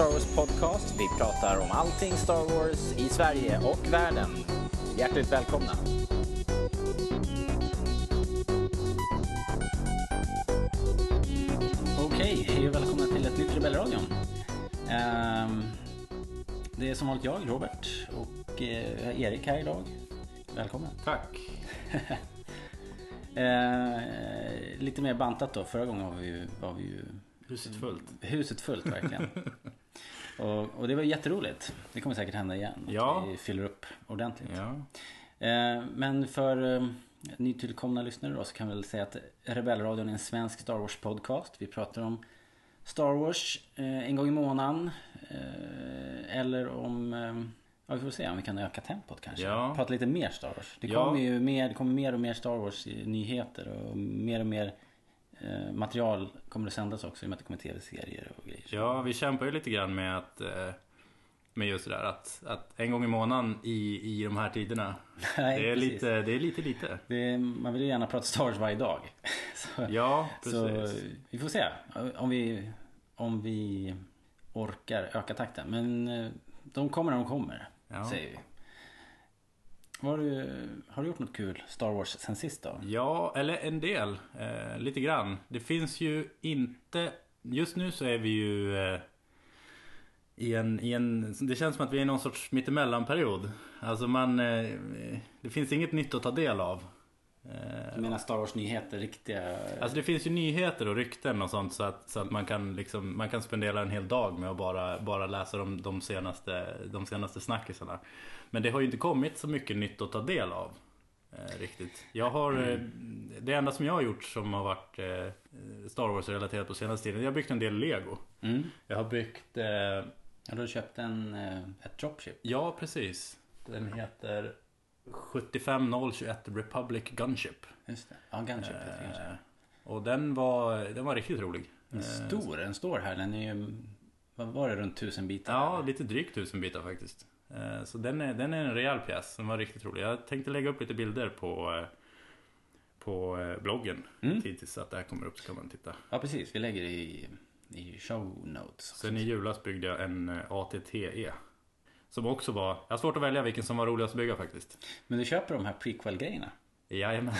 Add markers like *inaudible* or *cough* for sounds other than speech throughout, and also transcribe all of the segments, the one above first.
Star Wars-podcast. Vi pratar om allting Star Wars i Sverige och världen. Hjärtligt välkomna! Okej, hej och välkomna till ett nytt Rebellradion. Ehm, det är som vanligt jag, Robert, och eh, Erik här idag. Välkommen. Tack. *laughs* Ehm, lite mer bantat då. Förra gången var vi ju, var vi ju Huset fullt. huset fullt verkligen. *laughs* och, och det var jätteroligt. Det kommer säkert hända igen. att Ja. Vi fyller upp ordentligt. Ja. Eh, Men för eh, nytillkomna lyssnare då så kan vi väl säga att Rebellradion är en svensk Star Wars podcast. Vi pratar om Star Wars eh, en gång i månaden. Eller om, ja vi får se om vi kan öka tempot kanske. Ja. Prata lite mer Star Wars. Det Ja. kommer ju mer, det kommer mer och mer Star Wars i nyheter och mer och mer eh, material kommer att sändas också i och med att det kommer tv-serier och grejer. ja, vi kämpar ju lite grann med att eh, med just det där att, att en gång i månaden i, i de här tiderna. *laughs* Nej, det, är precis. lite, det är lite lite. Är, man vill ju gärna prata Star Wars varje dag. *laughs* Så, Ja, Så precis. vi får se om vi, om vi orkar öka takten. Men eh, de kommer när de kommer, Ja. säger vi. Har du, har du gjort något kul Star Wars sen sist då? Ja, eller en del. Eh, lite grann. Det finns ju inte... Just nu så är vi ju eh, i, en, i en... Det känns som att vi är i någon sorts mittemellanperiod. Alltså man... Eh, det finns inget nytt att ta del av. Eh, Du menar Star Wars nyheter, riktiga... Alltså det finns ju nyheter och rykten och sånt så att, så att man, kan liksom, man kan spendera en hel dag med att bara, bara läsa de, de, senaste, de senaste snackisarna. Men det har ju inte kommit så mycket nytt att ta del av. Eh, riktigt. Jag har, eh, det enda som jag har gjort som har varit eh, Star Wars relaterat på senaste tiden. Jag har byggt en del Lego. Mm. Jag har byggt, eh, Ja, du har köpt en, eh, ett dropship. ja precis. Den heter 75021 Republic Gunship. Just det. Ja, Gunship heter kanske. Eh, och den var, den var riktigt rolig. En stor, den står här. Den är ju, vad var det, runt tusen bitar? Ja, lite drygt tusen bitar faktiskt. Eh, Så den är, den är en rejäl pjäs som var riktigt rolig. Jag tänkte lägga upp lite bilder på, eh, på eh, bloggen. Mm. Tills att det här kommer upp så kan man titta. Ja, precis. Vi lägger det i, i show notes. Sen i julas byggde jag en ATTE. Som också var, jag har svårt att välja vilken som var roligast att bygga faktiskt. Men du köper de här prequel-grejerna? Jajamän.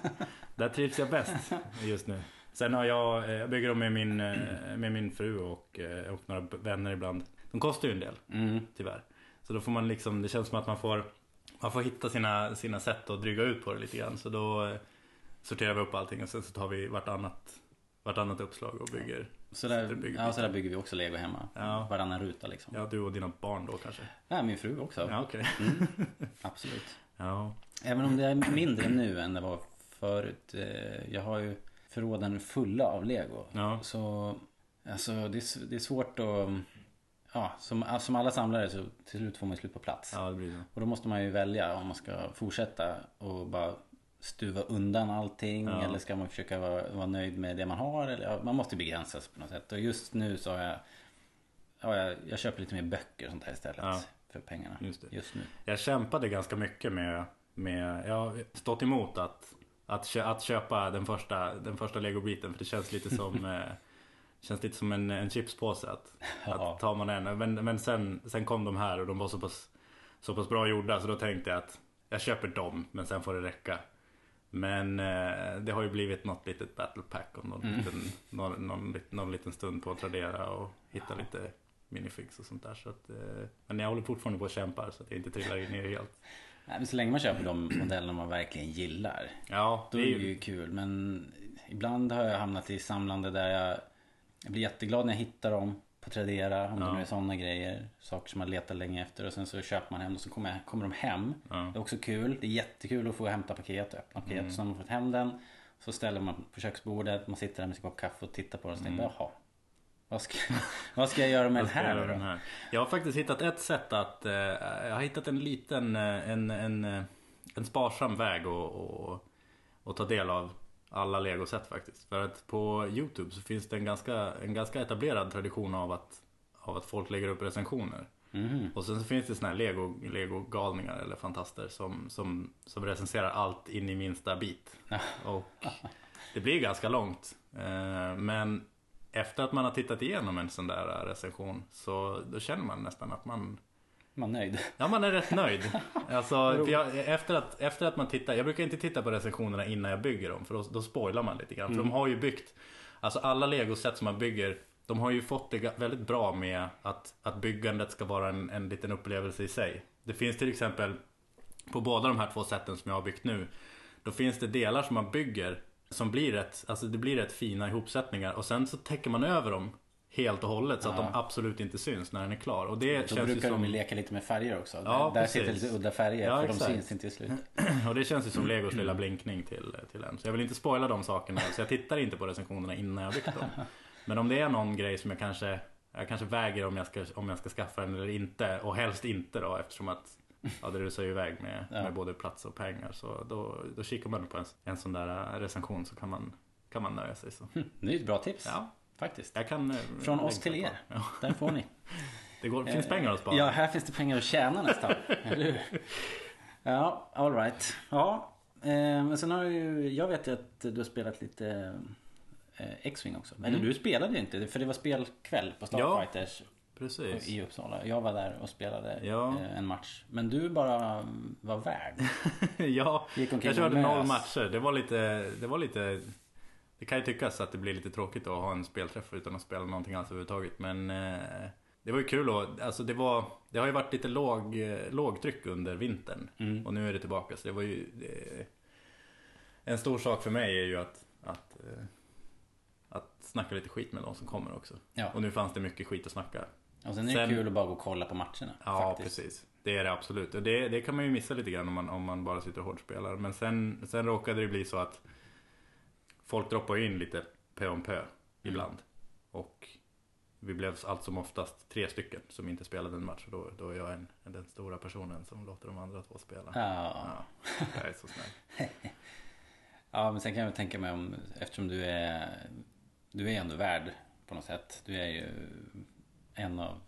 *laughs* Där trivs jag bäst just nu. Sen har jag, jag bygger dem med min, med min fru och, och några vänner ibland. De kostar ju en del. Mm. Tyvärr. Så då får man liksom, det känns som att man får Man får hitta sina, sina sätt att dryga ut på det lite grann. Så då eh, sorterar vi upp allting och sen så tar vi vartannat, vartannat uppslag och bygger. Så där, bygger ja, så där bygger vi också lego hemma. Ja. Varannan ruta liksom. Ja, du och dina barn då kanske? Ja, min fru också. Ja, okej. *laughs* Absolut. Ja. Även om det är mindre nu än det var förut. eh, Jag har ju förråden fulla av lego. Ja. Så alltså, det, är, det är svårt att... Ja, som, som alla samlare så till slut får man ju slut på plats. ja, det blir det. Och då måste man ju välja om man ska fortsätta och bara stuva undan allting. Ja. Eller ska man försöka vara, vara nöjd med det man har. Eller, ja, man måste begränsa sig på något sätt. Och just nu så har jag... Ja, jag, jag köper lite mer böcker och sånt här istället. Ja. För pengarna. Just. Just nu. Jag kämpade ganska mycket med, med jag har stått emot att, att köpa den första, den första legobiten. För det känns lite som, *laughs* eh, känns lite som en, en chipspåse. Att, *laughs* Ja. att tar man en. Men, men sen, sen kom de här och de var så pass, så pass bra gjorda. Så då tänkte jag att jag köper dem men sen får det räcka. Men eh, det har ju blivit något litet battle pack och någon, liten, någon, någon, någon liten stund på att Tradera och hitta lite minifix och sånt där. Så att, eh, men jag håller fortfarande på att kämpa så att jag inte trillar ner helt. Nej, men så länge man köper de modellerna man verkligen gillar. Ja, Då det är är det ju kul. Men ibland har jag hamnat i samlande där jag, jag blir jätteglad när jag hittar dem på Tradera. Om det Ja. nu är sådana grejer. Saker som man letar länge efter. Och sen så köper man hem och så kommer, jag- kommer de hem. Ja. Det är också kul. Det är jättekul att få hämta paket och öppna paket. Mm. Så när man fått hem den. Så ställer man på köksbordet. Man sitter där med sin kopp kaffe och tittar på den. Och så tänker jag, jaha. Vad ska, *laughs* vad ska jag göra med den Mm. Jag här med den här? Jag har faktiskt hittat ett sätt att... Eh, jag har hittat en liten... Eh, en, en, eh, en sparsam väg att, att, att ta del av alla legoset faktiskt. För att på Youtube så finns det en ganska, en ganska etablerad tradition av att, av att folk lägger upp recensioner. Mhm. Och sen så finns det såna här Lego, Lego-galningar eller fantaster som, som, som recenserar allt in i minsta bit. *laughs* Och det blir ganska långt. Eh, Men efter att man har tittat igenom en sån där recension så då känner man nästan att man Man nöjd. Ja, man är rätt nöjd. *laughs* Alltså, jag, efter, att, efter att man tittar, jag brukar inte titta på recensionerna innan jag bygger dem för då, då spoilar man lite grann. För de har ju byggt, alltså alla legoset som man bygger, de har ju fått det väldigt bra med att, att byggandet ska vara en, en liten upplevelse i sig. Det finns till exempel på båda de här två sätten som jag har byggt nu. Då finns det delar som man bygger som blir rätt, alltså det blir rätt fina ihopsättningar och sen så täcker man över dem helt och hållet så att de absolut inte syns när den är klar. Och det Då känns ju brukar som... de ju leka lite med färger också. Ja, där precis. sitter lite udda färger Ja, för de exakt. syns inte i slut. *clears throat* Och det känns ju som Legos lilla blinkning till, till en. Så jag vill inte spoila de sakerna. Så jag tittar inte på recensionerna innan jag byggt dem. *laughs* Men om det är någon grej som jag kanske jag kanske väger om jag ska, om jag ska skaffa den eller inte. Och helst inte då eftersom att ja, det rusar ju iväg med, Ja. med både plats och pengar. Så då, då kikar man på en, en sån där recension så kan man, kan man nöja sig. Så. *laughs* Det är ett bra tips. Ja, Faktiskt. jag kan, eh, Från oss till er. Ja, Där får ni. *laughs* det går, finns pengar att spara. Ja, här finns det pengar att tjäna nästan. *laughs* Eller hur? Ja, alright. Ja, eh, men sen har ju, jag vet ju att du har spelat lite eh, X-Wing också. Eller Mm. du spelade ju inte, för det var spelkväll på Ja. Starfighters Precis. i Uppsala. Jag var där och spelade Ja. eh, en match. Men du bara var värd. *laughs* ja, jag körde noll matcher. Det var lite, det var lite Det kan ju tyckas att det blir lite tråkigt att ha en spelträff utan att spela någonting alls överhuvudtaget. Men eh, det var ju kul och alltså det var Det har ju varit lite låg, eh, lågtryck under vintern. Mm. Och nu är det tillbaka så det var ju det, En stor sak för mig är ju att Att, eh, att snacka lite skit med de som kommer också. Ja. Och nu fanns det mycket skit att snacka. Och sen är det Sen- kul att bara gå och kolla på matcherna. Ja, faktiskt. precis. Det är det absolut. Och det, det kan man ju missa lite grann om man, om man bara sitter och hårdspelar. Men sen, sen råkade det bli så att folk droppade in lite pö om pö ibland. Och vi blev allt som oftast tre stycken som inte spelade en match. Och då, då är jag en, den stora personen som låter de andra två spela. Ja. Ja, jag är så snäll. *laughs* Ja, men sen kan jag väl tänka mig om, eftersom du är, du är ändå värd på något sätt. Du är ju en av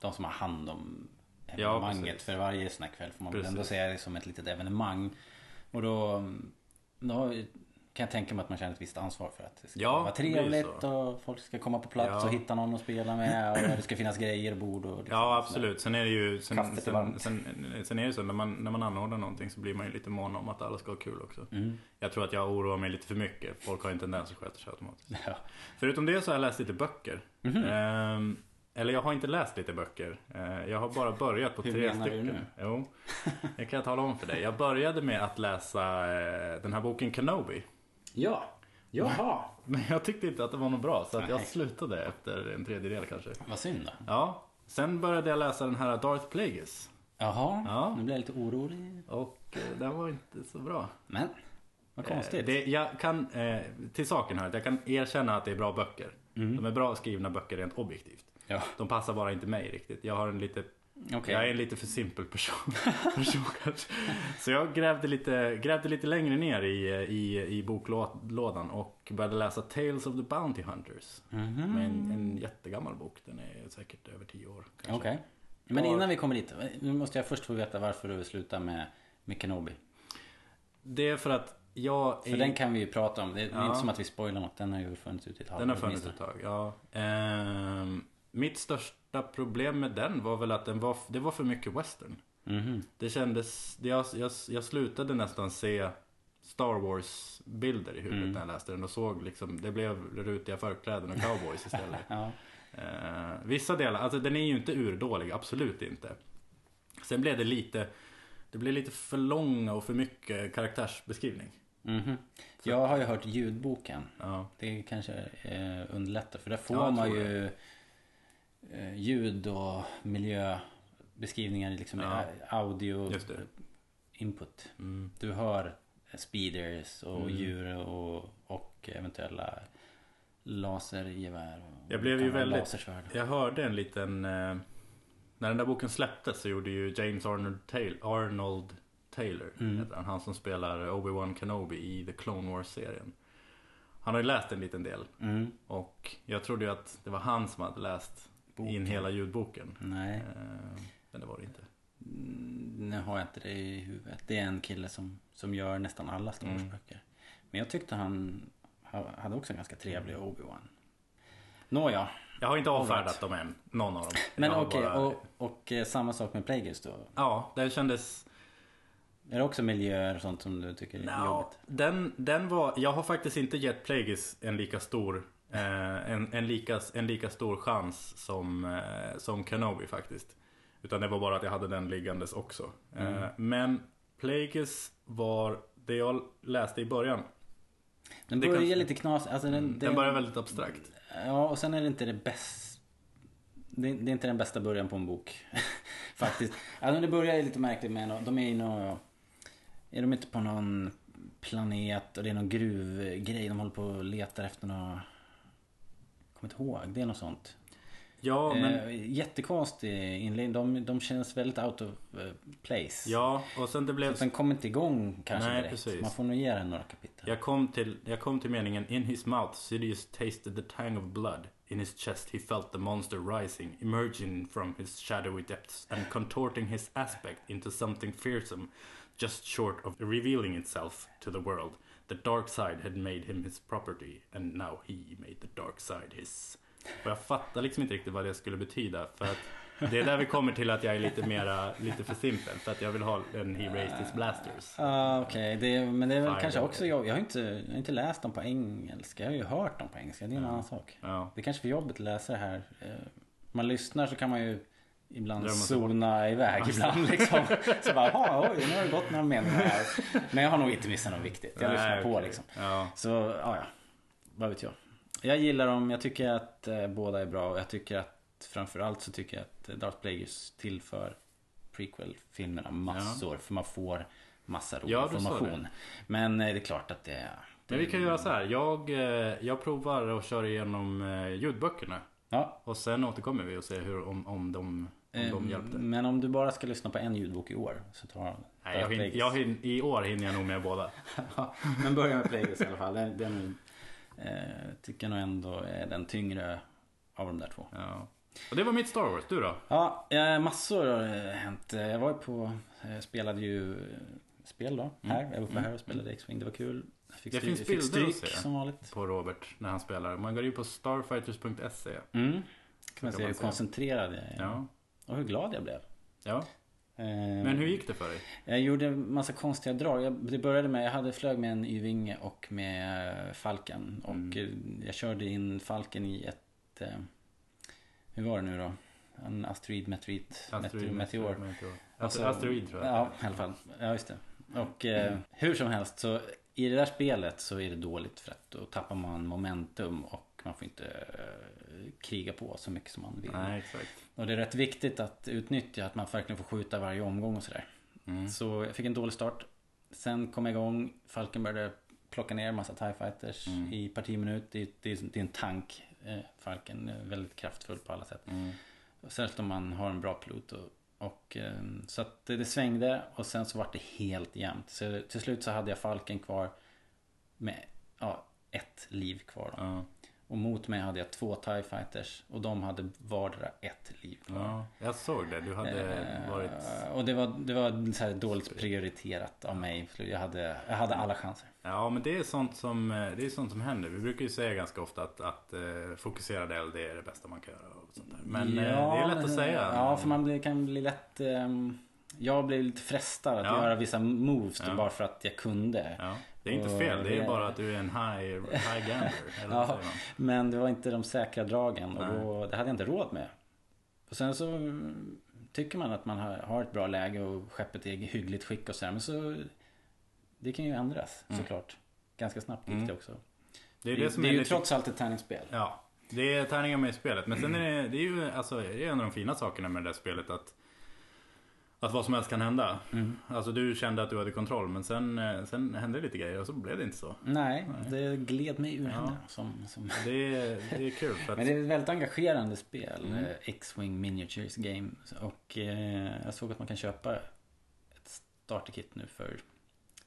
de som har hand om evenemanget. precis. för varje sån här kväll får man väl Precis. ändå säga det som ett litet evenemang. Och då, då kan jag tänka mig att man känner ett visst ansvar för att det ska Ja, vara trevligt och folk ska komma på plats Ja. och hitta någon att spela med och *clears throat* det ska finnas grejer, bord och liksom Ja absolut. Sen är det ju sen, sen, sen, sen är det så när man, när man anordnar någonting så blir man ju lite mån om att alla ska ha kul också. Mm. Jag tror att jag oroar mig lite för mycket. Folk har en tendens att sköta sig automatiskt. Ja. Förutom det så har jag läst lite böcker. Mhm. Ehm, eller jag har inte läst lite böcker. Eh, jag har bara börjat på Hur tre menar du stycken. nu? Jo, det kan jag tala om för dig. Jag började med att läsa eh, den här boken Kenobi. Ja. Jaha. Men jag tyckte inte att det var något bra så att jag slutade efter en tredjedel kanske. Vad synd då. Ja, sen började jag läsa den här Darth Plagueis. Jaha. Ja. Nu blir jag lite orolig. Och eh, den var inte så bra. Men. Vad konstigt. Eh, Det, jag kan, eh, till saken här, att jag kan erkänna att det är bra böcker. Mm. De är bra skrivna böcker rent objektivt. Ja. De passar bara inte mig riktigt. Jag har en lite Okej. Jag är en lite för simpel person. *laughs* person. Så jag grävde lite, grävde lite längre ner i, i, i boklådan och började läsa Tales of the Bounty Hunters. Mhm. Med en, en jättegammal bok. Den är säkert över tio år. Okej. Men Ja. innan vi kommer dit. Nu måste jag först få veta varför du slutar med, med Kenobi. Det är för att jag För den kan vi ju prata om. Det är Ja. inte som att vi spoilar något. Den har ju funnits ute i ett Den har funnits ett tag, ja. Ehm, mitt största problem med den var väl att den var, det var för mycket western. Mhm. Det kändes, jag, jag, jag slutade nästan se Star Wars bilder i huvudet Mm. när jag läste den och såg liksom, det blev rutiga förkläden och cowboys istället. *laughs* Ja. Eh, vissa delar, alltså den är ju inte urdålig, absolut inte. Sen blev det lite, det blev lite för långa och för mycket karaktärsbeskrivning. Mhm. Jag har ju hört ljudboken. Ja, Det kanske eh, underlättar. För där får Ja, man ju eh, ljud och miljöbeskrivningar. Liksom Ja. eh, audio input. mm. Du hör speeders och Mm. djur och, och eventuella lasergevär. Jag blev ju väldigt- Lasersvärd. Jag hörde en liten... Eh, när den där boken släpptes så gjorde ju James Arnold, Taylor, Arnold Taylor Mm. han, han som spelar Obi-Wan Kenobi i The Clone Wars-serien. Han har ju läst en liten del Mm. och jag trodde ju att det var han som hade läst Boken. in hela ljudboken. Nej, Eh, men det var det inte. Mm, nu har jag inte det i huvudet. Det är en kille som, som gör nästan alla Star Mm. Wars-böcker. Men jag tyckte han ha- hade också en ganska trevlig Obi-Wan. Nåja. Jag har inte avfärdat dem än. Någon av dem. Men okej, bara- och, och eh, samma sak med Plagueis då? Ja, det kändes... Är det också miljöer och sånt som du tycker är Nå, jobbigt? den, den var... Jag har faktiskt inte gett Plagueis en lika stor... Eh, en, en, lika, en lika stor chans som, eh, som Kenobi faktiskt. Utan det var bara att jag hade den liggandes också. Mm. Eh, men Plagueis var det jag läste i början. Den börjar kan- lite knas, alltså den, Den börjar väldigt abstrakt. Ja, och sen är det inte det bästa... Det, är inte den bästa början på en bok. *laughs* Faktiskt. Alltså det börjar lite märkligt med De är i nå... Är de inte på någon planet och det är någon gruvgrej. De håller på och letar efter något... Kommer inte ihåg. Det är något sånt. Ja, men... Eh, jättekonstig inledning. De, de känns väldigt out of eh, place. Ja, och sen det Så blev... att den kommer inte igång kanske Nej, direkt. precis. Man får nog ge den några kapitel. Jag kom, till, jag kom till meningen In his mouth Sidious tasted the tang of blood In his chest he felt the monster rising Emerging from his shadowy depths And contorting his aspect into something fearsome Just short of revealing itself to the world The dark side had made him his property And now he made the dark side his Och jag fattar liksom inte riktigt vad det skulle betyda För att det är där vi kommer till att jag är lite mera, lite för simpel För att jag vill ha en He raised his blasters Ja okej, det, men det är väl Fire kanske också jag, jag har inte, jag har inte läst dem på engelska. Jag har ju hört dem på engelska, det är en annan sak. Ja, Det är kanske för jobbigt att läsa det här. Eh, Man lyssnar så kan man ju ibland zona iväg ibland liksom. *laughs* Så bara, "Jaha, oj, nu har det gått några meningar här. Men jag har nog inte missat något viktigt. Jag lyssnar på okej. liksom. Ja, Så, ja ja. Vad vet jag. Jag gillar dem, jag tycker att eh, båda är bra. Och jag tycker att framförallt så tycker jag att Darth Plagueis tillför prequel-filmerna massor. För man får massa rolig Ja, information. Men eh, det är klart att det... Men vi kan göra så här. Jag, eh, jag provar och kör igenom eh, ljudböckerna. Ja, Och sen återkommer vi och ser hur, om, om, de, om de hjälpte. men om du bara ska lyssna på en ljudbok i år så tar Nej, jag hin, jag hin, I år hinner jag nog med båda. *laughs* Ja, men börja med Plagueis i alla fall. Den, den eh, tycker jag nog ändå är den tyngre av de där två. Ja. Och det var mitt Star Wars. Du då? Ja, eh, massor har hänt. Jag var på, spelade ju spel då, här. Jag var uppe här och spelade X-Wing, det var kul. Jag fick, Det finns fick bilder stryk att se. som vanligt. På Robert när han spelar. Man går in på starfighters.se. Mm. Kan man se hur koncentrerad jag är. Ja. Och hur glad jag blev. ja. Eh, Men hur gick det för dig? Jag gjorde en massa konstiga drag. Jag, det började med, jag hade flög med en Y-vinge och med eh, Falken. Och Mm. eh, jag körde in Falken i ett... Hur var det nu då? En asteroid, meteorit, meteor. meteor. Meteor. Alltså, Asteroid tror jag. Ja, i alla fall. Ja, just det. Och eh, hur som helst så i det där spelet så är det dåligt för att då tappar man momentum och man får inte kriga på så mycket som man vill. Nej, exakt. Och det är rätt viktigt att utnyttja att man verkligen får skjuta varje omgång och sådär. Mm. Så jag fick en dålig start. Sen kom jag igång. Falken började plocka ner en massa TIE fighters Mm. i parti minut. Det, är- det, är- det är en tank. Eh, Falken väldigt kraftfull på alla sätt. Mm. Särskilt om man har en bra pilot. Och, och, eh, så att det, svängde och sen så var det helt jämnt. Så till slut så hade jag Falken kvar med ja, ett liv kvar. Då. Ja. Och mot mig hade jag två TIE fighters och de hade vardera ett liv kvar. ja, jag såg det. Du hade Eh, varit... Och det var, det var så dåligt prioriterat av mig. Jag hade, jag hade alla chanser. Ja, men det är sånt som, eh, det är sånt som händer. Vi brukar ju säga ganska ofta att, att uh, fokuserad eld är det bästa man kan göra. Och sånt där. Men eh, det är lätt att säga. Ja, för man kan bli lätt... ehm, jag blev lite frestad att Ja. göra vissa moves Ja. bara för att jag kunde. Ja, det är inte Och fel. Det är bara att du är en high, high. Eller *laughs* Ja. Men det var inte de säkra dragen och då, det hade jag inte råd med. Och sen så tycker man att man har, ett bra läge och skeppet är i hyggligt skick och sådär. Men så... Det kan ju ändras Mm. såklart. Ganska snabbt gick Mm. det också. Det är Det, det det är är ju lite... trots allt ett tärningsspel. Ja, det är tärningar med i spelet. Men sen är det, det är ju alltså, det är en av de fina sakerna med det där spelet att att vad som helst kan hända. Mm. Alltså du kände att du hade kontroll men sen, eh, sen hände lite grejer och så blev det inte så. Nej, det gled mig ur Ja. henne. Som, som... *laughs* Det är, det är kul att... Men det är ett väldigt engagerande spel. Mm. eh, X-Wing Miniatures Game. Och eh, jag såg att man kan köpa ett starterkit nu för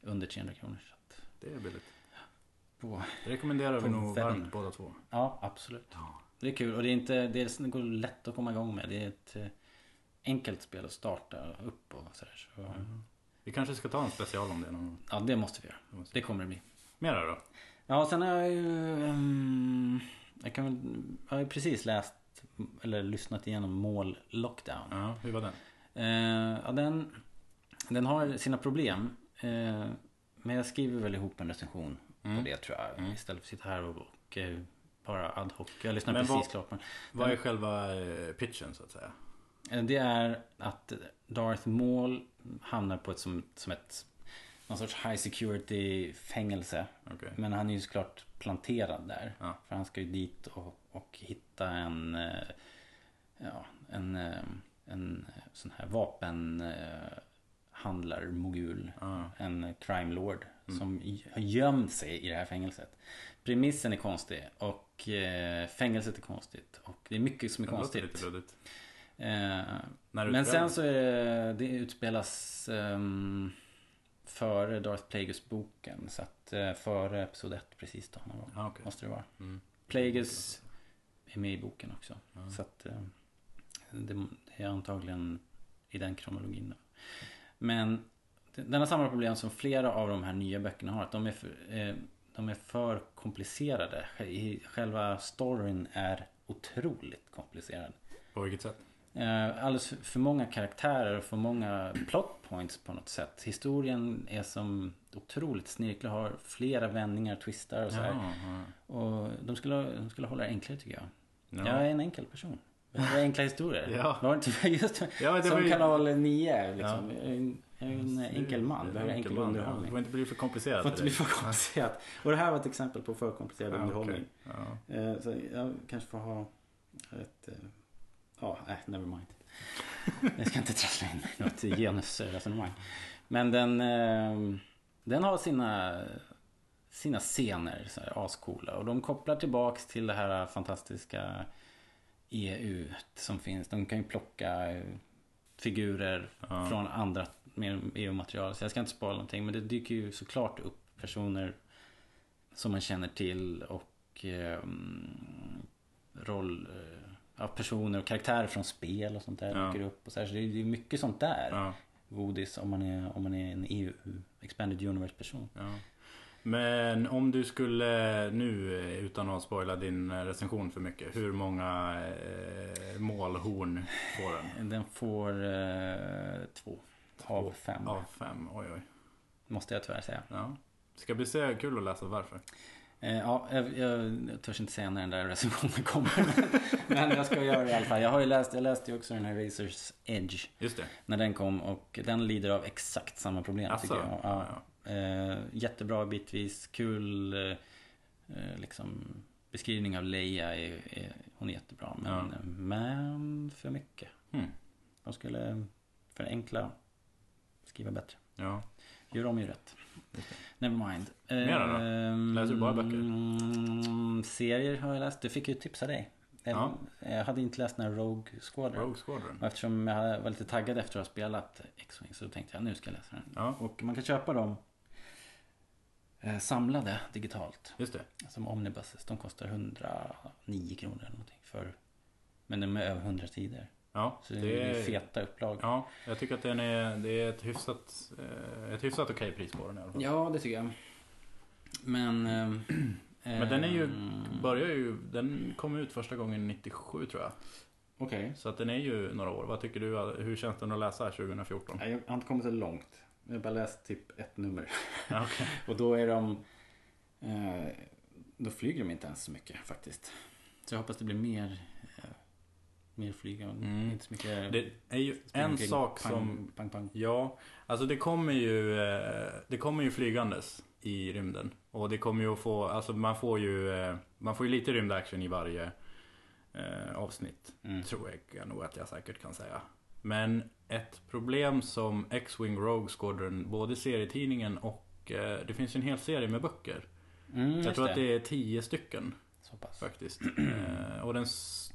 under 300 kronor. Så att, Det är billigt. på, Det rekommenderar vi nog webben. varmt båda två. ja, absolut. Det är kul och det är inte, det går lätt att komma igång med. Det är ett eh, enkelt spel att starta upp och sådär. Så, Vi kanske ska ta en special om det någon. Ja, det måste vi göra. Det måste- Det kommer det bli. Mera då? Ja, sen har jag ju... ehm, Jag kan jag har ju precis läst eller lyssnat igenom Mål Lockdown. Ja, hur var den? Eh, ja, den, den har sina problem. Eh, men jag skriver väl ihop en recension Mm. på det tror jag. Mm. Istället för att sitta här och, och eh, bara ad hoc. Jag lyssnar Men precis vad- klart. Men, Vad är själva pitchen så att säga? Eh, Det är att Darth Maul hamnar på ett som, som ett någon sorts high security fängelse. Okej. Men han är ju såklart planterad där. Ja. För han ska ju dit och, och hitta en eh, Ja, en, eh, en sån här vapenhandlarmogul. Ja. En crime lord. Mm. Som har gömt sig i det här fängelset. Premissen är konstig och fängelset är konstigt. Och det är mycket som är Det konstigt. lite. Eh, men sen så är det, det utspelas um, före Darth Plagueis boken. Så att uh, före Episod 1 precis då. Ja, okej. Måste det vara. Mm. Plagueis är med i boken också. Ja. Så att uh, det, är antagligen i den kronologin. Då. Men den har samma problem som flera av de här nya böckerna har. Att de är för, eh, de är för komplicerade. Själva storyn är otroligt komplicerad. På vilket sätt? Eh, alldeles för- många karaktärer och för många plot points på något sätt. Historien är som otroligt snirklig. Har flera vändningar, twistar och så här. Ja, ja. Och de skulle, de skulle hålla det enklare tycker jag. Ja. Jag är en enkel person. Jag har enkla historier. Ja. Var det inte just Ja, det var *laughs* som ju- kanal 9 liksom. Är en, en enkel man. Det är Behöver en enkel man, ja. Det underhållning. får inte bli för komplicerat. Får inte bli för komplicerat. Och det här var ett exempel på för komplicerad Ja, underhållning. okej. Ja. Så jag kanske får ha ett... eh, Ja, nej, never mind. Jag ska inte trassla in i något genusresonemang. Men den, eh, den har sina, sina scener, så här, ascoola. Och de kopplar tillbaks till det här fantastiska EU som finns. De kan ju plocka eh, figurer Ja. från andra EU-material. Så jag ska inte spara någonting. Men det dyker ju såklart upp personer som man känner till och eh, roll... Ja, personer och karaktärer från spel och sånt där Ja. dyker upp. Och så, här, så det är det mycket sånt där. Ja, Godis om man är, om man är en EU Expanded Universe person. ja. Men om du skulle nu, eh, utan att spoila din eh, recension för mycket. Hur många eh, målhorn får den? *laughs* Den får eh, två av fem. Av fem, oj oj. Måste jag tyvärr säga. Ja. Ska bli så kul att läsa varför. Eh, ja, jag, jag törs inte säga när den där recensionen kommer. Men, jag ska göra det i alla fall. Jag har ju läst, jag läste ju också den här Razors Edge. Just det. När den kom och den lider av exakt samma problem Asså? tycker jag. Ja, Ja. Eh, jättebra bitvis, kul eh, eh, liksom beskrivning av Leia är, är, hon är jättebra. Men, Ja. men för mycket. Hmm. De skulle förenkla, skriva bättre. ja. Gör om ju rätt. Just det. Never mind. Mera då? Ehm, Läser du bara böcker? mm, serier har jag läst. Du fick ju tipsa dig. Jag, Ja. jag hade inte läst den här Rogue Squadron. Rogue Squadron. Och eftersom jag var lite taggad efter att ha spelat X-Wing så tänkte jag nu ska jag läsa den. Ja, Och man kan köpa dem eh, samlade digitalt. just det. Som omnibuses. De kostar 109 kronor eller någonting. För, men de är över 100 sidor. Ja, Så det, är feta upplag. Ja, jag tycker att den är, det är ett hyfsat, eh, ett hyfsat okej pris på den i alla fall. Ja, det tycker jag. Men... ehm, *clears throat* Men den är ju, ehm, börjar ju, den kom ut första gången 97 tror jag. Okej. Så att den är ju några år. Vad tycker du, hur känns den att läsa 2014? Nej, Jag har inte kommit så långt. Jag har bara läst typ ett nummer. Okej. *laughs* Och då är de... Eh, då flyger de inte ens så mycket faktiskt. Så jag hoppas det blir mer... Mer flyga. Mm. Inte så mycket... Det är ju en sak pang, som, Pang, pang. ja, alltså det kommer ju, eh, det kommer ju flygandes i rymden. Och det kommer ju att få, alltså man får ju, eh, man får ju lite rymdaction i varje eh, avsnitt. Mm. Tror jag nog att jag säkert kan säga. Men ett problem som X-Wing Rogue Squadron, både serietidningen och det finns ju en hel serie med böcker. Mm, jag tror att det är tio stycken Så pass. faktiskt. eh, och den,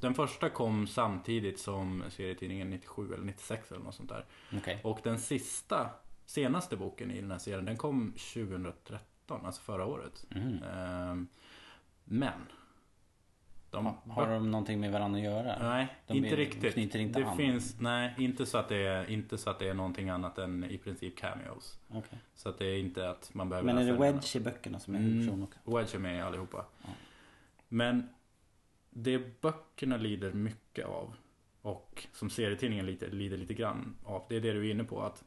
den första kom samtidigt som serietidningen 97 eller 96 eller något sånt där. Okej. Och den sista, senaste boken i den här serien, den kom 2013, alltså förra året. Mm. Eh, men. De Ha, har de någonting med varandra att göra? Nej, De inte är- riktigt. inte det an. finns, nej, inte så, att det är, inte så att det är någonting annat än i princip cameos. Okej. Så att det är inte att man behöver Men är det Wedge i böckerna som är Mm. huvudperson också? Wedge är med allihopa. Ja. Men det böckerna lider mycket av och som serietidningen lite, lider lite grann av. Det är det du är inne på att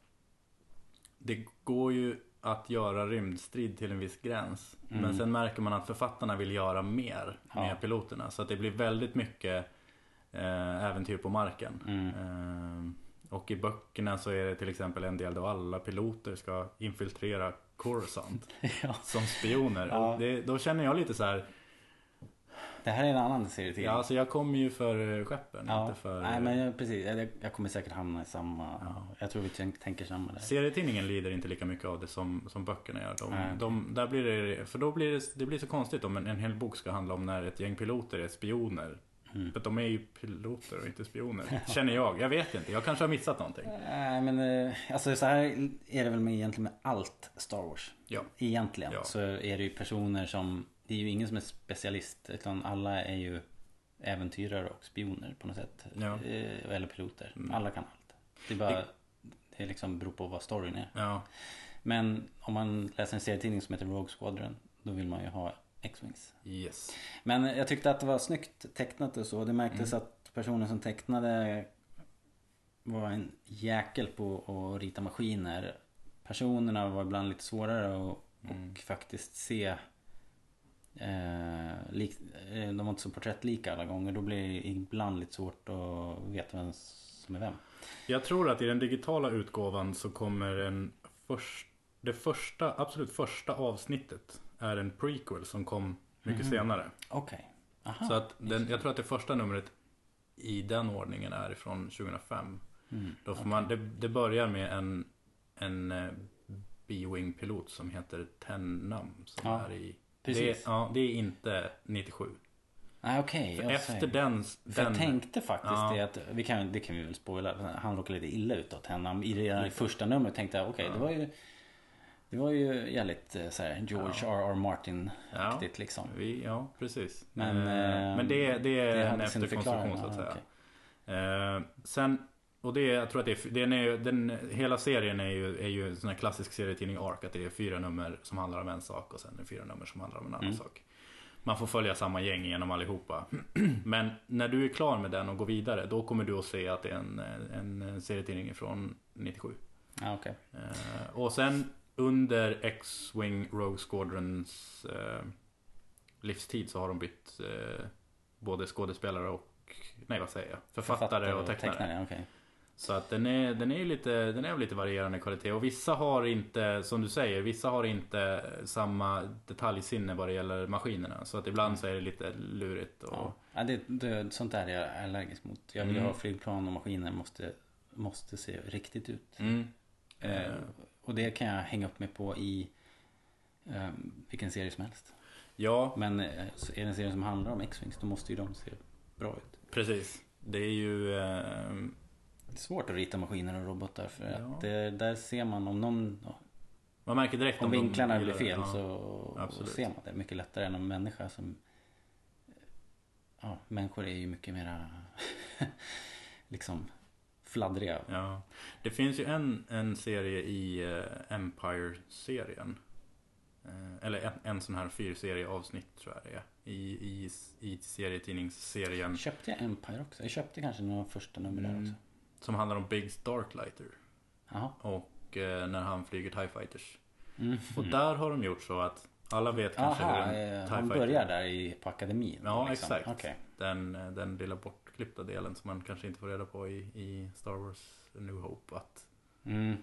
det går ju att göra rymdstrid till en viss gräns. Mm. Men sen märker man att författarna vill göra mer Ja. med piloterna. Så att det blir väldigt mycket eh, äventyr på marken. Mm. Eh, och i böckerna så är det till exempel en del då alla piloter ska infiltrera Coruscant *laughs* ja. som spioner. Ja. Det, då känner jag lite så här. Det här är en annan serietidning. Ja, alltså jag kommer ju för eh, skeppen, Ja. inte för... Nej men jag, precis, jag, jag kommer säkert hamna i samma... Ja. Jag tror vi tänk, tänker samma där. Serietidningen lider inte lika mycket av det som, som böckerna gör. Nej. De, de, där blir det, för då blir det, det blir så konstigt om en, en hel bok ska handla om när ett gäng piloter är spioner. Mm. För de är ju piloter och inte spioner. Känner jag. Jag vet inte. Jag kanske har missat någonting. Nej men eh, alltså så här är det väl med, egentligen med allt Star Wars. Ja. Egentligen Ja. så är det ju personer som Det är ju ingen som är specialist utan alla är ju Äventyrare och spioner på något sätt. Ja. Eh, Eller piloter. Mm. Alla kan allt. Det är bara Det liksom beror på vad storyn är. Ja. Men om man läser en serietidning som heter Rogue Squadron Då vill man ju ha X-Wings. Yes. Men jag tyckte att det var snyggt tecknat och så. Det märktes Mm. att personen som tecknade var en jäkel på att rita maskiner. Personerna var ibland lite svårare att Mm. och faktiskt se. Eh, lik, eh, de var inte så porträttlika alla gånger. Då blir det ibland lite svårt att veta vem som är vem. Jag tror att i den digitala utgåvan så kommer en först, det första, absolut första avsnittet är en prequel som kom mycket Mhm. senare. Okej. Aha. Så att den, jag tror att det första numret i den ordningen är ifrån 2005. Mm. Då får man, det, det börjar med en, en eh, B-Wing pilot som heter Tennam. Som Ja, är i, Precis. är- ja, det är inte 97. Nej okej. Jag efter säger. den, den jag tänkte faktiskt Ja. det att, vi kan, det kan vi väl spoila, han råkade lite illa ut åt henne. I det första numret tänkte jag okej Ja. det var ju Det var ju jävligt eh, så här, George Ja. R.R. Martin-aktigt liksom. vi, ja, precis. Men, eh, men det, det är det en efterkonstruktion så att säga. okej. Eh, sen, och det, jag tror att det är, den är den, hela serien är ju, är ju en sån här klassisk serietidning ARK. Att det är fyra nummer som handlar om en sak och sen är det fyra nummer som handlar om en annan Mm. sak. Man får följa samma gäng genom allihopa. *clears throat* Men när du är klar med den och går vidare, då kommer du att se att det är en, en serietidning från 97. Ja, okej. Eh, och sen under X-Wing Rogue Squadrons eh, livstid så har de bytt eh, både skådespelare och, nej vad säger jag, författare, och tecknare. okej. Så att den är, den är lite, den är lite varierande kvalitet. Och vissa har inte, som du säger, vissa har inte samma detaljsinne vad det gäller maskinerna. Så att ibland så är det lite lurigt. Och, Ja. Ja, det, det, sånt där är jag allergisk mot. Jag vill Mm. ha flygplan och maskiner måste, måste se riktigt ut. Mm. Eh, och det kan jag hänga upp mig på i eh, vilken serie som helst. Ja, Men eh, är det en serie som handlar om X-Wings då måste ju de se bra ut. precis. Det är ju... Det är svårt att rita maskiner och robotar för Ja. att det, där ser man om någon man märker direkt Om de vinklarna blir fel Ja. så ser man det mycket lättare än en människa som Ja, människor är ju mycket mera *laughs* liksom fladdriga. Ja. Det finns ju en, en serie i eh, Empire-serien. Eh, eller en, en sån här fyrserie avsnitt tror jag det är. I, i, i serietidningsserien. Köpte jag Empire också? Jag köpte kanske några första nummer där Mm. Som handlar om Biggs Darklighter. Och eh, när han flyger TIE Fighters. Mm. Och där har de gjort så att alla vet kanske Aha, hur en eh, TIE han Fighter- börjar där i, på akademin? Ja, liksom. exakt. Okej. Den, eh, den lilla bortklippta delen som man kanske inte får reda på i, i Star Wars A New Hope. Att, Mm.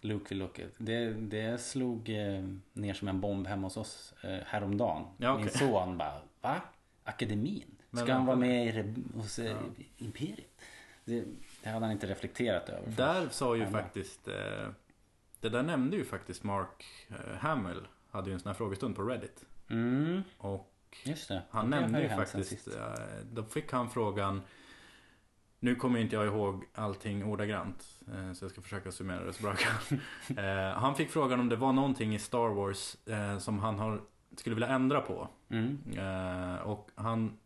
Luke vill åka. Det, det slog eh, ner som en bomb hemma hos oss eh, häromdagen. Ja, okej. Min son bara, va? Akademin? Ska Men han vara med i, hos eh, Ja. Imperiet? Det, det hade han inte reflekterat över. först. Där sa ju Ja. faktiskt eh, Det där nämnde ju faktiskt Mark eh, Hamill Hade ju en sån här frågestund på Reddit Mm, Och han nämnde ju faktiskt eh, Då fick han frågan Nu kommer inte jag ihåg allting ordagrant eh, Så jag ska försöka summera det så bra jag kan *laughs* Han fick frågan om det var någonting i Star Wars Som han har, skulle vilja ändra på Mm. Och han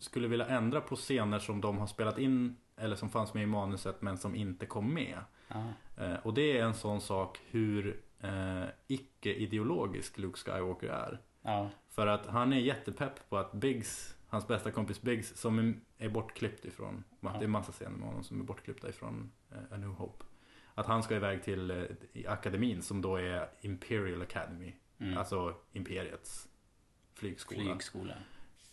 skulle vilja ändra på scener som de har spelat in eller som fanns med i manuset men som inte kom med. Ja. Eh, och det är en sån sak hur eh, icke-ideologisk Luke Skywalker är. ja. För att han är jättepepp på att Biggs, hans bästa kompis Biggs som är- bortklippt ifrån, det är massa scener med honom som är bortklippta ifrån eh, A New Hope. Att han ska iväg till eh, akademin som då är Imperial Academy. Mm. Alltså Imperiets flygskola. Flygskola.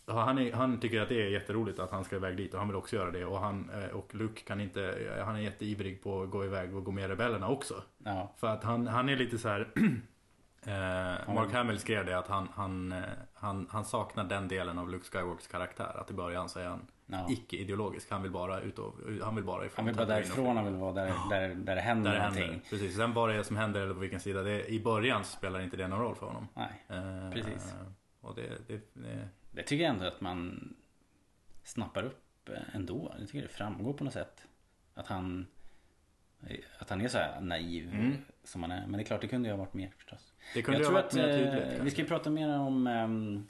Han, är, han tycker att det är jätteroligt att han ska iväg dit och han vill också göra det. Och, han, eh, och Luke kan inte, eh, han är jätteivrig på att gå iväg och gå med rebellerna också. Ja. För att han, han är lite så här. *clears throat* eh, Mark Hamill skrev det att han, han, eh, han, han saknar den delen av Luke Skywalkers karaktär. Att i början så är han Ja. icke-ideologisk. Han vill bara ut och, han vill bara ifrån Han vill bara därifrån, han vill vara där, där, där det händer Där det någonting. händer. Precis. Sen vad det är som händer eller på vilken sida det är. I början spelar inte det någon roll för honom. Nej. Eh, Precis. Och det, det, det Det tycker jag ändå att man snappar upp eh, ändå. Jag tycker det framgår på något sätt. Att han att han är så här naiv Mm. som han är. Men det är klart, det kunde ju ha varit mer förstås. Det kunde jag ju ha tror varit att mer eh, tydligt. vi ska ju prata mer om, ehm,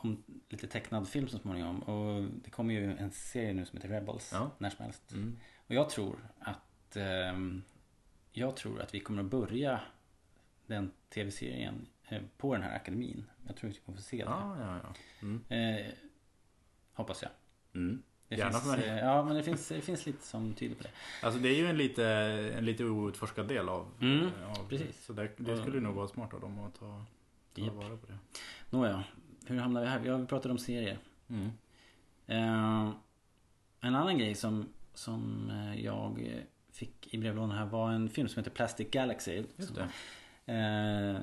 om lite tecknad film så småningom. Och det kommer ju en serie nu som heter Rebels. Ja. När som helst. Mm. Och jag tror att ehm, Jag tror att vi kommer att börja den tv-serien på den här akademin. Jag tror att vi kommer få se det. Ja, ja, ja. Mm. Eh, hoppas jag. Mm. Det Gärna finns, för mig. eh, Ja, men det finns, det finns lite som tyder på det. Alltså det är ju en lite, en lite outforskad del av, Mm, av precis. Så det, det skulle nog vara smart av dem att ta, ta Japp. vara på det. Nåja, hur hamnar vi här? Vi har pratat om serier. Mm. Eh, en annan grej som, som eh, jag eh, fick i brevlådan här var en film som heter Plastic Galaxy. Just det. Eh,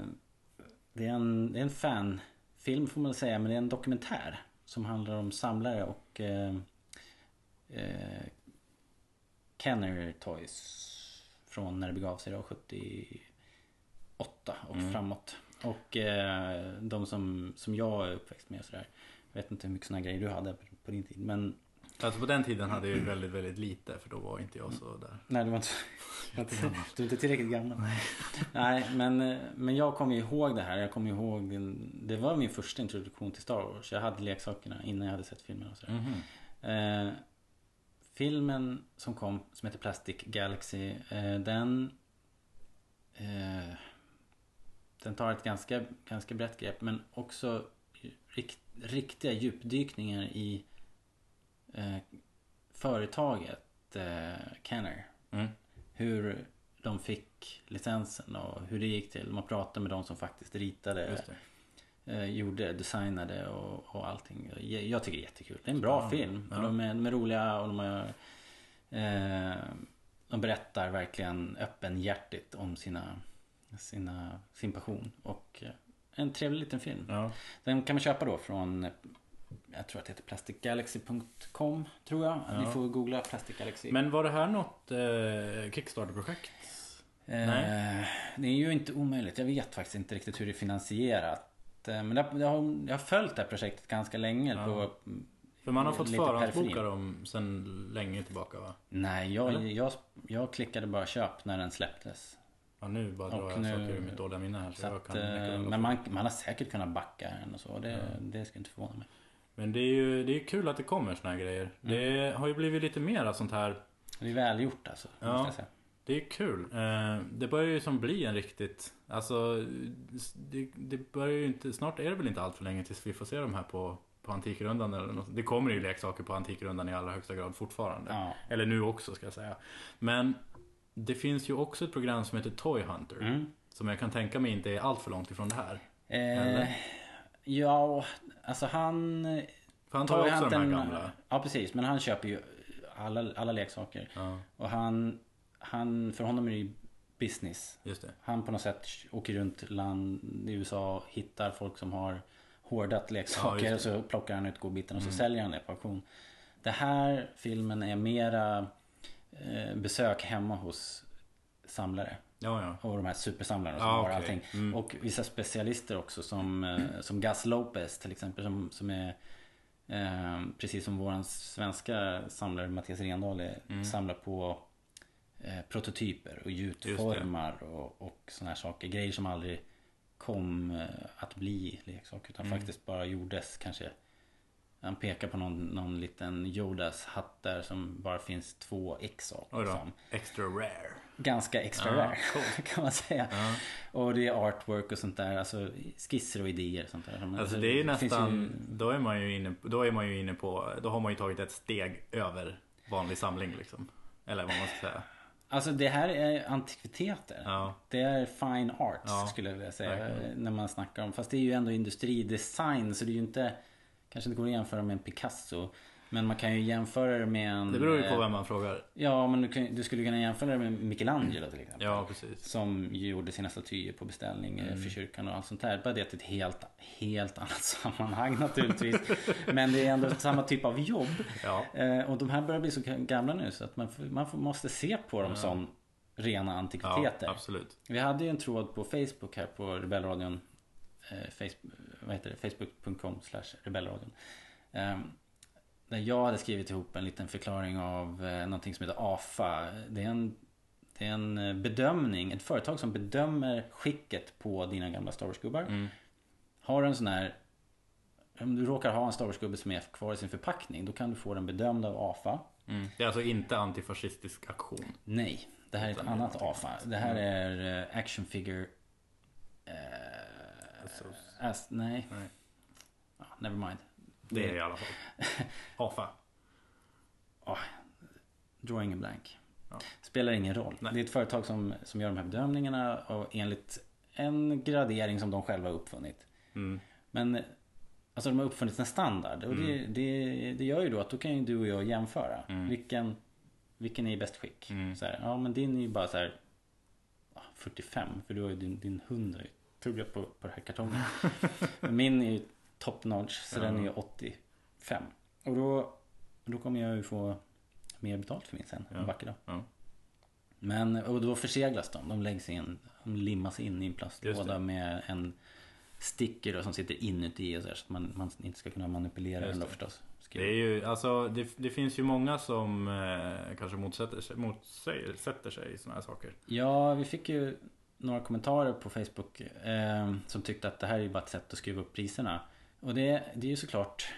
det, är en, det är en fanfilm får man säga, men det är en dokumentär. Som handlar om samlare och eh, eh, Kenner Toys. Från när det begav sig då, 78 och Mm. framåt. Och eh, de som, som jag är uppväxt med och sådär. Jag vet inte hur mycket sådana grejer du hade på, på din tid. Men Alltså på den tiden hade jag ju väldigt, väldigt lite för då var inte jag så där. Nej, du var inte, du var inte, du är inte tillräckligt gammal. Nej, men, eh, men jag kommer ihåg det här. Jag kommer ihåg, det var min första introduktion till Star Wars. Jag hade leksakerna innan jag hade sett filmen och sådär. Mhm. Eh, filmen som kom, som heter Plastic Galaxy, eh, den... Eh, den tar ett ganska, ganska brett grepp men också rikt, riktiga djupdykningar i eh, företaget eh, Kenner. Mm. Hur de fick licensen och hur det gick till. Man pratade med de som faktiskt ritade, eh, gjorde, designade och, och allting. Jag, jag tycker det är jättekul. Det är en bra Ja, film. ja. De, är, de är roliga och de är, eh, De berättar verkligen öppenhjärtigt om sina, sina, sin passion. Och eh, en trevlig liten film. Ja. Den kan man köpa då från Jag tror att det heter plasticgalaxy.com Tror jag. Ja. Ni får googla Plastic Galaxy. Men var det här något eh, Kickstarter-projekt? Eh, det är ju inte omöjligt. Jag vet faktiskt inte riktigt hur det är finansierat. Eh, Men jag, jag, har, jag har följt det här projektet ganska länge. Ja. På, För man har fått förhandsboka dem sen länge tillbaka va? nej, jag, Eller? jag, jag klickade bara köp när den släpptes. Ja nu bara drar jag nu- saker ur mitt dåliga minne här. Så Så jag att, kan, jag eh, kan men man, man har säkert kunnat backa den och så. Det, det skulle inte förvåna mig. Men det är ju det är kul att det kommer såna här grejer. Det har ju blivit lite mer av sånt här. Det är välgjort alltså. Ja. Det är kul. Eh, Det börjar ju som bli en riktigt... Alltså, det, det börjar ju inte... Snart är det väl inte allt för länge tills vi får se de här på, på Antikrundan eller något. Det kommer ju leksaker på Antikrundan i allra högsta grad fortfarande. Ja. Eller nu också ska jag säga. Men det finns ju också ett program som heter Toy Hunter. Mm. Som jag kan tänka mig inte är allt för långt ifrån det här. Eh, ja, alltså han... För han tar ju också de här Toyhunten- gamla. Ja precis, men han köper ju alla, alla leksaker. Ja, Och han, han, för honom är det ju business. just det. Han på något sätt åker runt land i USA och hittar folk som har hårdat Ja, leksaker just och så plockar han ut godbitarna och så Mm. säljer han det på auktion. Det här filmen är mera eh, besök hemma hos samlare. Ja, ja. Och de här supersamlarna som Ja, har okej. allting. Mm. Och vissa specialister också som, eh, som Gus Lopez till exempel. Som, som är eh, precis som våran svenska samlare Mattias Rendahl Mm. samlar på eh, prototyper och gjutformar och, och såna här saker. Grejer som aldrig kom eh, att bli leksak utan Mm. faktiskt bara gjordes kanske. Han pekar på någon, någon liten Yodas hatt där som bara finns två ex av. Liksom. Extra rare. Ganska extra Ja, rare *laughs* kan man säga. Ja. Och det är artwork och sånt där, alltså skisser och idéer och sånt där. Alltså det är ju nästan, ju- då är man ju inne, då är man ju inne på, då har man ju tagit ett steg över vanlig samling liksom. Eller vad man ska säga. Alltså det här är antikviteter. Ja. Det är fine art Ja, skulle jag vilja säga. verkligen. När man snackar om. Fast det är ju ändå industridesign så det är ju inte Kanske inte går att jämföra med en Picasso. Men man kan ju jämföra det med en Det beror ju på eh, vem man frågar. Ja men du, kan, du skulle kunna jämföra det med Michelangelo till exempel. Ja, precis. Som gjorde sina statyer på beställning eh, Mm. för kyrkan och allt sånt där. Bara det är ett helt, helt annat *laughs* sammanhang naturligtvis. Men det är ändå samma typ av jobb. Ja. Eh, och de här börjar bli så gamla nu så att man, man måste se på dem som rena Ja, antikviteter. absolut. Vi hade ju en tråd på Facebook här på Rebellradion. Eh, Facebook, vad heter det? Facebook.com slash Rebellradion. Eh, där jag hade skrivit ihop en liten förklaring av eh, någonting som heter AFA. Det är en det är en eh, bedömning, ett företag som bedömer skicket på dina gamla Star Wars-gubbar. Mm. Har du en sån här om du råkar ha en Star Wars-gubbe som är kvar i sin förpackning då kan du få den bedömd av AFA. Mm. Det är alltså inte antifascistisk aktion. Nej, det här är ett Utan är annat AFA. Det här är eh, Action Figure... Alltså, as, nej, nej. ja, never mind. Det är i alla fall. *laughs* AFA. Drawing in blank. Ja. Spelar ingen roll. Nej. Det är ett företag som, som gör de här bedömningarna och enligt en gradering som de själva har uppfunnit. Mm. Men alltså de har uppfunnit en standard och det, det, det gör ju då att då kan ju du och jag jämföra. Mm. Vilken, vilken är i bäst skick? Mm. Så här, ja men din är ju bara så här ja, 45 för du har ju din, din hund har ju tuggat på, på den här kartongen. *laughs* Min är ju top notch så Ja. den är ju 85. Och då, då kommer jag ju få mer betalt för min sen en vacker dag. Men och då förseglas de. De läggs in, de limmas in i en plastlåda med en sticker då, som sitter inuti och så, här, så att man, man inte ska kunna manipulera den då det. förstås. Det är ju, alltså det, det finns ju många som eh, kanske motsätter sig, motsäger, sätter sig i sådana här saker. Ja, vi fick ju några kommentarer på Facebook eh, som tyckte att det här är ju bara ett sätt att skruva upp priserna. Och det, det är ju såklart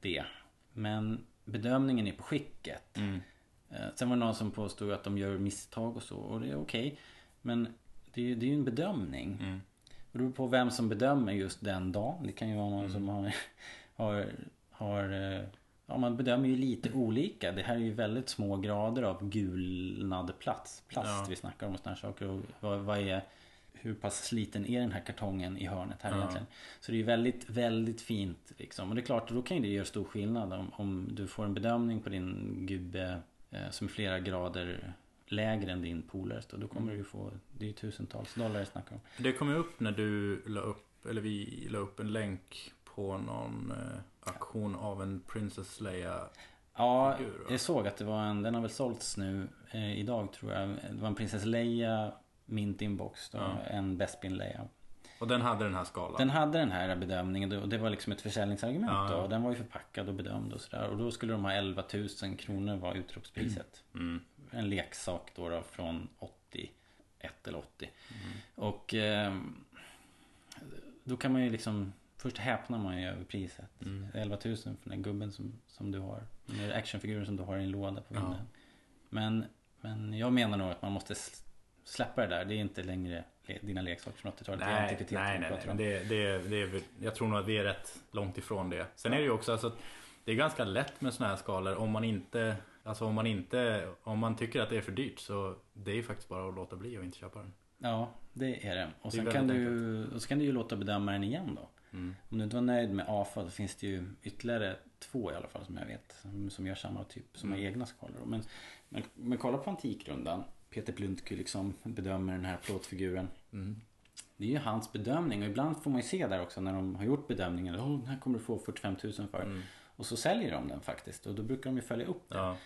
det. Men bedömningen är på skicket. Mm. Eh, sen var det någon som påstod att de gör misstag och så och det är okej. Men det är ju det är ju en bedömning. Mm. Det beror på vem som bedömer just den dagen. Det kan ju vara någon Mm. som har, har, har eh, Ja man bedömer ju lite olika. Det här är ju väldigt små grader av gulnad plast, plast Ja. vi snackar om och sådana saker. Och vad, vad är, hur pass sliten är den här kartongen i hörnet här Ja. egentligen? Så det är väldigt, väldigt fint liksom. Och det är klart, då kan ju det göra stor skillnad om, om du får en bedömning på din gubbe eh, som är flera grader lägre än din polares. Då, då kommer du ju få, det är ju tusentals dollar jag snackar om. Det kom ju upp när du la upp, eller vi la upp en länk på någon eh, aktion av en Princess Leia. Ja, jag såg att det var en, den har väl sålts nu eh, idag tror jag. Det var en Princess Leia Mint Inbox då, Ja. en Bespin Leia. Och den hade den här skalan. Den hade den här bedömningen och det var liksom ett försäljningsargument Ja, ja. då. Den var ju förpackad och bedömd och sådär. Och då skulle de ha 11 000 kronor var utropspriset. Mm. En leksak då, då från 81 eller 80. Mm. Och ehm, då kan man ju liksom Först häpnar man ju över priset. Mm. 11 000 för den gubben som, som du har. Den actionfiguren som du har i en låda på Ja. vinden. Men, men jag menar nog att man måste släppa det där. Det är inte längre dina leksaker från 80-talet. det är Nej, antikviteter nej, nej, nej. Det, det, det är, jag tror nog att vi är rätt långt ifrån det. Sen är det ju också alltså det är ganska lätt med sådana här skalor om man inte Alltså om man inte Om man tycker att det är för dyrt så Det är ju faktiskt bara att låta bli och inte köpa den. Ja, det är det. Och Det sen kan väldigt du, och så kan du ju låta bedömaren igen då. Mm. Om du inte var nöjd med AFA då finns det ju ytterligare två i alla fall som jag vet. Som, som gör samma typ, som har Mm. egna skalor. Men, men, men kolla på Antikrundan. Peter Plundky liksom bedömer den här plåtfiguren. Mm. Det är ju hans bedömning och ibland får man ju se där också när de har gjort bedömningen. Oh, den här kommer du få 45 000 för. Mm. Och så säljer de den faktiskt och då brukar de ju följa upp det. Ja,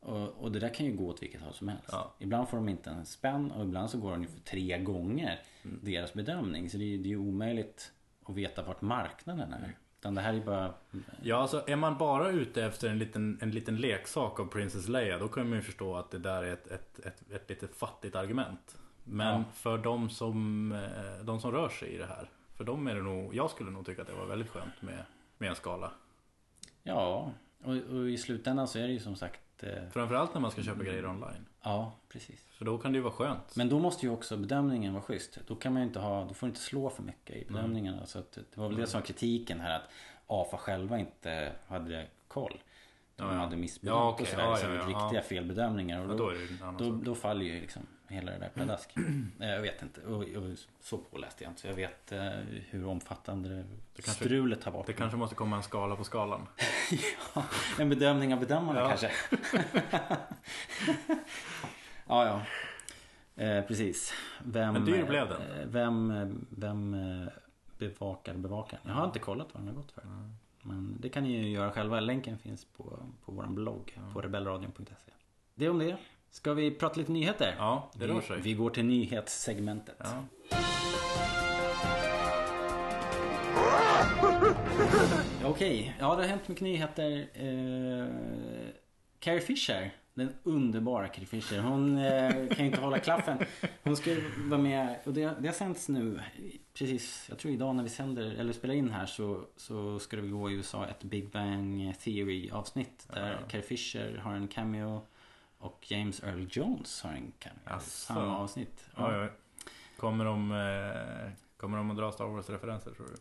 Och, och det där kan ju gå åt vilket håll som helst. Ja. Ibland får de inte en spänn och ibland så går den ju för tre gånger Mm. deras bedömning. Så det är ju det är ju omöjligt att veta vart marknaden är. Utan det här är bara... ja alltså är man bara ute efter en liten, en liten leksak av Princess Leia Då kan man ju förstå att det där är ett, ett, ett, ett lite fattigt argument. Men Ja. för de som, eh, de som rör sig i det här För dem är det nog Jag skulle nog tycka att det var väldigt skönt med, med en skala. Ja, och, och i slutändan så är det ju som sagt att... Eh, Framförallt när man ska köpa grejer online. ja, precis. För då kan det ju vara skönt. Men då måste ju också bedömningen vara schysst. Då kan man ju inte ha, då får du inte slå för mycket i bedömningarna. Så att det var väl det som var kritiken här att AFA själva inte hade koll. De Ja, hade missbedömt Ja, okej. och sådär. Ja, så ja, ja. riktiga felbedömningar. Och då, då då, då faller ju liksom hela det där pladask. Eh, jag vet inte. Och, och så påläste jag inte. Så jag vet eh, hur omfattande Det kanske- strulet har varit. Det kanske måste komma en skala på skalan. *laughs* ja, en bedömning av bedömarna Ja. kanske. *laughs* ja, ja. Eh, precis. Vem, Men dyr blev den. eh, Vem, vem eh, bevakar bevakaren? Jag har inte kollat vad den har gått för. Men det kan ni ju göra själva. Länken finns på, på vår blogg på rebellradion.se. Det är om det. Ska vi prata lite nyheter? Ja, det rör vi, sig. vi går till nyhetssegmentet. Ja. *laughs* Okej, ja det har hänt mycket nyheter. Eh, Carrie Fisher, den underbara Carrie Fisher. Hon eh, kan ju inte hålla klaffen. Hon ska vara med, och det, det har sänts nu, precis, jag tror idag när vi sänder, eller spelar in här så, så ska det gå i USA ett Big Bang Theory avsnitt. Där Ja. Carrie Fisher har en cameo och James Earl Jones har en cameo. Samma avsnitt. Oj, oj. Kommer de, eh, kommer de att dra Star Wars-referenser tror du?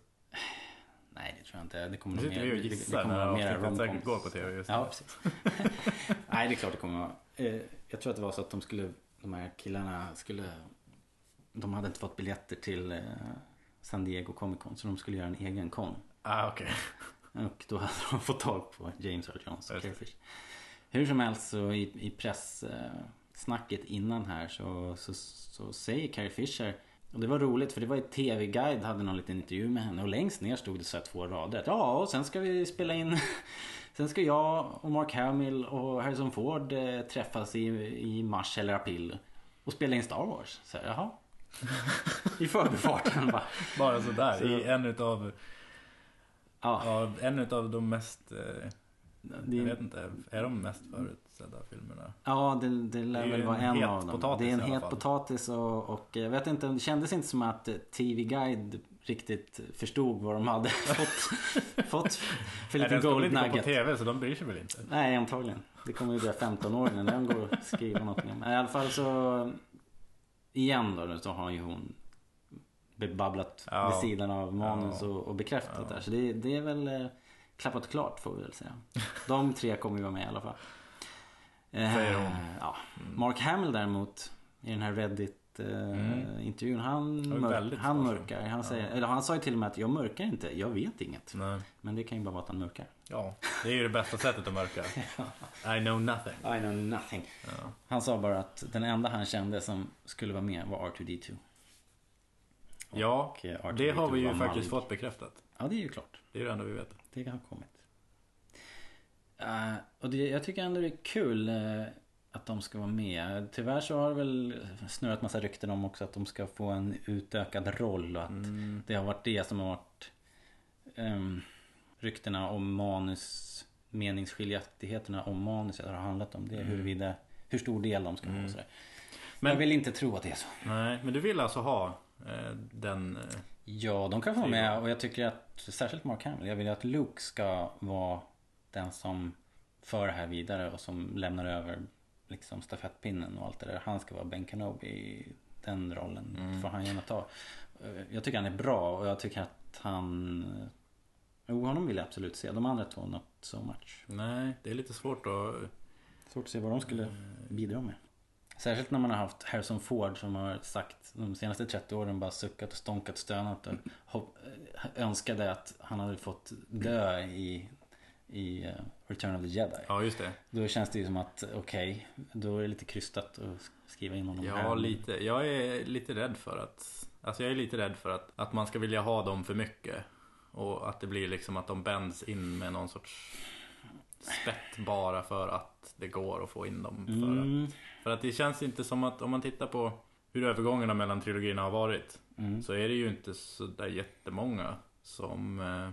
Nej det tror jag inte. Det kommer nog och det- det kommer mera avsnittet säkert romcoms. går på tv just nu. Ja, precis. *laughs* Nej, det är klart det kommer. Eh, Jag tror att det var så att de skulle, de här killarna skulle, de hade inte fått biljetter till eh, San Diego Comic Con så de skulle göra en egen kon. Ah, okej. Och då hade de fått tag på James Earl Jones och Fisher. Hur som helst så i, i pressnacket innan här så, så, så säger Carrie Fisher och det var roligt för det var i TV-guide hade någon liten intervju med henne och längst ner stod det så här två rader. Ja, och sen ska vi spela in *laughs* Sen ska jag och Mark Hamill och Harrison Ford eh, träffas i, i mars eller april och spela in Star Wars. Så här, jaha. I förbifarten bara. Bara sådär. Så- I en utav, Ja, ja, en utav de mest, eh, det, jag vet inte, är de mest förutsedda filmerna? Ja, det, det lär Det väl vara en en av dem. det är en het potatis och, och jag vet inte, det kändes inte som att TV Guide riktigt förstod vad de hade *laughs* fått, fått för lite den ska gold inte gå på nugget. tv så de bryr sig väl inte? Nej, antagligen. Det kommer ju dröja 15 år innan den går att skriva någonting om. I alla fall så igen då så har ju hon babblat Ja. vid sidan av manus Ja. och, och bekräftat Ja. där. Så det, det är väl eh, klappat klart får vi väl säga. De tre kommer ju vara med i alla fall. Eh, Säger hon. Ja. Mark Hamill däremot i den här Reddit eh, Mm. han, mörk, han mörkar. Han, säger, Ja. eller han sa ju till och med att jag mörkar inte, jag vet inget. Nej. Men det kan ju bara vara att han mörkar. Ja, det är ju det bästa sättet att mörka. *laughs* I know nothing. I know nothing. Ja. Han sa bara att den enda han kände som skulle vara med var R2D2. Ja, Och, eh, R2D2 det har vi ju faktiskt mallig. fått bekräftat. Ja, det är ju klart. Det är det enda vi vet. Det har kommit. Eh, och det, jag tycker ändå det är kul eh, att de ska vara med. Tyvärr så har det väl snurrat massa rykten om också att de ska få en utökad roll och att Mm. det har varit det som har varit um, ryktena om manus meningsskiljaktigheterna om manuset har handlat om det. Mm. Huruvida, hur stor del de ska ha och sådär. Men Men- jag vill inte tro att det är så. Nej, men du vill alltså ha eh, den... Eh, Ja, de kan få vara med och jag tycker att särskilt Mark Hamill. Jag vill att Luke ska vara den som för det här vidare och som lämnar över liksom stafettpinnen och allt det där. Han ska vara Ben Kenobi i den rollen. Mm. får han gärna ta. Eh, Jag tycker han är bra och jag tycker att han... Jo, honom vill jag absolut se. De andra två, not so much. nej, det är lite svårt att... Svårt att se vad de skulle bidra med. Särskilt när man har haft Harrison Ford som har sagt de senaste 30 åren bara suckat och stånkat stönat och hopp, önskade att han hade fått dö i, i eh, Return of the Jedi. Ja, just det. Då känns det ju som att okej, då är det lite krystat att skriva in honom Ja, här. lite. Jag är lite rädd för att... Alltså jag är lite rädd för att, att man ska vilja ha dem för mycket. Och att det blir liksom att de bänds in med någon sorts spett bara för att det går att få in dem. För, att, Mm, för att det känns inte som att om man tittar på hur övergångarna mellan trilogierna har varit. mm. Så är det ju inte så där jättemånga som eh,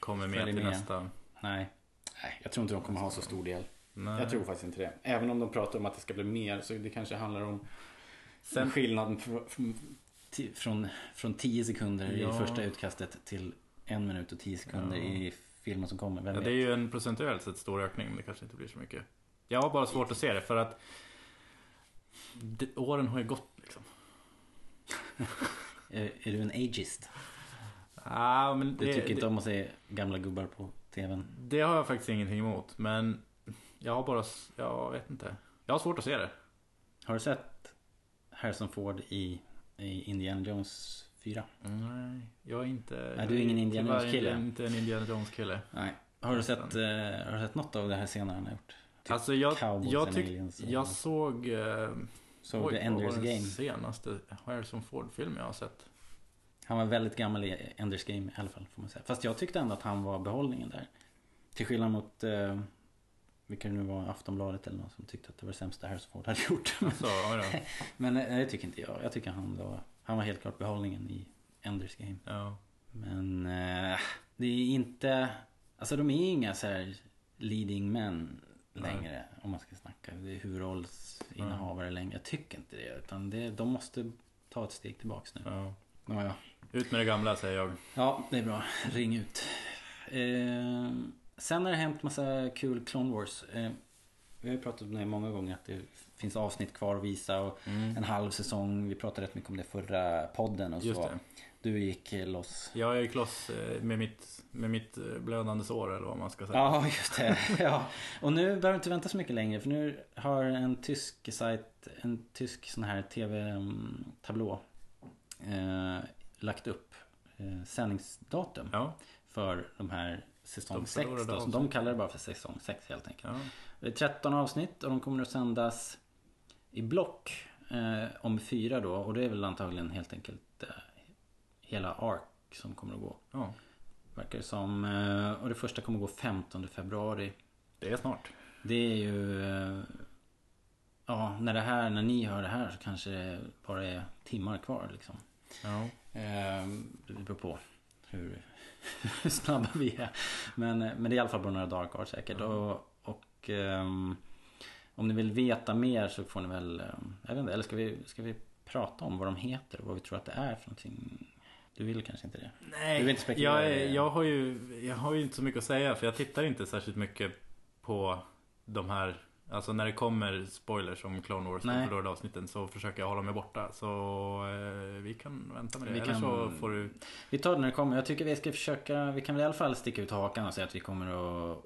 kommer med Följer till med. nästa. Nej. Nej, jag tror inte de kommer ha så stor del. Nej. Jag tror faktiskt inte det. Även om de pratar om att det ska bli mer så det kanske handlar om Sen- skillnaden fr- fr- ti- från, från 10 sekunder Ja. i första utkastet till en minut och 10 sekunder Ja. i filmen som kommer. Vem Ja, vet? det är ju en procentuellt sett stor ökning men det kanske inte blir så mycket. Jag har bara svårt att se det för att det, åren har ju gått liksom. *laughs* Är, är du en ageist? Ah, men Du det, tycker inte det, om att se gamla gubbar på TVn? det har jag faktiskt ingenting emot. Men jag har bara, jag vet inte. Jag har svårt att se det. Har du sett Harrison Ford i, i Indiana Jones 4? Nej, jag är inte... Nej, du är ingen Indiana Jones-kille. inte en Indiana Jones-kille. Nej. Har du sett, eh, har du sett något av det här senare han har gjort? Typ Alltså jag, Cowboys jag, tyck, Aliens jag såg... Eh, Såg vad Enders Game? senaste Harrison Ford-film jag har sett? Han var väldigt gammal i Enders Game i alla fall får man säga. Fast jag tyckte ändå att han var behållningen där. Till skillnad mot eh, vilka det nu var, Aftonbladet eller någon som tyckte att det var det sämsta Harrison Ford hade gjort. Så, oj då. Men eh, det tycker inte jag. Jag tycker han var, han var helt klart behållningen i Enders Game. Ja. Men eh, det är inte, alltså de är inga så här leading men längre om man ska snacka. Det är huvudrollsinnehavare längre. Jag tycker inte det. Utan det, de måste ta ett steg tillbaks nu. ja. Ja, ja. Ut med det gamla säger jag. Ja, det är bra. Ring ut. Eh, sen har det hänt massa kul Clone Wars. Eh, vi har ju pratat om det många gånger att det finns avsnitt kvar att visa och en halv säsong. Vi pratade rätt mycket om det förra podden och Just så. det. Du gick loss. Jag är kloss eh, med mitt, med mitt eh, blödande sår eller vad man ska säga. Ja, just det. *laughs* Ja. Och nu behöver du inte vänta så mycket längre för nu har en tysk sajt, en tysk sån här TV-tablå eh, lagt upp eh, sändningsdatum Ja. för de här säsong De 6 förlorade då, så avsnitt. De kallar det bara för säsong 6 helt enkelt. ja. Det är 13 avsnitt och de kommer att sändas i block eh, om fyra då och det är väl antagligen helt enkelt eh, hela ARK som kommer att gå. ja. Verkar det som. Eh, och det första kommer att gå 15 februari. Det är snart. Det är ju... eh, Ja, när det här, när ni hör det här så kanske det bara är timmar kvar liksom. Ja. Eh, Det beror på hur, hur *laughs* snabba vi är. Men, eh, men det är i alla fall bara några dagar kvar säkert. Och, och ehm, om ni vill veta mer så får ni väl... ehm, Jag vet inte, eller ska vi, ska vi prata om vad de heter och vad vi tror att det är för någonting? Du vill kanske inte det? Nej, Du vill inte spekulera jag, jag, har ju, jag har ju inte så mycket att säga för jag tittar inte särskilt mycket på de här Alltså när det kommer spoilers om Clone Wars Nej. de förlorade avsnitten så försöker jag hålla mig borta. Så eh, vi kan vänta med det. Vi Eller kan- så får du... Vi tar det när det kommer. Jag tycker vi ska försöka, vi kan väl i alla fall sticka ut hakan och säga att vi kommer att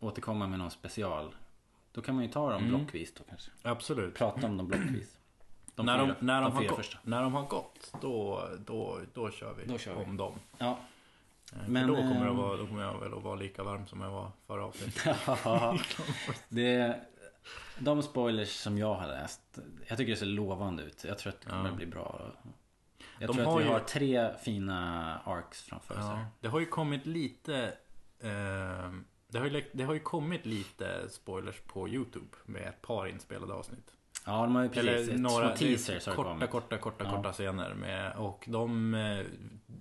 återkomma med någon special. Då kan man ju ta dem Mm. blockvis då kanske. Absolut. Prata om dem blockvis. De när, de, fyra- när, de de har gått, när de har gått då, då, då kör vi Då kör vi. om dem. Ja. Eh, Men, då kommer, jag ehm, vara, då kommer jag väl att vara lika varm som jag var förra avsnittet. *laughs* Ja, det, de spoilers som jag har läst. Jag tycker det ser lovande ut. Jag tror att det kommer Ja. bli bra. Jag De tror har att vi ju- har tre fina arcs framför oss Ja, det har ju kommit lite eh, det, har ju, det har ju kommit lite spoilers på Youtube med ett par inspelade avsnitt. Ja, de har ju precis Eller några, teasers har korta, kommit. korta, korta, Ja. korta scener med, och de eh,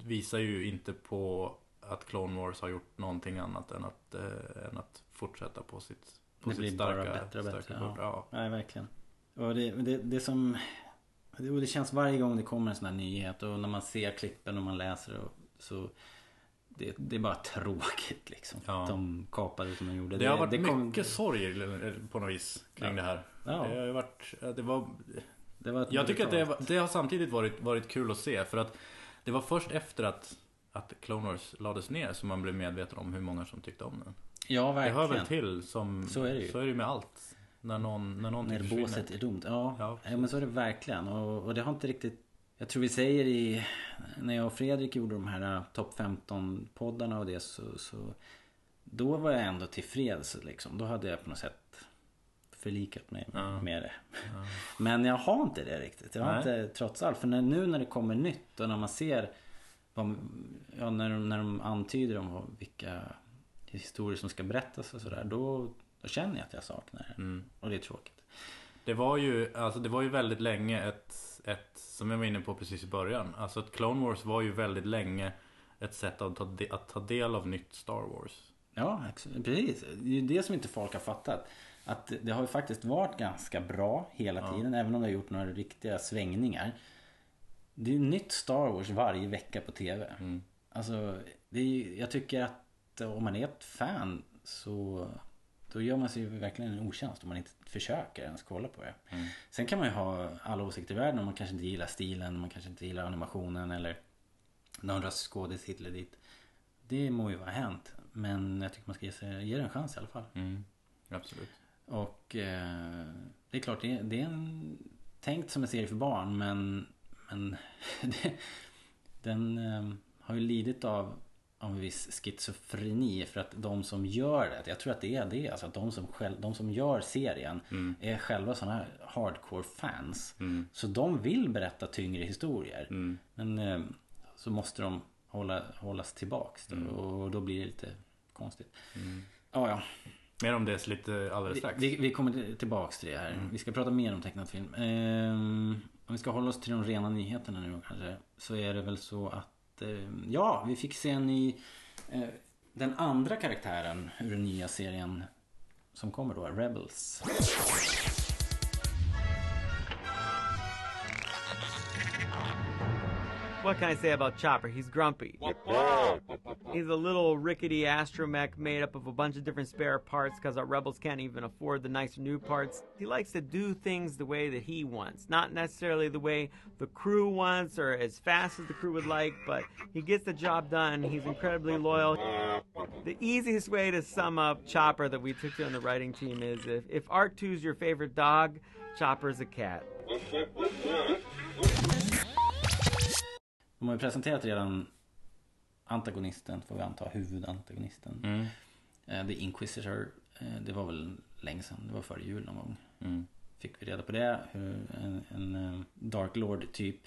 visar ju inte på att Clone Wars har gjort någonting annat än att, eh, än att fortsätta på sitt, på Det sitt blir bara bättre och bättre, ja. Ja. Nej, verkligen. Och det, det, det som... Det, det känns varje gång det kommer en sån här nyhet och när man ser klippen och man läser och, så... Det, det är bara tråkigt liksom. Ja. Att de kapade som de gjorde. Det, har varit kom- mycket sorg på något vis kring Ja. det här. Ja. Det har varit, det var det var Jag tycker att det, det har samtidigt varit, varit kul att se för att det var först efter att, att Clone Wars lades ner som man blev medveten om hur många som tyckte om den. Ja, Det verkligen. hör väl till som, Så är det ju. Så är det ju med allt. När, någon, när någonting När försvinner. båset är dumt. Ja, Ja, ja, men så är det verkligen. Och, och det har inte riktigt... Jag tror vi säger i... När jag och Fredrik gjorde de här uh, topp 15 poddarna och det så, så... Då var jag ändå tillfreds liksom. Då hade jag på något sätt förlikat mig Ja. med det. Ja. *laughs* Men jag har inte det riktigt. Jag har Nej. inte trots allt. För när, nu när det kommer nytt och när man ser... Vad, ja, när, de, när de antyder om vad- vilka historier som ska berättas och sådär. Då, då känner jag att jag saknar det. Mm. Och det är tråkigt. Det var ju, alltså det var ju väldigt länge ett, ett, som jag var inne på precis i början. Alltså att Clone Wars var ju väldigt länge ett sätt att ta, de, att ta del av nytt Star Wars. Ja, precis. Det är ju det som inte folk har fattat. Att det har ju faktiskt varit ganska bra hela Ja. tiden. Även om det har gjort några riktiga svängningar. Det är ju nytt Star Wars varje vecka på TV. Då gör man sig ju verkligen en otjänst om man inte försöker ens kolla på det. Mm. Sen kan man ju ha alla åsikter i världen om man kanske inte gillar stilen, man kanske inte gillar animationen eller någon röstskådis hit eller dit. Det må ju vara hänt. Men jag tycker man ska ge, sig, ge det en chans i alla fall. Mm. Absolut. Och eh, det är klart, det är, det är en, tänkt som en serie för barn men, men *laughs* det, den eh, har ju lidit av, av en viss schizofreni för att de som gör det, jag tror att det är det, alltså att de som, själv, de som gör serien Mm. är själva sådana här hardcore fans. Mm. Så de vill berätta tyngre historier. Mm. Men eh, så måste de hålla, hållas tillbaks då, Mm. och då blir det lite konstigt. Mm. Ja, ja. Mer om det lite alldeles strax. vi, vi kommer till- tillbaks till det här. Mm. Vi ska prata mer om tecknad film. Ehm, om vi ska hålla oss till de rena nyheterna nu kanske. Så är det väl så att, eh, ja, vi fick se en ny, eh, den andra karaktären ur den nya serien som kommer då, Rebels. What can I say about Chopper? He's grumpy. He's a little rickety astromech made up of a bunch of different spare parts because our rebels can't even afford the nicer new parts. He likes to do things the way that he wants, not necessarily the way the crew wants or as fast as the crew would like, but he gets the job done. He's incredibly loyal. The easiest way to sum up Chopper that we took to on the writing team is if, if R2's your favorite dog, Chopper's a cat. De har ju presenterat redan antagonisten, får vi anta, huvudantagonisten. Mm. Eh, The Inquisitor. Eh, det var väl länge sedan, det var före jul någon gång. Mm. Fick vi reda på det. En, en eh, Dark Lord typ.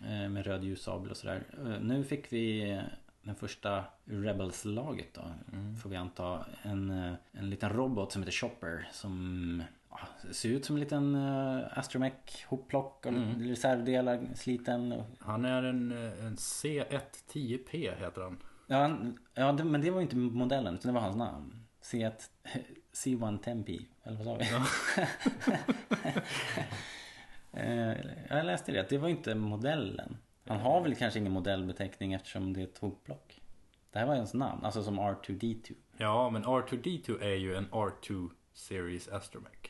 Med röd ljussabel och sådär. Nu fick vi den första Rebels-laget då. Mm. Får vi anta. En, en liten robot som heter Chopper. Som ja, ser ut som en liten uh, astromech hopplock. Och Mm. reservdelar sliten. Han är en, eh, en C110P heter han. ja, ja det, men det var inte modellen utan det var hans namn. C1, *laughs* C110P. Eller vad sa vi? *laughs* Eh, jag läste det, det var inte modellen. Han har väl kanske ingen modellbeteckning eftersom det är ett hopplock. Det här var hans namn, alltså som R2D2. Ja, men R2D2 är ju en R2 Series Astromech.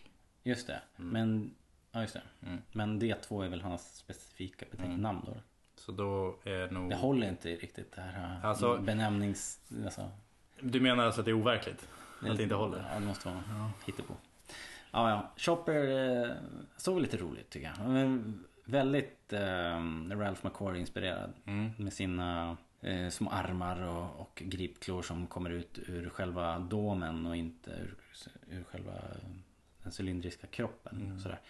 Just det, men... Ja just det. Mm. Men D2 är väl hans specifika beteckning, namn då. Så då är nog... Det håller inte riktigt det här Alltså- benämnings... Alltså, Du menar alltså att det är overkligt? Att det inte håller? Ja, det måste vara hittepå. Ja, ja. Chopper eh, såg lite roligt tycker jag. Väldigt eh, Ralph McQuarrie-inspirerad. Mm. Med sina eh, små armar och, och gripklor som kommer ut ur själva domen och inte ur, ur själva den cylindriska kroppen. Mm. Sådär.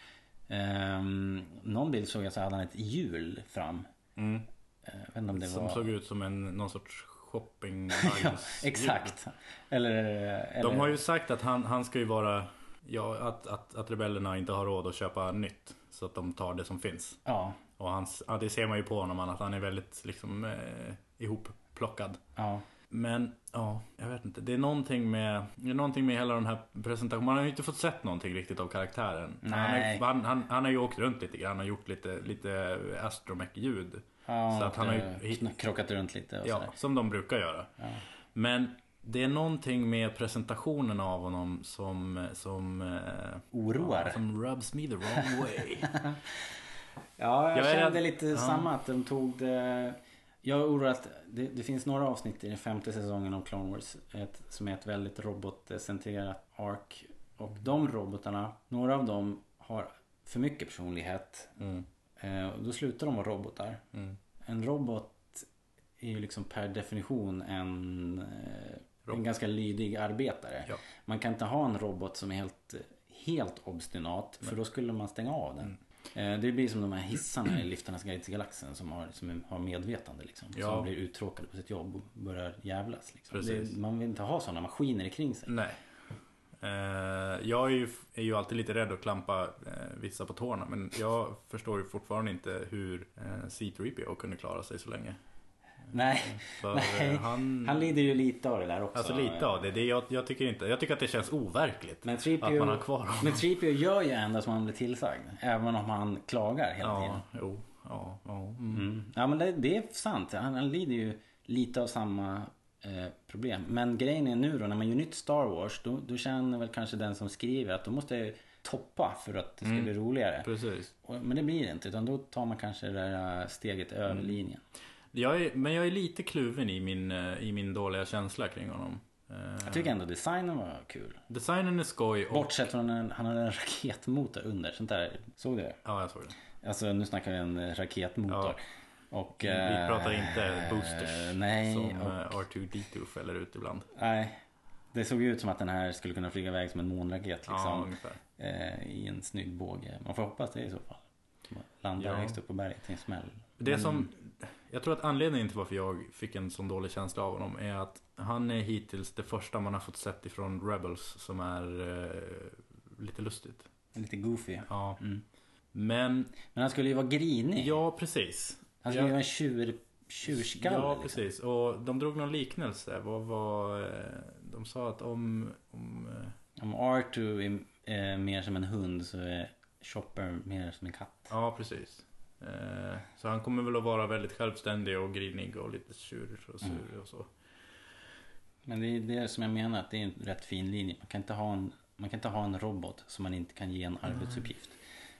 Ehm, någon bild såg jag så hade han ett hjul fram. Mm. Eh, Som var... såg ut som en, någon sorts shopping *laughs* ja, exakt. Eller, eller... De har ju sagt att han, han ska ju vara... Ja, att, att, att rebellerna inte har råd att köpa nytt. Så att de tar det som finns. Ja, Och hans, ja, det ser man ju på honom att han är väldigt liksom eh, ihopplockad. ja. Men ja, jag vet inte. Det är någonting med, det är någonting med hela den här presentationen. Man har ju inte fått sett någonting riktigt av karaktären. Nej. Han, har- han, han, han har ju åkt runt lite grann och gjort lite, lite astromech-ljud. Ja, Så att han har ju krockat runt lite och Ja, sådär. som de brukar göra. Ja. Men det är någonting med presentationen av honom som, som, eh, Oroar. ja, som rubs me the wrong way. *laughs* Ja, jag, Jag är kände rädd- lite ja. samma att de tog det... Jag är orolig att det, det finns några avsnitt i den femte säsongen av Clone Wars ett, som är ett väldigt robotcentrerat ark. Och de robotarna, några av dem har för mycket personlighet. Mm, Eh, och då slutar de vara robotar. mm. En robot är ju liksom per definition en, eh, en ganska lydig arbetare. Ja. Man kan inte ha en robot som är helt, helt obstinat för då skulle man stänga av den. Mm. Eh, Det blir som de här hissarna i Liftarnas guide till galaxen som har, som har medvetande liksom. Ja. Som blir uttråkade på sitt jobb och börjar jävlas. Liksom. Det, man vill inte ha sådana maskiner kring sig. Nej. Eh, jag är ju, är ju alltid lite rädd att klampa eh, vissa på tårna. Men jag förstår ju fortfarande inte hur eh, C3PO kunde klara sig så länge. Nej, För Nej. eh, han... han lider ju lite av det där också. Alltså lite av det. det jag, jag, tycker inte, jag tycker att det känns overkligt. Men Att man har 3PO, kvar honom. men 3PO gör ju ändå som han blir tillsagd. Även om han klagar hela tiden. Ja, jo. Ja, ja. Mm. Mm. Ja men det, det är sant. Han, han lider ju lite av samma eh, problem. Men grejen är nu då när man gör nytt Star Wars då, då känner väl kanske den som skriver att då måste jag toppa för att det ska Mm. bli roligare. Precis. Men det blir det inte utan då tar man kanske det där eh, steget över Mm. linjen. Jag är, men jag är lite kluven i min, eh, i min dåliga känsla kring honom. Jag tycker ändå designen var kul. Designen är skoj och... Bortsett från en, han hade en raketmotor under. Sånt där. Såg du det? Ja, jag såg det. Alltså nu snackar vi en eh, raketmotor. Och, Vi eh, pratar inte boosters Nej, som och, eh, R2D2 fäller ut ibland. nej. Det såg ju ut som att den här skulle kunna flyga iväg som en månraket Ja, liksom. eh, I en snygg båge. Man får hoppas det i så fall. Landar Ja. högst upp på berget till en smäll. Det som... Jag tror att anledningen till varför jag fick en sån dålig känsla av honom är att han är hittills det första man har fått sett ifrån Rebels som är eh, lite lustigt. Lite goofy. Ja. Mm. Men, Men han skulle ju vara grinig. ja precis. Han skulle ju vara en tjur, tjurskalle. Ja, liksom. precis. Och de drog någon liknelse. Vad var... eh, De sa att om... om eh, Om R2 är eh, mer som en hund så är Chopper mer som en katt. ja, precis. Eh, Så han kommer väl att vara väldigt självständig och grinig och lite tjurig och sur Mm. och så. Men det är det som jag menar att det är en rätt fin linje. Man kan inte ha en, man kan inte ha en robot som man inte kan ge en arbetsuppgift.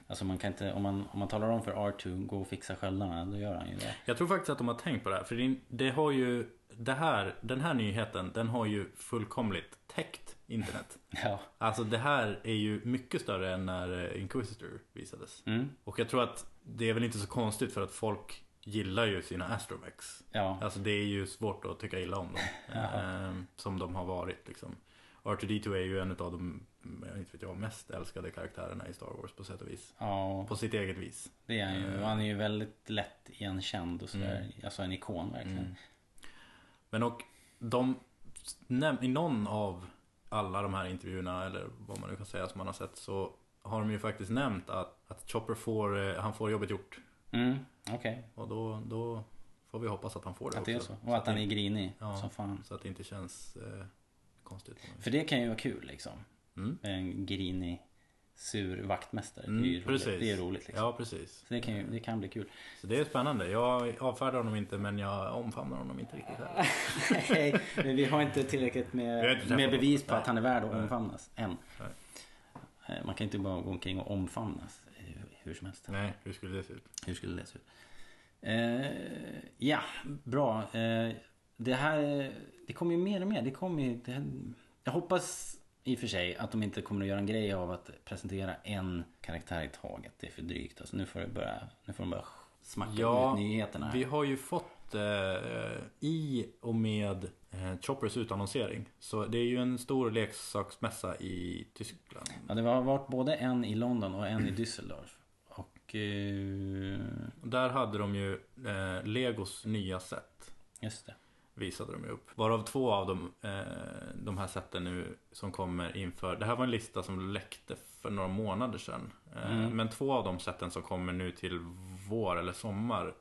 Alltså man kan inte, om man, om man talar om för R2 gå och fixa sköldarna, då gör han ju det. Jag tror faktiskt att de har tänkt på det här. För det, det har ju... Det här, den här nyheten, den har ju fullkomligt täckt internet. *laughs* Ja. Alltså det här är ju mycket större än när Inquisitor visades. Mm. Och jag tror att det är väl inte så konstigt för att folk gillar ju sina Astromex. Ja. Alltså det är ju svårt att tycka illa om dem. Eh, som de har varit liksom. R2D2 är ju en av de, inte vet jag, mest älskade karaktärerna i Star Wars på sätt och vis. Ja, På sitt eget vis. det är han ju. Och han är ju väldigt lätt igenkänd och sådär. Mm. Alltså en ikon verkligen. Mm. Men och de, i någon av alla de här intervjuerna eller vad man nu kan säga som man har sett så har de ju faktiskt nämnt att, att Chopper får, eh, han får jobbet gjort. Mm. Okej, Och då, då får vi hoppas att han får det att det är också. så. Och att han det, är grinig Ja. som fan. Så att det inte känns eh, konstigt. För det kan ju vara kul liksom. Mm. En grinig, sur vaktmästare. Mm, det är ju roligt. precis. Det är roligt liksom. Ja, precis. Så det kan, ju, det kan bli kul. Så det är spännande. Jag avfärdar honom inte men jag omfamnar honom inte riktigt heller. *laughs* Nej, men vi har inte tillräckligt med, inte med bevis på att han är värd att omfamnas. Än. Nej. Eh, Man kan inte bara gå omkring och omfamnas hur som helst. Nej, hur skulle det se ut? Hur skulle det se ut? Eh, ja, bra. Eh, det här, det kommer ju mer och mer. Det kommer ju, det, jag hoppas i och för sig att de inte kommer att göra en grej av att presentera en karaktär i taget. Det är för drygt. Alltså nu får det börja, nu får de börja smacka Ja, ut nyheterna. Vi har ju fått eh, i och med eh, Choppers utannonsering. Så det är ju en stor leksaksmässa i Tyskland. Ja, det har varit både en i London och en i Düsseldorf. Och... Eh, Där hade de ju eh, Legos nya set. just det. Visade de ju upp. Varav två av dem, eh, de här seten nu som kommer inför. Det här var en lista som läckte för några månader sedan. Eh, Mm. Men två av de seten som kommer nu till vår eller sommar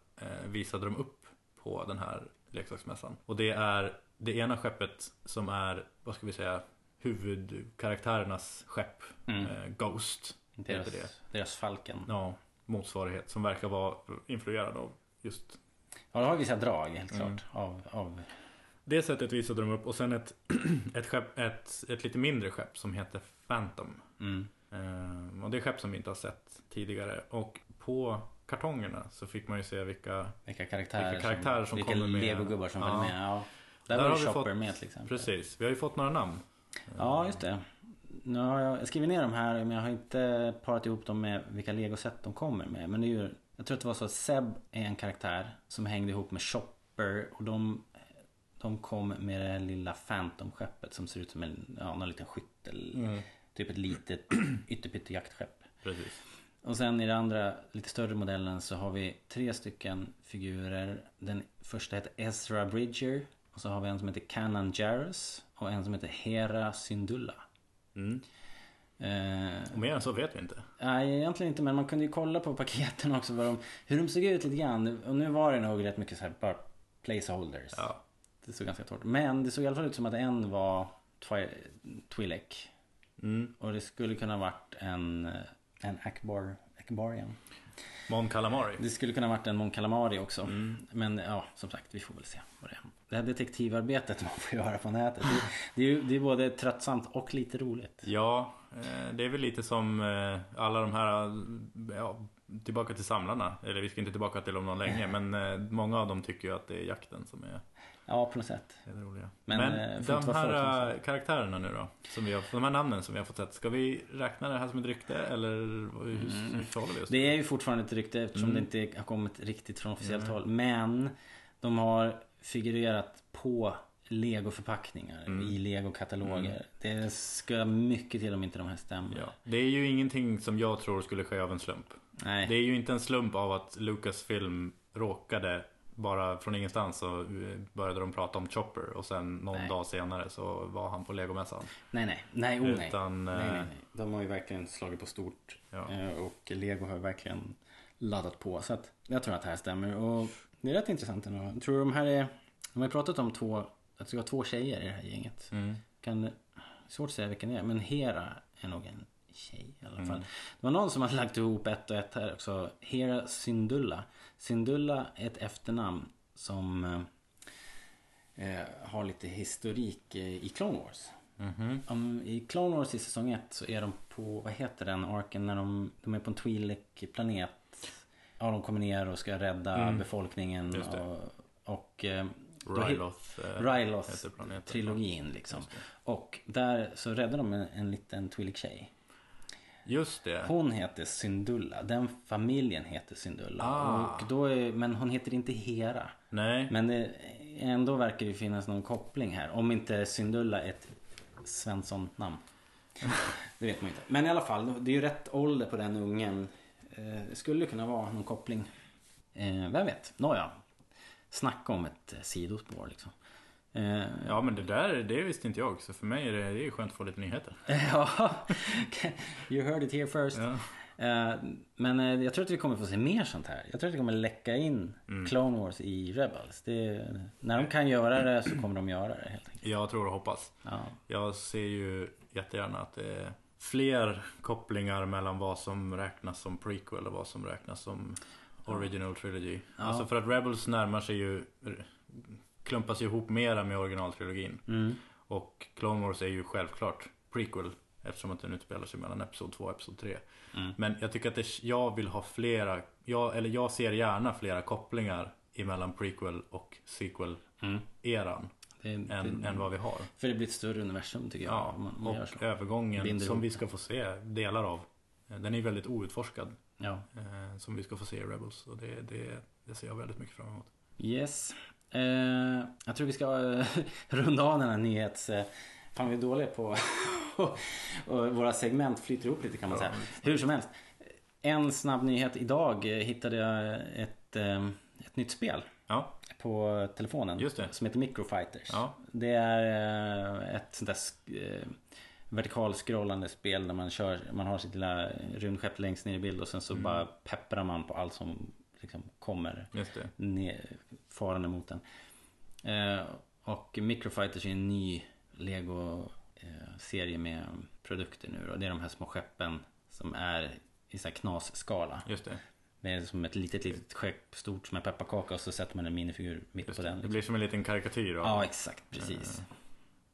visade de upp på den här leksaksmässan. Och det är det ena skeppet som är, vad ska vi säga, huvudkaraktärernas skepp. Mm. Eh, Ghost Deras, det. deras Falken. Ja, motsvarighet som verkar vara influerad av just Ja, det har vissa drag helt Mm. klart. Av, av... Det sättet visade de upp och sen ett, *clears throat* ett, skepp, ett, ett lite mindre skepp som heter Phantom. Mm. Eh, och det är skepp som vi inte har sett tidigare. Och på kartongerna så fick man ju se vilka... Vilka karaktärer, Vilka karaktärer som vilka kommer med. legogubbar som Ja. med. Ja. Där, Där var ju Chopper fått- med till exempel. Precis, vi har ju fått några namn. Ja, just det. Nu har jag, skrivit ner dem här men jag har inte parat ihop dem med vilka legoset de kommer med. Men det är ju, jag tror att det var så att Seb är en karaktär som hängde ihop med Chopper och de, de kom med det lilla Phantom-skeppet som ser ut som en, ja, någon liten skyttel. Mm. Typ ett litet *clears throat* ytterpytte-jaktskepp. Precis. Och sen i den andra lite större modellen så har vi tre stycken figurer. Den första heter Ezra Bridger. Och så har vi en som heter Kanan Jarrus. Och en som heter Hera Syndulla. Mm. Eh, Och mer än så vet vi inte. nej egentligen inte men man kunde ju kolla på paketen också de, hur de såg ut lite grann. Och nu var det nog rätt mycket så här bara placeholders. Ja. Det såg ganska torrt. Men det såg i alla fall ut som att en var Twi- Twi'lek. Mm. Och det skulle kunna varit en, en Akbar, Akbarian. Mon Calamari. Det skulle kunna varit en Mon Calamari också. Mm. Men ja, som sagt, vi får väl se vad det är. det här detektivarbetet man får göra på nätet. Det, det är ju det är både tröttsamt och lite roligt. Ja, eh, det är väl lite som eh, alla de här, eh, ja, tillbaka till samlarna. Eller vi ska inte tillbaka till dem någon länge, *laughs* men många av dem tycker ju att det är jakten som är Ja, på något sätt. det roliga. Men, Men, eh, de här för eh, karaktärerna nu då, som vi har, de här namnen som vi har fått sett. Ska vi räkna det här som ett rykte eller hur, hur förhåller vi oss? Det är ju fortfarande ett rykte eftersom Mm. det inte har kommit riktigt från officiellt håll. Men de har figurerat på Lego-förpackningar Mm. i Lego-kataloger. Det ska mycket till om inte de här stämmer. Ja. Det är ju ingenting som jag tror skulle ske av en slump. Nej. Det är ju inte en slump av att Lucasfilm råkade bara från ingenstans så eh, började de prata om Chopper och sen någon Nej. dag senare så var han på Legomässan. nej, nej. Nej, oh, nej. Utan, nej, eh, nej, nej. De har ju verkligen slagit på stort. Ja. Eh, Och Lego har verkligen laddat på. Så att jag tror att det här stämmer. Och det är rätt intressant ändå. Jag tror de här är... De har ju pratat om två... Att det ska vara två tjejer i det här gänget. Mm. Kan, svårt att säga vilken det är, men Hera är nog en tjej i alla fall. Mm. Det var någon som hade lagt ihop ett och ett här också. Hera Syndulla. Syndulla är ett efternamn som eh, eh, har lite historik eh, i Clone Wars. Mhm. Um, I Clone Wars i säsong 1 så är de på, vad heter den arken när de, de är på en Twi'lek planet. Ja, de kommer ner och ska rädda Mm. befolkningen. Och, och eh, Ryloth eh, Ryloth trilogin liksom. Och där så räddar de en, en liten Twi'lek tjej. Just det. Hon heter Syndulla. Den familjen heter Syndulla. Ah. Och då är, men hon heter inte Hera. Nej. Men det, ändå verkar det finnas någon koppling här. Om inte Syndulla är ett Svensson-namn. *laughs* Det vet man inte. Men i alla fall, det är ju rätt ålder på den ungen. Eh, Det skulle kunna vara någon koppling. Eh, vem vet? Nåja. Snacka om ett sidospår liksom. Eh, Ja men det där, det visste inte jag. Så för mig är det, det är skönt att få lite nyheter. *laughs* ja, you heard it here first. Ja. Eh, Men eh, jag tror att vi kommer få se mer sånt här. Jag tror att det kommer läcka in Mm. Clone Wars i Rebels. Det, när de kan göra det så kommer de göra det helt enkelt. Jag tror och hoppas. Ja. Jag ser ju jättegärna att det är fler kopplingar mellan vad som räknas som prequel och vad som räknas som original trilogy. Ja. Alltså för att Rebels närmar sig ju klumpas ihop mera med originaltrilogin. Mm. Och Clone Wars är ju självklart prequel eftersom att den utspelar sig mellan Episod 2 och Episod 3. Mm. Men jag tycker att det, jag vill ha flera, jag, eller jag ser gärna flera kopplingar emellan prequel och sequel Mm. än, än vad vi har. För det blir ett större universum tycker jag. Ja, man- man och övergången Binder som vi ska få se delar av. Eh, Den är väldigt outforskad. Ja. Eh, som vi ska få se i Rebels. Och det, det, det ser jag väldigt mycket fram emot. Yes. Eh, jag tror vi ska eh, *laughs* runda av den här nyhets... Eh, fan vi är dåliga på... *laughs* och våra segment flyter ihop lite kan man säga. Hur som helst. En snabb nyhet. Idag eh, hittade jag ett, eh, ett nytt spel Ja, på telefonen. Just det. Som heter Microfighters. Ja. Det är eh, ett sånt där sk- vertikalskrollande spel där man kör, man har sitt lilla rymdskepp längst ner i bild och sen så Mm. bara pepprar man på allt som liksom kommer det. ner, farande mot den. Eh, och Microfighters är en ny Lego-serie med produkter nu då. Det är de här små skeppen som är i sån här knasskala. Just det. Det är som ett litet, litet skepp stort som en pepparkaka och så sätter man en minifigur mitt Just på det. den. det liksom. blir som en liten karikatyr av Ja, exakt. Precis.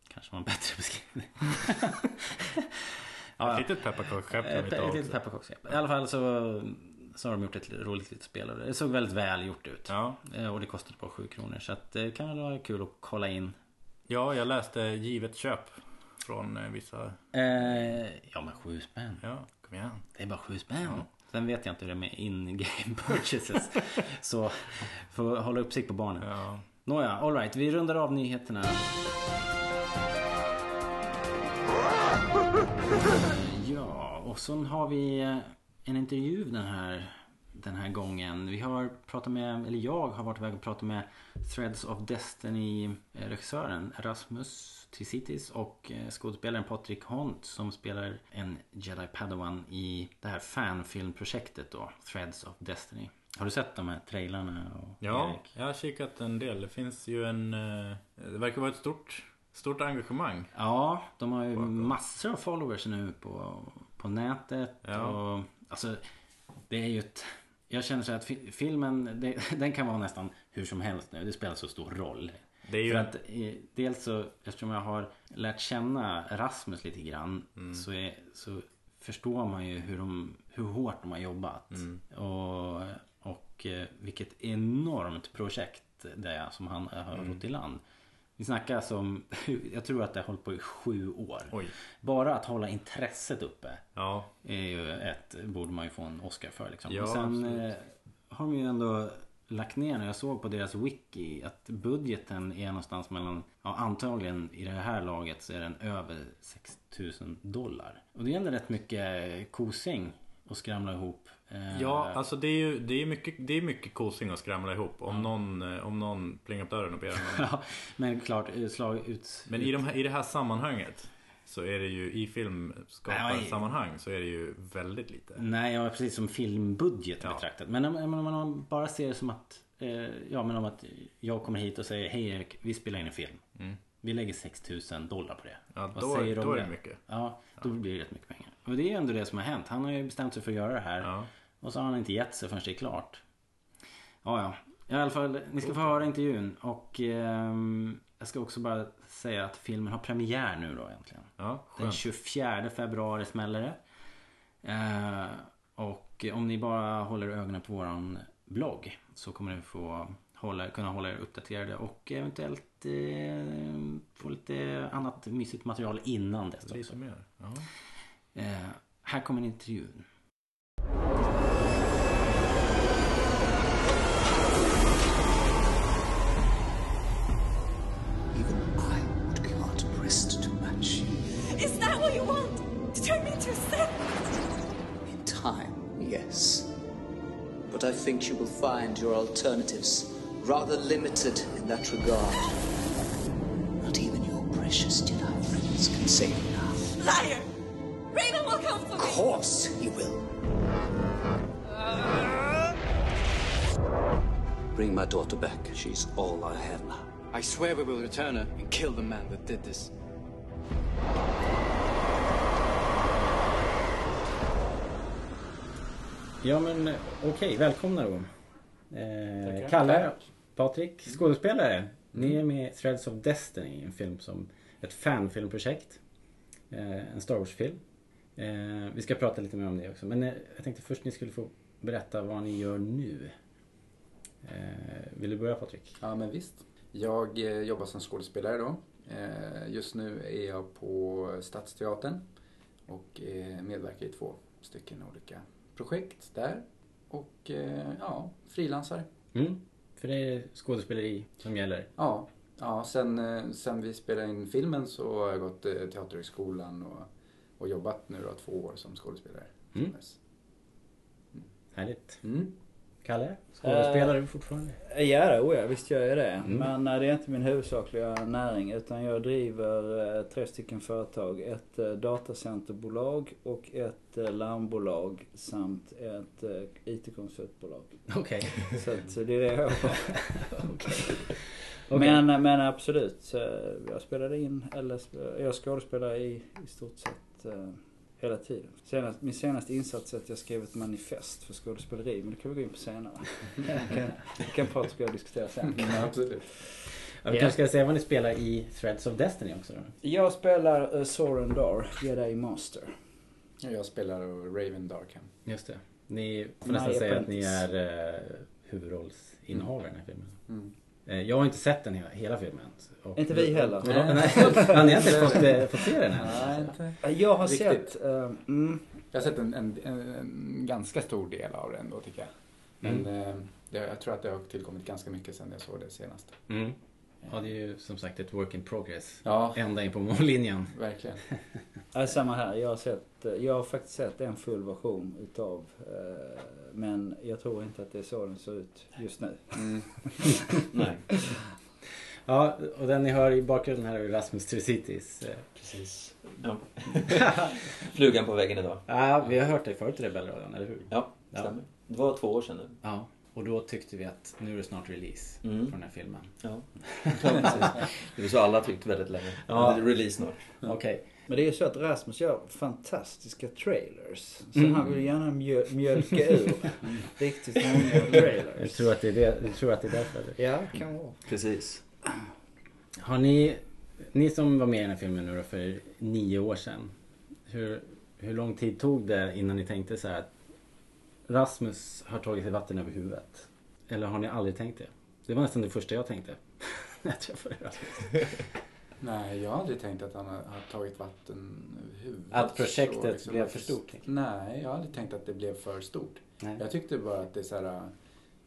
Kanske var en bättre beskrivning. *laughs* ett litet pepparkaksskepp Ett, ett litet pepparkaksskepp. I alla fall så, så har de gjort ett roligt litet spel och det såg väldigt väl gjort ut. Ja. Eh, Och det kostade bara 7 kronor. Så att det kan vara kul att kolla in. ja, jag läste givet köp från eh, vissa. Eh, ja men 7 spänn. Ja, kom igen. Det är bara 7 spänn. Ja. Sen vet jag inte hur det är med in-game *laughs* purchases. så får hålla uppsikt på barnen. Ja. Nåja, alright. Vi rundar av nyheterna. Ja, och så har vi eh, en intervju den här, den här gången. Vi har pratat med, eller jag har varit iväg och pratat med Threads of Destiny eh, Rasmus Tricitis och eh, skådespelaren Patrik Hont som spelar en Jedi Padawan i det här fanfilmprojektet då, Threads of Destiny. Har du sett de här trailarna? Ja, Erik? jag har kikat en del. Det finns ju en... eh, Det verkar vara ett stort, stort engagemang. Ja, de har ju massor av followers nu på, på nätet. Ja. Och, alltså, det är ju ett... Jag känner så att fi- filmen, det, *laughs* den kan vara nästan hur som helst nu. Det spelar så stor roll. Det är ju För att eh, dels så, eftersom jag har lärt känna Rasmus lite grann Mm. så, är, så förstår man ju hur, de, hur hårt de har jobbat. Mm. Och, och eh, vilket enormt projekt det är som han har Mm. rott i land. Vi snackar alltså om, *laughs* jag tror att det har hållit på i sju år. Oj. Bara att hålla intresset uppe Ja. är ju ett, borde man ju få en Oscar för liksom. Ja, Och sen absolut. eh, har de ju ändå lagt ner när jag såg på deras wiki att budgeten är någonstans mellan, ja antagligen i det här laget så är den över 6000 dollar. Och det är ändå rätt mycket kosing att skramla ihop. Eh, Ja, alltså det är ju det är mycket, det är mycket kosing att skramla ihop. Om, någon, eh, om någon plingar på dörren och ber om. *laughs* Ja, men klart eh, slag ut. Men i, de här, i det här sammanhanget så är det ju i filmskaparsammanhang så är det ju väldigt lite. Nej, ja, precis som filmbudget Ja. betraktat. Men om, om man bara ser det som att Ja men om att jag kommer hit och säger Hej Erik, vi spelar in en film. Mm. Vi lägger 6000 dollar på det. Ja, Vad då, säger du om då är det mycket. Ja, då blir det rätt mycket pengar. Och det är ju ändå det som har hänt. Han har ju bestämt sig för att göra det här. Ja. Och så har han inte gett sig förrän det är klart. Ja, ja. I alla fall, ni ska få höra intervjun. Och ehm, jag ska också bara säga att filmen har premiär nu då egentligen. Ja, Den skönt. 24 februari smäller det. Eh, och om ni bara håller ögonen på våran blogg så kommer ni få hålla, kunna hålla er uppdaterade och eventuellt eh, få lite annat mysigt material innan dess också. Lite mer. Ja. Eh, här kommer intervjun. Think you will find your alternatives rather limited in that regard. Not even your precious Jedi friends can save you now. Liar! Raven will come for me! Of course he will. Uh? Bring my daughter back. She's all I have now. I swear we will return her and kill the man that did this. Ja men eh, okej, välkomna då. Eh, Kalle, Patrik, skådespelare. Ni är med i Threads of Destiny, en film som ett fanfilmprojekt. Eh, en Star Wars-film. Eh, vi ska prata lite mer om det också. Men eh, jag tänkte först ni skulle få berätta vad ni gör nu. Eh, vill du börja Patrik? Ja, men visst. Jag jobbar som skådespelare då. Just nu är jag på Stadsteatern och medverkar i två stycken olika projekt där. Och eh, ja, frilansar. Mm. För det är skådespeleri som gäller. Ja, ja sen, eh, sen vi spelade in filmen så har jag gått eh, Teaterhögskolan och, och jobbat nu då två år som skådespelare. Mm. Härligt. Mm. Kalle, skådespelar du fortfarande? Ja, det, oh ja, visst gör jag det. Mm. Men eh, det är inte min huvudsakliga näring utan jag driver eh, tre stycken företag. Ett eh, datacenterbolag och ett eh, larmbolag samt ett eh, IT-konsultbolag. Okej. *laughs* Så, att, så det är det jag har. *laughs* *laughs* Okej. Men, eh, men absolut, så jag spelade in, eller jag skådespelar i, i stort sett eh, hela tiden. Senast, min senaste insats är att jag skrev ett manifest för skådespeleri, men det kan vi gå in på senare. Det kan, Patrik och diskutera sen. *laughs* Ja, absolut. Ja, vi kanske ska säga vad ni spelar i Threads of Destiny också då. Jag spelar uh, Soren Dar, Jedi Master. Jag spelar Raven Darkham. Just det. Ni får nästan säga att ni är uh, huvudrollsinnehavare i den här filmen. Mm. Eh, Jag har inte sett den hela, hela filmen. Och, Inte vi heller. Och, och, nej, ja, *laughs* ni har inte fått, eh, fått se den än? Nej. Jag har Riktigt. sett... eh, mm, Jag har sett en, en, en, en ganska stor del av det ändå tycker jag. Men eh, det, jag tror att det har tillkommit ganska mycket sen jag såg det senast. Mm. Ja, det är ju som sagt ett work in progress. Ja, Ända in på mållinjen. verkligen. *laughs* ja, samma här. Jag har, sett, eh, jag har faktiskt sett en full version utav eh, men jag tror inte att det är så den ser ut just nu. Mm. *laughs* Nej. Ja, och den ni hör i bakgrunden här är Rasmus Tricitis. Eh, Precis. Ja. *laughs* Flugan på väggen idag. Ja, vi har hört dig förut i Rebellradion, eller hur? Ja, Ja. stämmer. Det var två år sedan nu. Ja. Och då tyckte vi att nu är det snart release Mm. på den här filmen. Ja. *laughs* Det är så alla tyckt väldigt länge. Ja. Det är Release snart. Okej. Men det är ju så att Rasmus gör fantastiska trailers. Så Mm. han vill gärna mjöl, mjölka ur *laughs* riktigt många Jag trailers. tror att det är, det, jag tror att det är därför. Ja, kan vara. Precis. Har ni, ni som var med i den här filmen nu då för nio år sedan. Hur, hur lång tid tog det innan ni tänkte så här att Rasmus har tagit sig vatten över huvudet? Eller har ni aldrig tänkt det? Det var nästan det första jag tänkte. *laughs* När jag träffade Rasmus. Nej, jag har aldrig tänkt att han har, har tagit vatten över huvudet. Att projektet Så liksom blev för stort? Nej, jag har aldrig tänkt att det blev för stort. Nej. Jag tyckte bara att det är så här,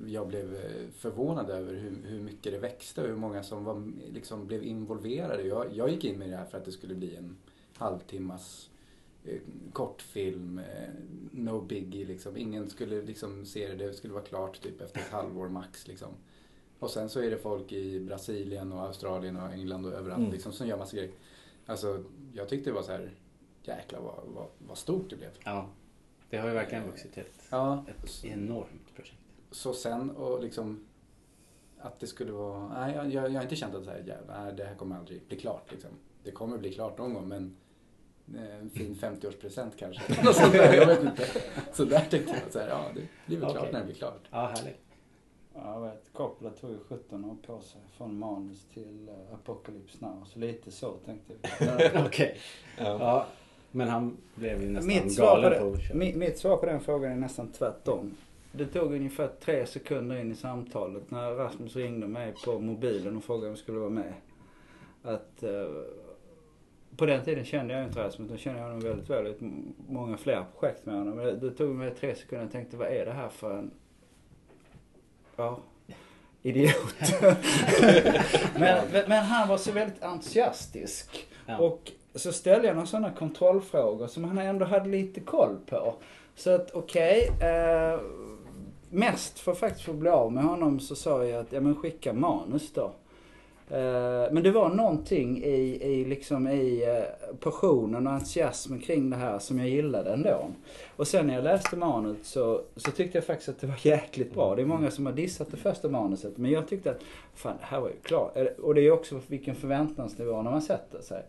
jag blev eh, förvånad över hur, hur mycket det växte och hur många som var, liksom, blev involverade. Jag, jag gick in med det här för att det skulle bli en halvtimmas kortfilm, eh, no biggie liksom. Ingen skulle liksom se det, det skulle vara klart typ efter ett halvår max liksom. Och sen så är det folk i Brasilien och Australien och England och överallt Mm. liksom som gör massa grejer. Alltså, jag tyckte det var så här, jäklar vad, vad, vad stort det blev. Ja. Det har ju verkligen vuxit till ett, Ja. ett enormt projekt. Så sen och liksom att det skulle vara, nej jag, jag, har inte känt att så här, jävlar, det här kommer aldrig bli klart liksom. Det kommer bli klart någon gång men eh, en fin 50-årspresent kanske. *laughs* Något sånt där, jag vet inte. *laughs* Så där tänkte jag så här, ja det blir väl klart Okej. när det blir klart. Ja, härligt. Ja, jag vet. Coppola tog ju 17 år på sig från manus till uh, Apocalypse Now. Så lite så tänkte vi. *laughs* Okej. Ja. Men han blev ju nästan mitt, på galen på det, att köra. mitt, mitt svar på den frågan är nästan tvärtom. Det tog ungefär tre sekunder in i samtalet när Rasmus ringde mig på mobilen och frågade om jag skulle vara med. Att eh, på den tiden kände jag inte Rasmus, då kände jag honom väldigt väl. Gjort många fler projekt med honom. Men det, tog mig tre sekunder och tänkte vad är det här för en Ja, idiot. *laughs* men, men, han var så väldigt entusiastisk. Ja. Och så ställde jag några sådana kontrollfrågor som han ändå hade lite koll på. Så att okej, eh, mest för faktiskt få bli av med honom så sa jag att, ja men skicka manus då. Eh, men det var någonting i, i, liksom i eh, passionen och entusiasmen kring det här som jag gillade ändå. Och sen när jag läste manus så, så tyckte jag faktiskt att det var *laughs* jäkligt bra. Det är många som har dissat det första manuset. Men jag tyckte att, fan det här var ju klart. Eh, och det är ju också vilken förväntansnivå när man sätter sig.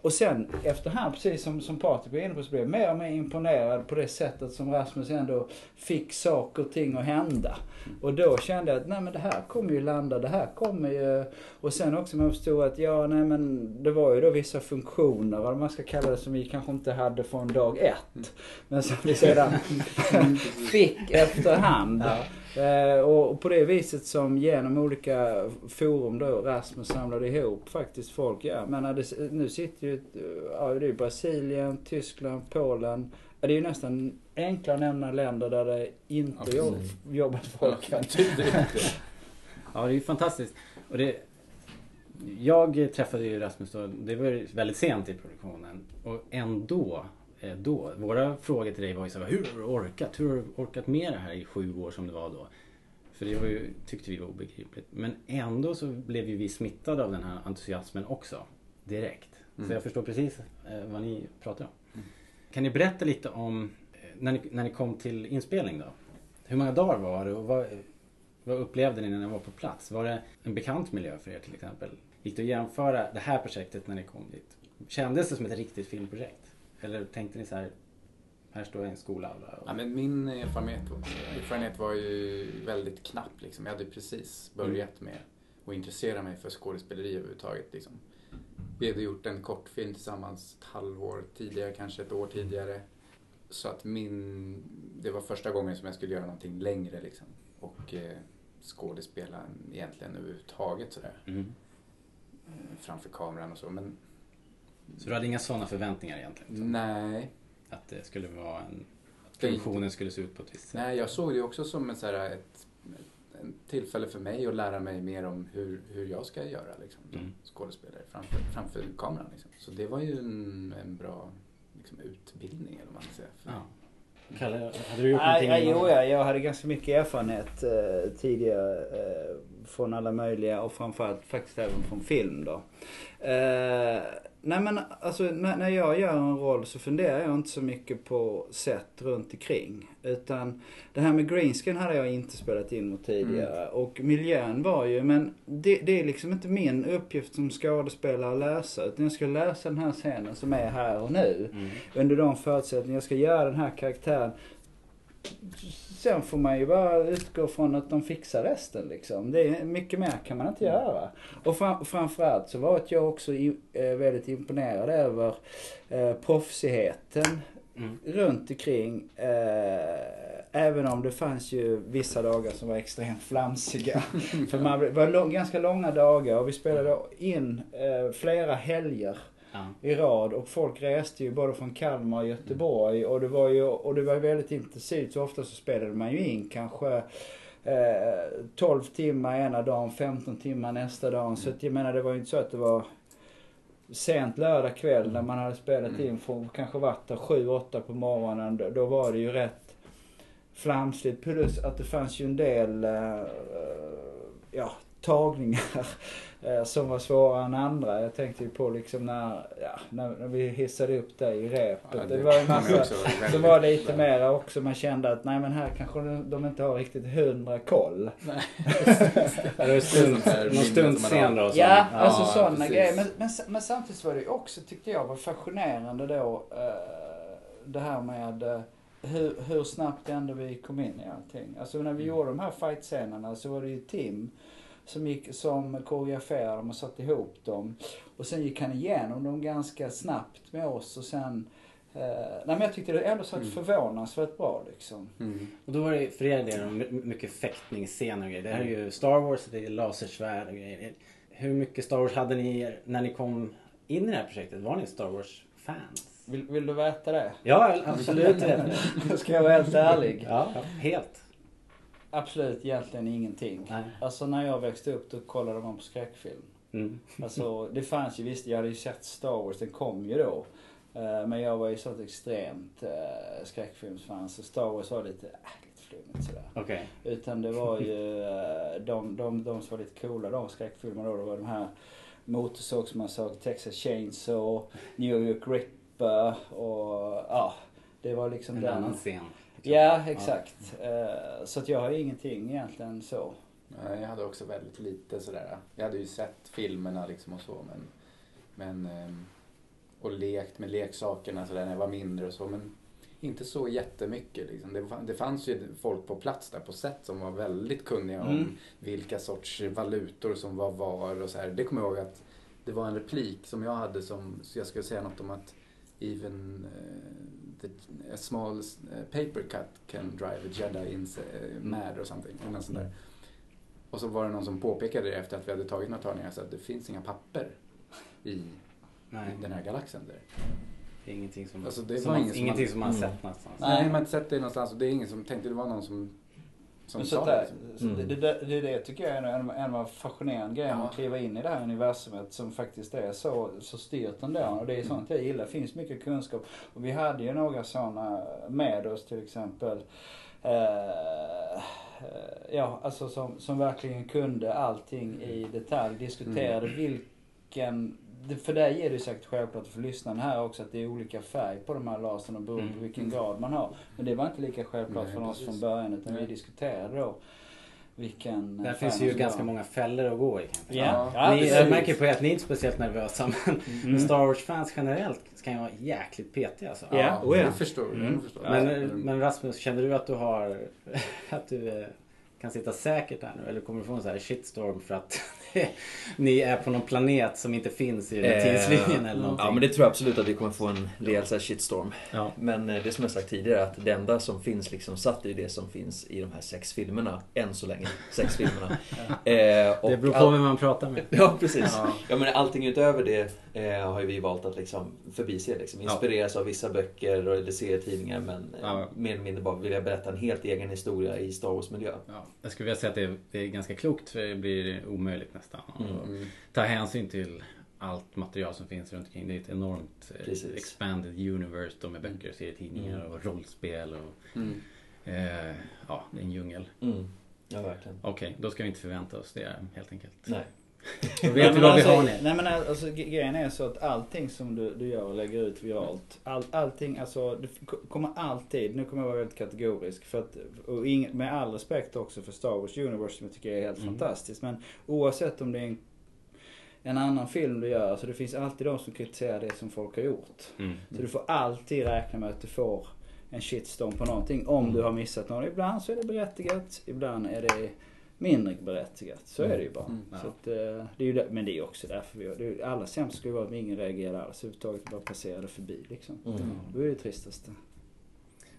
Och sen efterhand, precis som, som Patrik var inne på, så blev jag mer och mer imponerad på det sättet som Rasmus ändå fick saker och ting att hända. Och då kände jag att nej men det här kommer ju landa, det här kommer ju... Och sen också man förstod att ja nej men det var ju då vissa funktioner, vad man ska kalla det, som vi kanske inte hade från dag ett. Men som vi sedan *laughs* fick efterhand. Eh, och på det viset som genom olika forum då Rasmus samlade ihop faktiskt folk. Ja, men nu sitter ju, ja det är Brasilien, Tyskland, Polen. Ja, det är ju nästan enklare att nämna länder där det inte jobb, jobbat folk. Ja, det är *laughs* ju fantastiskt. Och det, jag träffade ju Rasmus då, det var väldigt sent i produktionen. Och ändå, eh, då, våra frågor till dig var ju så här, hur har du orkat? Hur har du orkat med det här i sju år som det var då? För det var ju, tyckte vi var obegripligt. Men ändå så blev ju vi smittade av den här entusiasmen också. Direkt. Så Mm. jag förstår precis eh, vad ni pratar om. Kan ni berätta lite om när ni, när ni kom till inspelning då? Hur många dagar var det och vad, vad upplevde ni när ni var på plats? Var det en bekant miljö för er till exempel? Gick det att jämföra det här projektet när ni kom dit? Kändes det som ett riktigt filmprojekt? Eller tänkte ni så här, här står jag i en skolaula? Och... Ja, men min erfarenhet, erfarenhet var ju väldigt knapp. Liksom. Jag hade precis börjat med att intressera mig för skådespeleri överhuvudtaget. Liksom. Vi hade gjort en kortfilm tillsammans ett halvår tidigare, kanske ett år tidigare. Så att min, det var första gången som jag skulle göra någonting längre liksom. Och eh, skådespela egentligen överhuvudtaget sådär. Mm. Eh, Framför kameran och så. Men Så du hade inga sådana förväntningar egentligen? nej, Att det skulle vara en... Att produktionen skulle se ut på ett visst sätt? Nej, jag såg det också som ett, så här, ett, ett tillfälle för mig att lära mig mer om hur, hur jag ska göra liksom, som Mm. skådespelare framför, framför kameran. Liksom. Så det var ju en, en bra liksom, utbildning, eller vad man ska säga. För, Ja. Kalle, hade du gjort någonting? nej, jo, ja, jag hade ganska mycket erfarenhet eh, tidigare eh, från alla möjliga och framförallt faktiskt även från film då. Eh, nej men alltså när, när jag gör en roll så funderar jag inte så mycket på sätt runt omkring. Utan det här med greenscreen hade jag inte spelat in mot tidigare. Och miljön var ju, men det, det är liksom inte min uppgift som skådespelare att läsa. Utan jag ska läsa den här scenen som är här och nu Mm. under de förutsättningar jag ska göra den här karaktären sen får man ju bara utgå från att de fixar resten liksom. Det är, mycket mer kan man inte göra. Och fram, framförallt så var jag också i, eh, väldigt imponerad över eh, proffsigheten Mm. runt omkring. Eh, även om det fanns ju vissa dagar som var extremt flamsiga. *laughs* För man, det var lång, ganska långa dagar och vi spelade in eh, flera helger Ja. i rad och folk reste ju både från Kalmar och Göteborg och det var ju och det var väldigt intensivt. Så ofta så spelade man ju in kanske eh, 12 timmar ena dagen, 15 timmar nästa dag. Så att jag menar det var ju inte så att det var sent lördag kväll när man hade spelat in från kanske varit där 7-8 på morgonen. Då, då var det ju rätt flamsigt. Plus att det fanns ju en del eh, ja, tagningar *laughs* eh, som var svårare än andra. Jag tänkte ju på liksom när, ja, när, när vi hissade upp dig i repet. Ja, det, det var ju massa som var lite mera också. Man kände att nej men här kanske de, inte har riktigt hundra koll. *laughs* *laughs* Det var stund, någon stund senare och så. Ja, alltså sådana precis. grejer. Men, men, men samtidigt var det ju också, tyckte jag, var fascinerande då eh, det här med eh, hur, hur snabbt ändå vi kom in i allting. Alltså när vi gjorde de här fight-scenerna så var det ju Tim som, gick, som koreograferade dem och satte ihop dem. Och sen gick han igenom dem ganska snabbt med oss och sen eh, nej men jag tyckte det ändå satt Mm. förvånansvärt bra liksom. Mm. Och då var det för er del my- mycket fäktningsscener och grejer. Det här är ju Star Wars, det är lasersvärd och grejer. Hur mycket Star Wars hade ni när ni kom in i det här projektet? Var ni Star Wars-fans? Vill, vill du veta det? Ja, absolut. rätt. *laughs* Ska jag vara helt ärlig? Ja, helt. Absolut egentligen ingenting. Nej. Alltså när jag växte upp då kollade man på skräckfilm. Mm. Alltså det fanns ju visst, jag hade ju sett Star Wars, den kom ju då. Eh, Men jag var ju så ett extremt eh, skräckfilmsfan så Star Wars var lite, äh, lite flummigt sådär. Okej. Utan det var ju eh, de, de, de som var lite coola de skräckfilmerna då, det var de här Motorsågsmassakern, Texas Chainsaw, New York Ripper och ja. Det var liksom En den. annan scen. Ja, exakt. Eh, Så att jag har ingenting egentligen så. Ja, jag hade också väldigt lite sådär. Jag hade ju sett filmerna liksom och så men, men ehm, och lekt med leksakerna sådär när jag var mindre och så men inte så jättemycket liksom. det, fa- det fanns ju folk på plats där på set som var väldigt kunniga om Mm. vilka sorts valutor som var var och så här. Det kommer jag ihåg att det var en replik som jag hade som, så jag skulle säga något om att even eh, the, a small eh, paper cut can drive a jedi in, uh, mad or something. Eller något sånt där. Och så var det någon som påpekade det efter att vi hade tagit några tagningar så att det finns inga papper i Nej, den här galaxen där. det är ingenting som, Alltså, det som man, som ingenting hade- som man Mm. sett någonstans. Nej, man har inte sett det någonstans och det är ingen som tänkte det var någon som, som så det. där, liksom. Mm. det, det, det, det tycker jag är en, en av fascinerande grejerna Ja. att kliva in i det här universumet som faktiskt är så, så styrt ändå. Och det är sånt jag gillar. Det finns mycket kunskap. Och vi hade ju några sådana med oss till exempel. Eh, ja, alltså som, som verkligen kunde allting i detalj. Diskuterade vilken det- för dig är det säkert självklart för lyssnaren här också att det är olika färg på de här lasern beroende på Mm. vilken grad man har. Men det var inte lika självklart Nej, för oss precis. från början utan vi Nej. diskuterade då vilken Där finns ju ganska många fällor att gå i. jag Ja, ni, jag märker på er att ni är inte speciellt nervösa men, Mm. Star Wars-fans generellt kan ju vara jäkligt petiga alltså. Ja, oh ja. det förstår jag. Mm. jag förstår. Men, Ja. men Rasmus, känner du att du har *laughs* att du eh, kan sitta säkert här nu? Eller kommer du få en sån här shitstorm för att *laughs* ni är på någon planet som inte finns i den här Eh, tidslinjen eller någonting? Ja men det tror jag absolut att vi kommer få en rejäl shitstorm. Ja. Men eh, det som jag sagt tidigare att det enda som finns liksom satt är det som finns i de här sex filmerna. Än så länge. Sex filmerna. *laughs* Eh, och Det beror på all- vem man pratar med. *laughs* Ja precis. Ja. Ja. men allting utöver det eh, har ju vi valt att liksom förbise. Liksom. Inspireras av vissa böcker och eller serietidningar men eh, Ja. mer eller mindre bara vilja berätta en helt egen historia i Star Wars-miljö. Ja, jag skulle vilja säga att det är, det är ganska klokt för det blir omöjligt nästan. Mm. Och ta hänsyn till allt material som finns runt omkring. Det är ett enormt eh, Precis. expanded universe då med böcker, serietidningar och rollspel och Mm. eh, ja, det är en djungel. Mm. Ja verkligen. Okej, då ska vi inte förvänta oss det helt enkelt. Nej. Då vet Nej, vi men vad vi alltså, har nu. Nej men alltså grejen är så att allting som du, du gör och lägger ut viralt. All, allting, alltså det kommer alltid, nu kommer jag vara väldigt kategorisk för att, och ing, med all respekt också för Star Wars Universe som jag tycker är helt Mm. fantastiskt. Men oavsett om det är en, en annan film du gör, så det finns alltid de som kritiserar det som folk har gjort. Mm. Så du får alltid räkna med att du får en shitstorm på någonting om du har missat något. Ibland så är det berättigat, ibland är det mindre berättigat. Så är det ju bara. Mm. Så att, eh, det är ju där, men det är också därför vi det är, ju- Alla sämst skulle vara att ingen reagerade alls överhuvudtaget. Bara passerade förbi liksom. Mm. Då är det tristaste.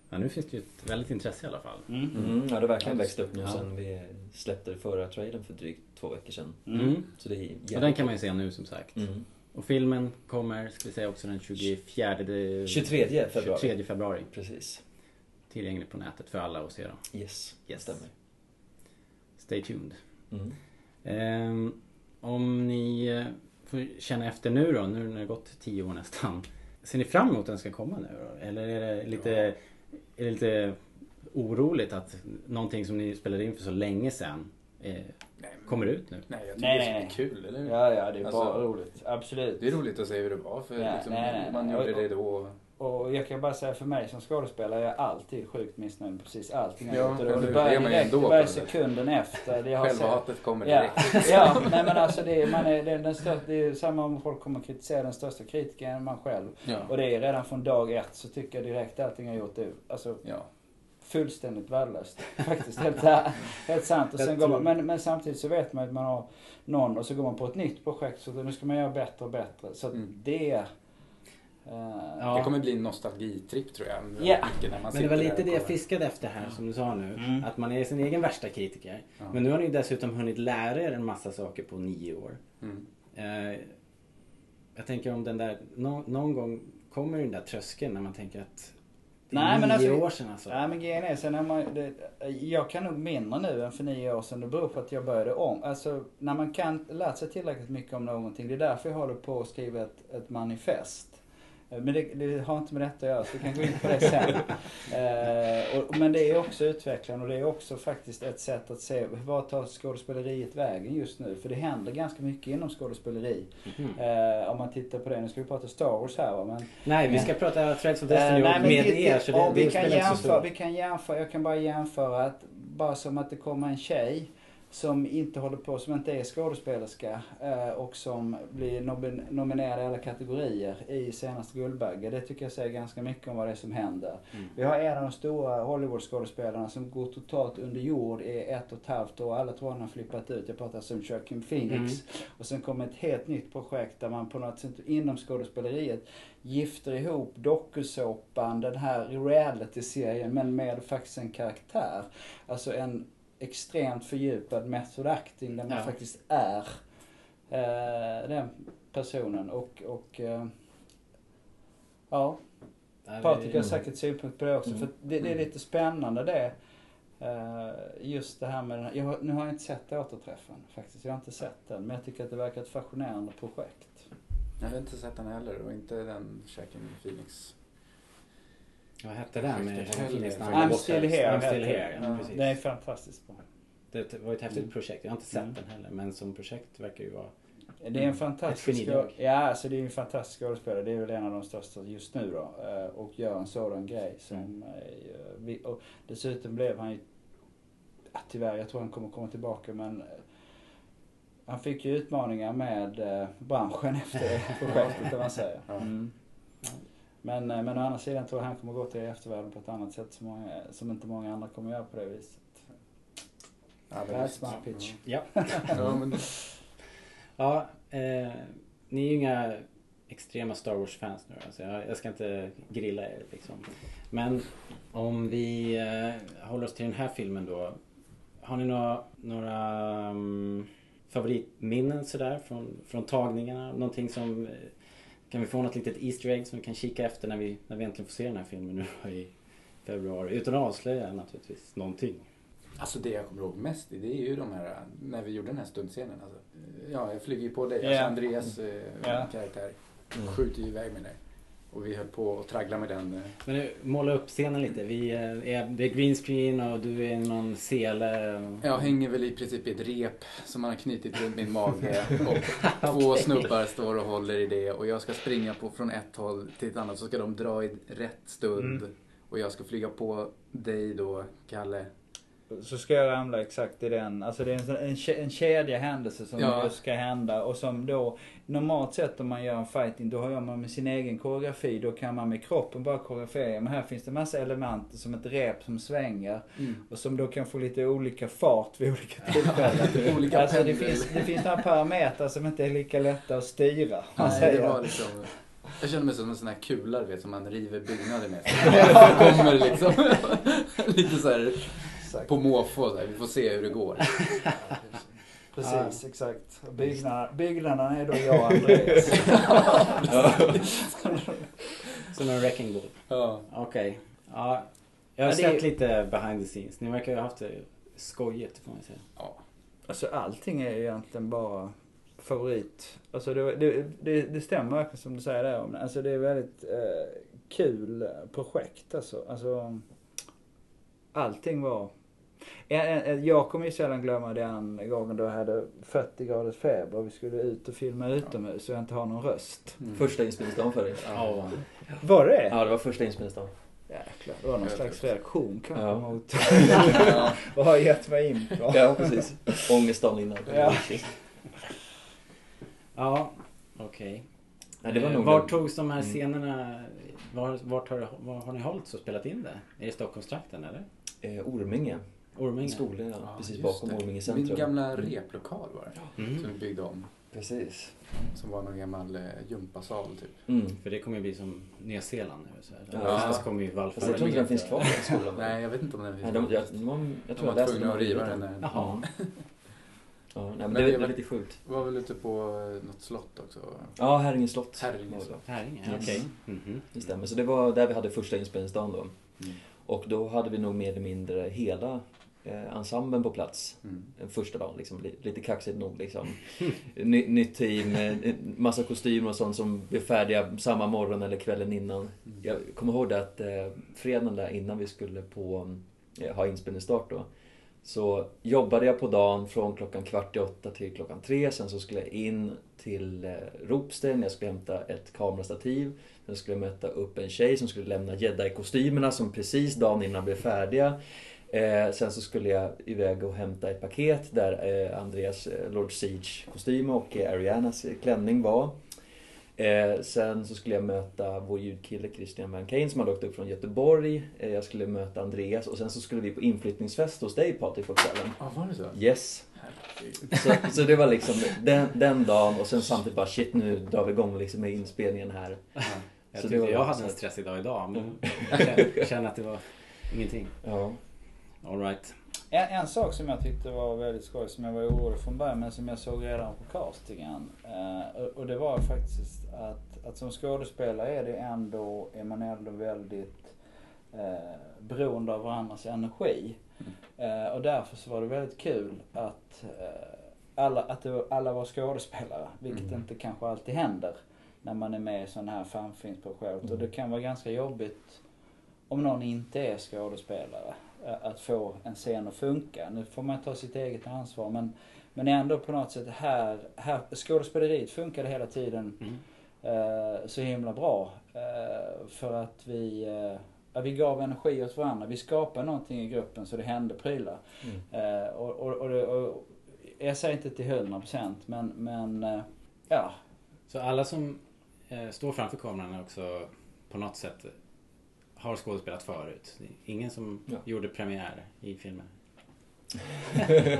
Ja, nu finns det ju ett väldigt intresse i alla fall. Mm, ja, det har verkligen Ja. växt upp nu Ja. sen vi släppte förra trailern för drygt två veckor sedan. Mm. Så det är Och den kan man ju se nu som sagt. Mm. Och filmen kommer, ska vi säga också den 24 de- 23 februari. 23 februari. Precis. Tillgänglig på nätet för alla att se då. Yes, Yes. stämmer. Stay tuned. Mm. Ehm, om ni eh, får känna efter nu då, nu när det har gått 10 år nästan. Ser ni fram emot att den ska komma nu då? Eller är det lite, är det lite oroligt att någonting som ni spelade in för så länge sedan eh, kommer ut nu? Nej, jag tycker Nej, det nej, ska bli kul, eller hur? Ja, ja, det är Alltså, bara roligt. Absolut. Det är roligt att se hur det var, för Ja, liksom, nej, nej, man nej. gjorde Och- det då. Och jag kan bara säga för mig som skådespelare, jag är alltid sjukt missnöjd med precis allting jag Ja, gjort. Och det, börjar direkt, det börjar sekunden efter. Det. Självhatet kommer Ja, direkt. *laughs* ja nej men alltså det är, man är, det är, den största, det är samma om folk kommer kritisera den största kritikern är man själv. Ja. Och det är redan från dag ett så tycker jag direkt allting jag gjort är alltså Ja. fullständigt värdelöst. *laughs* Faktiskt helt, helt sant. Och sen går man, men, men samtidigt så vet man att man har någon och så går man på ett nytt projekt så nu ska man göra bättre och bättre. Så Mm. det eh, Det kommer bli en nostalgitripp tror jag. Ja. Man Men det var lite det jag fiskade efter här som du sa nu. Mm. Att man är sin egen värsta kritiker. Ja. Men nu har ni dessutom hunnit lära er en massa saker på nio år. Mm. Eh, jag tänker om den där, nå- någon gång kommer den där tröskeln när man tänker att det är Nej, men nio alltså- år sedan alltså. Nej men grejen är sen när man, det, jag kan nog mindre nu än för nio år sedan. Det beror på att jag började om. Alltså när man kan lära sig tillräckligt mycket om någonting. Det är därför jag håller på att skriva ett, ett manifest. Eh, Men det, det har inte med detta att göra så vi kan gå in på det sen. *laughs* eh, och, men det är också utvecklande och det är också faktiskt ett sätt att se vad tar skådespeleriet vägen just nu. För det händer ganska mycket inom skådespeleri. Mhm. Eh, om man tittar på det. Nu ska vi prata Star Wars här va. Men, Nej, vi men- ska prata Threads of Eh, Destiny nej, men med det- er så det, och vi, det kan jämföra, vi kan jämföra, jag kan bara jämföra att bara som att det kommer en tjej som inte håller på, som inte är skådespelerska eh, och som blir nomin- nominerad i alla kategorier i senaste Guldbagge. Det tycker jag säger ganska mycket om vad det är som händer. Mm. Vi har en av de stora Hollywood-skådespelarna som går totalt under jord i ett och ett halvt år. Alla tror han har flippat ut. Jag pratar alltså om Joaquin Phoenix. Mm. Och sen kommer ett helt nytt projekt där man på något sätt inom skådespeleriet gifter ihop dokusåpan, den här reality-serien, men med faktiskt en karaktär. Alltså en extremt fördjupad method acting där man Ja. faktiskt är eh, den personen. Och, och eh, ja, Patrik har säkert synpunkt på det också. Mm. För det, det är lite spännande det. Eh, just det här med den här, jag, har- Nu har jag inte sett återträffen faktiskt. Jag har inte sett den. Men jag tycker att det verkar ett fascinerande projekt. Jag har inte sett den heller och inte den Joaquin Phoenix. Vad hette den I'm still here. I'm still here, ja, precis. det är fantastiskt bra. Det var ett häftigt projekt. Jag har inte sett Mm. den heller men som projekt verkar ju vara... Det är en fantastisk Ja, alltså det är en fantastisk skådespelare. Det är väl en av de största just nu då. eh, Och gör en sådan grej som... Mm. eh, Och dessutom blev han ju... Tyvärr, jag tror han kommer komma tillbaka men... eh, Han fick ju utmaningar med branschen *laughs* efter *laughs* projektet om man säger. Mm. Men, eh, men å andra sidan tror jag han kommer gå till eftervärlden på ett annat sätt som, många, som inte många andra kommer göra på det viset. Ja, men That's my pitch. Ja. *laughs* Ja, men, Ja, eh, ni är ju inga extrema Star Wars-fans nu alltså jag, jag ska inte grilla er liksom. Men om vi eh, håller oss till den här filmen då. Har ni några, några um, favoritminnen sådär från, från tagningarna? Någonting som... Kan vi få något litet Easter egg som vi kan kika efter när vi, när vi äntligen får se den här filmen nu i februari? Utan att avslöja naturligtvis någonting. alltså det jag kommer ihåg mest det är ju de här, när vi gjorde den här stundscenen. Alltså, ja, jag flyger ju på dig. Ja. Alltså Andreas eh, Ja. karaktär Mm. skjuter ju iväg med dig. Och vi höll på att traggla med den. eh, Men nu, måla upp scenen lite. Vi eh, är, det är green screen och du är någon sele. Jag hänger väl i princip i ett rep som man har knutit runt min mage *laughs* och två snubbar står och håller i det och jag ska springa på från ett håll till ett annat så ska de dra i rätt stund Mm. och jag ska flyga på dig då, Kalle. Så ska jag ramla exakt i den. Alltså det är en, sån- en, en kedja händelse som Ja. ska hända och som då normalt sett om man gör en fighting då har man med sin egen koreografi. Då kan man med kroppen bara koreografera. Men här finns det massa element som ett rep som svänger Mm. och som då kan få lite olika fart vid olika tillfällen. *laughs* Olika alltså det finns, det finns några parametrar som inte är lika lätta att styra. Nej, det var liksom... Jag känner mig som en sån här kula du vet som man river byggnader med. *laughs* Det kommer liksom *laughs* lite så här på måfå här. Vi får se hur det går. *laughs* Precis, exakt. Och Byggnaderna, byggnaderna är då jag och Andreas. *laughs* *laughs* Som en wrecking ball. Ja. Okej. Ja. Jag har Ja, det är- sett lite behind the scenes. Ni verkar ju ha haft det skojigt får man säga. Alltså allting är egentligen bara favorit. Alltså det, det, det, det stämmer verkligen som du säger där om det. Alltså det är väldigt eh, kul projekt alltså. alltså. Allting var... Jag kommer ju sällan glömma den gången då jag hade 40 graders feber och vi skulle ut och filma utomhus och jag inte har någon röst. Första inspelningsdagen för dig. Ja. Var det Ja, det var första inspelningsdagen. Jäklar, det var någon slags reaktion kanske Ja. mot *laughs* vad har jag gett mig in på. Ja, precis. Ångestdagen innan. Ja. Ja, okej. Det var Eh, nog Var togs de här Mm. scenerna... Var, vart har, var har ni hållit och spelat in det? Är det Stockholmstrakten eller? Eh, Orminge. Orminge? Skolan, ja. Precis just bakom det. Orminge centrum. Min gamla Mm. replokal var det. Mm. Som vi byggde om. Precis. Som var någon gammal eh, gympasal typ. Mm. För det kommer ju bli som Nya Zeeland nu. Så här. Ja. Fast kommer ju Fast vallfärda. jag tror inte den finns kvar den *laughs* skolan. Nej, jag vet inte om den finns Nej, de, kvar. jag, de, jag, jag De tror jag var tvungna att riva det. den när- Jaha. *laughs* Ja, nej, men Men det, det var- lite sjukt. var väl ute på eh, något slott också? Ja, Herringe slott. Herringe slott. Herringe, okej. Mhm. Det stämmer. Så det var där vi hade första inspelningsdagen då. Mm. Och då hade vi nog mer eller mindre hela eh, ensemblen på plats. Mm. Första dagen, liksom, li- lite kaxigt nog liksom. *laughs* Ny, nytt team, eh, massa kostymer och sånt som blev färdiga samma morgon eller kvällen innan. Jag kommer ihåg det att eh, fredagen där innan vi skulle på, eh, ha inspelningsstart då. Så jobbade jag på dagen från klockan kvart i åtta till klockan tre. Sen så skulle jag in till eh, Ropsten, jag skulle hämta ett kamerastativ. Sen skulle jag möta upp en tjej som skulle lämna jedi-kostymerna som precis dagen innan blev färdiga. Eh, sen så skulle jag iväg och hämta ett paket där eh, Andreas eh, Lord Siege kostym och eh, Arianas eh, klänning var. Eh, sen så skulle jag möta vår ljudkille Christian Van Kane som hade åkt upp från Göteborg. Jag skulle möta Andreas och sen så skulle vi på inflyttningsfest hos dig Patrik på kvällen. Ja, var det så? Yes. Så, så det var liksom den, den dagen och sen samtidigt bara shit nu drar vi igång liksom med inspelningen här. Jag Så tyckte jag hade en stressig dag idag men jag känner- jag känner att det var ingenting. Ja. All right. En, en sak som jag tyckte var väldigt skoj som jag var orolig från början men som jag såg redan på castingen. Eh, och, och det var faktiskt att, att som skådespelare är det ändå, är man ändå väldigt eh, beroende av varandras energi. Eh, och därför så var det väldigt kul att, eh, alla, att det, var- alla var skådespelare. Vilket Mm. inte kanske alltid händer när man är med i sådana här fanfilmsprojekt. Och det kan vara ganska jobbigt om någon inte är skådespelare att få en scen att funka. Nu får man ta sitt eget ansvar men, men ändå på något sätt här, här skådespeleriet funkade hela tiden Mm. eh, så himla bra. Eh, för att vi, eh, vi gav energi åt varandra. Vi skapade någonting i gruppen så det hände prylar. Mm. Eh, och, och, och, det- och, jag säger inte till 100% men, men ja. Så alla som står framför kameran också på något sätt har skådespelat förut. Ingen som Ja. gjorde premiär i filmen. *laughs*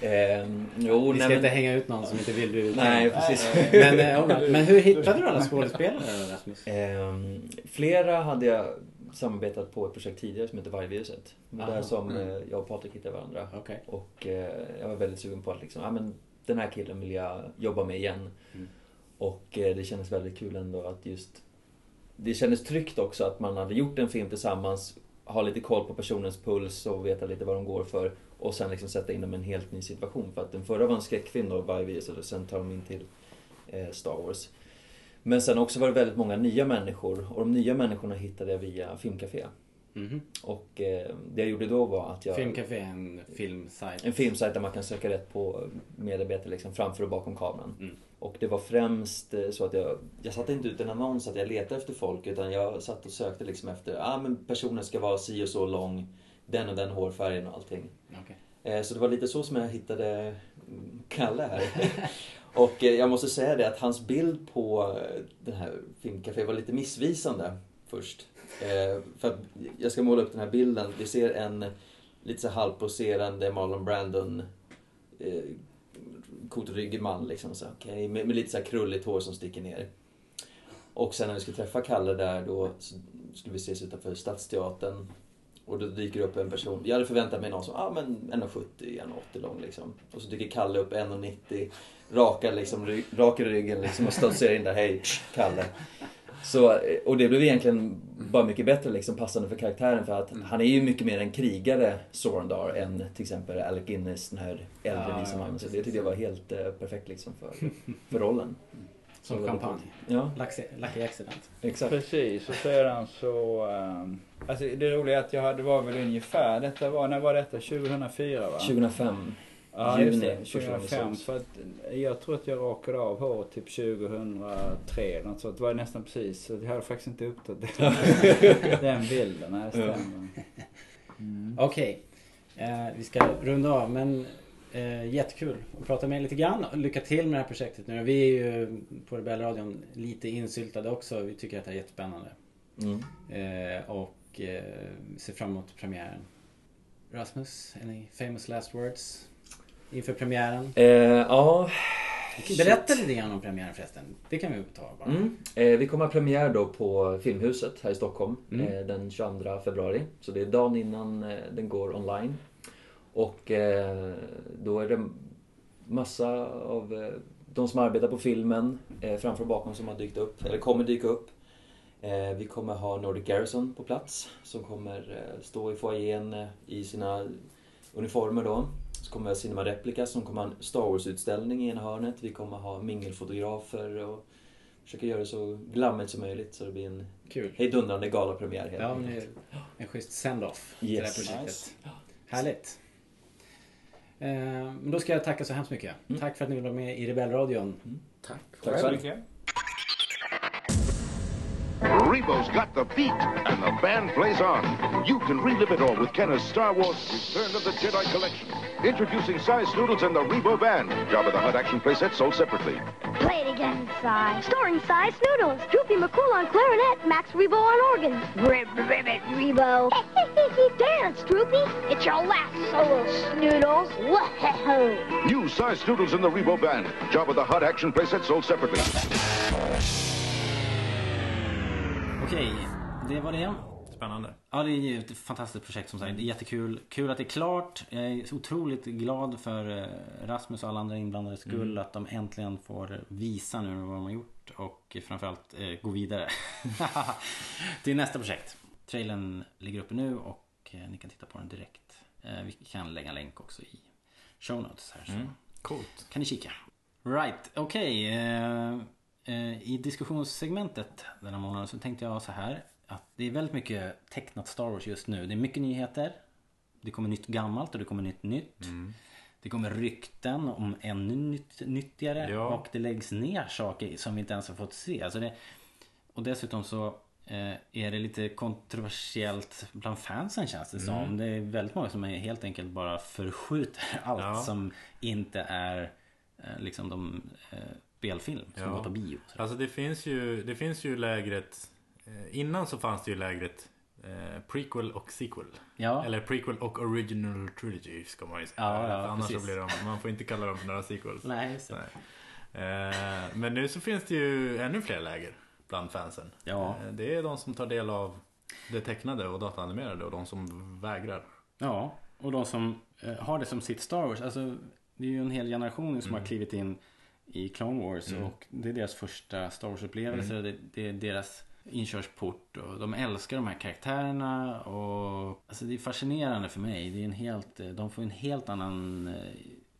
Ehm, jo, Vi nej, ska inte men, hänga ut någon som inte vill bli uttagen. Nej, precis. Men, eh, men hur hittade du alla skådespelare Rasmus? Ehm, flera hade jag samarbetat på ett projekt tidigare som heter Vargviruset. Där som Mm. eh, jag och Patrik hittade varandra. Okej. Och eh, jag var väldigt sugen på att liksom, ja men den här killen vill jag jobba med igen. Mm. Och eh, det kändes väldigt kul ändå att just... Det kändes tryggt också att man hade gjort en film tillsammans, ha lite koll på personens puls och veta lite vad de går för. Och sen liksom sätta in dem i en helt ny situation. För att den förra var en skräckfilm då, Vargviruset, och sen tar de in till eh, Star Wars. Men sen också var det väldigt många nya människor och de nya människorna hittade jag via Filmcafé. Mhm. Och eh, det jag gjorde då var att jag... Filmcafé är en filmsajt. En filmsajt där man kan söka rätt på medarbetare liksom framför och bakom kameran. Mm. Och det var främst eh, så att jag, jag satte inte ut en annons att jag letade efter folk utan jag satt och sökte liksom efter, ah, men personen ska vara si och så lång, den och den hårfärgen och allting. Okej. Eh, Så det var lite så som jag hittade Kalle här. *laughs* Och eh, jag måste säga det att hans bild på den här filmcafé var lite missvisande först. För jag ska måla upp den här bilden. Vi ser en lite så halvposerande Marlon Brandon kotryggig man liksom. Så, okay, med, med lite så här krulligt hår som sticker ner. Och sen när vi skulle träffa Kalle där då så skulle vi ses utanför Stadsteatern. Och då dyker upp en person. Jag hade förväntat mig någon som, ja ah, men 1,70, 1,80 lång liksom. Och så dyker Kalle upp 1,90. Rakar liksom, rak i ryggen liksom och studserar in där, hej Kalle. Så, eh, och det blev egentligen bara mycket bättre liksom passande för karaktären för att han är ju mycket mer en krigare, Sorondar, än till exempel Alec Guinness, den här äldre Ja, vise ja. Så det tyckte jag var helt eh, perfekt liksom för, *laughs* för rollen. Som Så- champagne. Ja, Lucky, accident. exakt. Precis, och sedan så... ehm, alltså det roliga är att jag hade, det var väl ungefär, detta var, när var detta? 2004 va? 2005. Ja, Juni det. första gången vi 2005. sågs. För att jag tror att jag rakade av hår typ 2003 eller något sånt. Det var nästan precis. Så jag hade faktiskt inte uppdaterat *laughs* den bilden. Nej, stämmer. Okej. Eh, vi ska runda av men eh, jättekul att prata med er lite grann. Lycka till med det här projektet nu. Vi är ju på Rebellradion lite insyltade också. Vi tycker att det är jättespännande. Mm. Eh, och eh, ser fram emot premiären. Rasmus, any famous last words? Inför premiären? Eh, ja, Berätta lite grann om premiären förresten. Det kan vi ta bara. Mm. Eh, vi kommer ha premiär då på Filmhuset här i Stockholm Mm. eh, den 22 februari. Så det är dagen innan eh, den går online. Och eh, då är det massa av eh, de som arbetar på filmen framför och bakom som har dykt upp, eller kommer dyka upp. Vi kommer ha Nordic Garrison på plats som kommer stå i foajén i sina uniformer då. Så kommer vi ha Cinema Replica som kommer ha en Star Wars-utställning i ena hörnet. Vi kommer ha mingelfotografer och försöka göra det så glammigt som möjligt så det blir en Kul. hejdundrande galapremiär helt Ja, enkelt. en schysst send-off till det här Yes. projektet. Nice. Härligt. Eh, Men då ska jag tacka så hemskt mycket. Tack för att ni ville vara med i Rebellradion. Tack. Tack så mycket. Rebo's got the beat, and the band plays on. You can relive it all with Kenner's Star Wars Return of the Jedi Collection. Introducing Size Noodles and the Rebo Band. Jabba the Hutt action playset sold separately. Play it again, Cy. Starring Size Noodles, Droopy McCool on clarinet, Max Rebo on organ. Rib, ribbit, Rebo. *laughs* Dance, Droopy. It's your last solo, Snoodles. Whoa. New Size Noodles and the Rebo Band. Jabba the Hutt action playset sold separately. Okej, det var det. Spännande. Ja, det är ett fantastiskt projekt som sagt. Det är jättekul. Kul att det är klart. Jag är otroligt glad för eh, Rasmus och alla andra inblandades skull. Mm. Att de äntligen får visa nu vad de har gjort. Och framförallt eh, gå vidare *laughs* till nästa projekt. Trailern ligger uppe nu och eh, ni kan titta på den direkt. Eh, vi kan lägga en länk också i show notes här. Så Mm. Coolt. kan ni kika. Right, okej. eh, I diskussionssegmentet den här månaden så tänkte jag så här. Att det är väldigt mycket tecknat Star Wars just nu. Det är mycket nyheter. Det kommer nytt gammalt och det kommer nytt nytt. Mm. Det kommer rykten om ännu nytt, nyttigare. Ja. Och det läggs ner saker som vi inte ens har fått se. Alltså det, och dessutom så eh, är det lite kontroversiellt bland fansen känns det som. Mm. Det är väldigt många som är helt enkelt bara förskjuter *laughs* allt Ja. som inte är eh, liksom de eh, spelfilm som Ja. går på bio. Så. Alltså det finns ju, det finns ju lägret eh, Innan så fanns det ju lägret eh, prequel och sequel. Ja. Eller prequel och original trilogy ska man ju säga. Ja, ja, annars så precis. blir de, man får inte kalla dem för några sequels. *laughs* Nej, just det. Eh, men nu så finns det ju ännu fler läger bland fansen. Ja. Eh, det är de som tar del av det tecknade och dataanimerade och de som vägrar. Ja, och de som eh, har det som sitt Star Wars. Alltså, det är ju en hel generation som Mm. har klivit in i Clone Wars Mm. och det är deras första Star Wars-upplevelse. Mm. Det, det är deras inkörsport och de älskar de här karaktärerna och alltså det är fascinerande för mig. Det är en helt, de får en helt annan eh,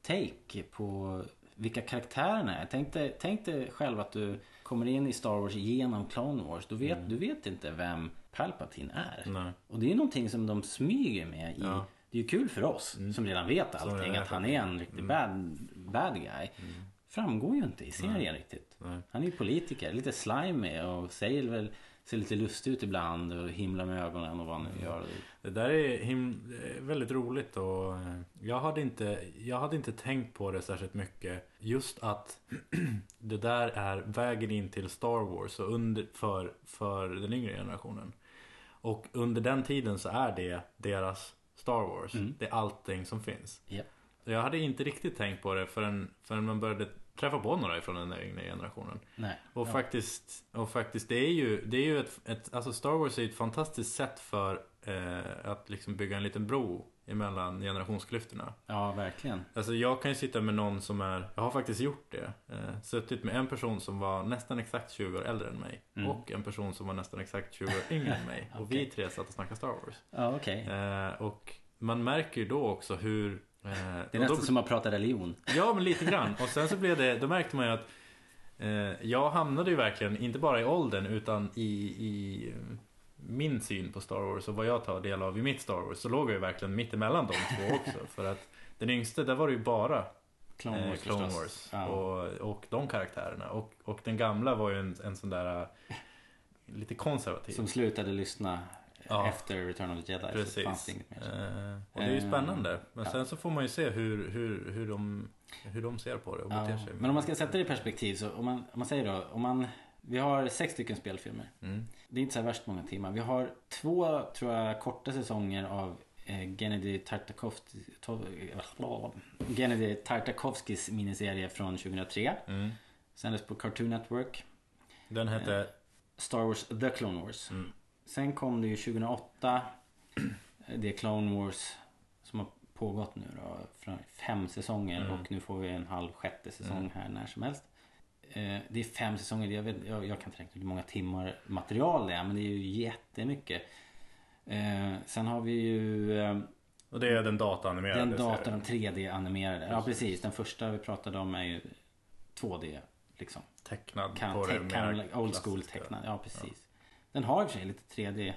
take på vilka karaktärerna är. Tänk dig, tänk dig själv att du kommer in i Star Wars genom Clone Wars. Du vet, du vet inte vem Palpatine är. Nej. Och det är någonting som de smyger med i Ja. det är ju kul för oss som redan vet allting att han är en riktig bad, bad guy. Framgår ju inte i serien Nej. riktigt. Nej. Han är ju politiker, lite slimy och säger väl ser lite lustig ut ibland och himlar med ögonen och vad han nu gör. Det där är him- väldigt roligt och eh, jag hade, inte, jag hade inte tänkt på det särskilt mycket. Just att *clears throat* det där är vägen in till Star Wars och under, för, för den yngre generationen. Och under den tiden så är det deras Star Wars. Mm. Det är allting som finns. Ja. Jag hade inte riktigt tänkt på det förrän, förrän man började träffa på några från den där yngre generationen. Nej. Och Ja. faktiskt, och faktiskt det är ju, det är ju ett, ett, alltså Star Wars är ju ett fantastiskt sätt för eh, att liksom bygga en liten bro emellan generationsklyftorna. Ja, verkligen. Alltså jag kan ju sitta med någon som är, jag har faktiskt gjort det. Eh, suttit med en person som var nästan exakt 20 år äldre än mig. Mm. Och en person som var nästan exakt 20 år yngre än mig. *laughs* Och vi tre satt och snackade Star Wars. Ja, okej. Eh, och man märker ju då också hur eh, Det är och då- nästan som att prata religion. Ja, men lite grann. Och sen så blev det, då märkte man ju att eh, jag hamnade ju verkligen, inte bara i åldern utan i, i eh, min syn på Star Wars och vad jag tar del av i mitt Star Wars så låg jag ju verkligen mitt emellan de två *laughs* också. För att den yngste, där var det ju bara Clone Wars, Clone förstås. Wars Ja. och, och de karaktärerna. Och, och den gamla var ju en, en sån där eh, lite konservativ. Som slutade lyssna Ja. efter Return of the Jedi. så Precis. fanns det inget mer. Eh, och det är ju Eh, spännande. Men ja. sen så får man ju se hur, hur, hur, de, hur de ser på det och beter Ja, sig. men om man ska sätta det i perspektiv så om man, om man säger då, om man vi har sex stycken spelfilmer. Mm. Det är inte så här värst många timmar. Vi har två, tror jag, korta säsonger av eh, Gennady Tartakovsky, Gennady Tartakovskys miniserie från 2003. Mm. Sändes på Cartoon Network. Den hette? Star Wars The Clone Wars. Mm. Sen kom det ju 2008 Det är Clone Wars som har pågått nu då fem säsonger Mm. och nu får vi en halv sjätte säsong Mm. här när som helst. Eh, Det är fem säsonger, jag, vet, jag, jag kan inte räkna hur många timmar material det är men det är ju jättemycket. Eh, Sen har vi ju eh, Och det är den dataanimerade Den serien. 3D-animerade. Ja Precis. den första vi pratade om är ju 2D liksom. Tecknad kan, på te- det kan, Old school tecknad, ja precis. Den har i och för sig lite 3D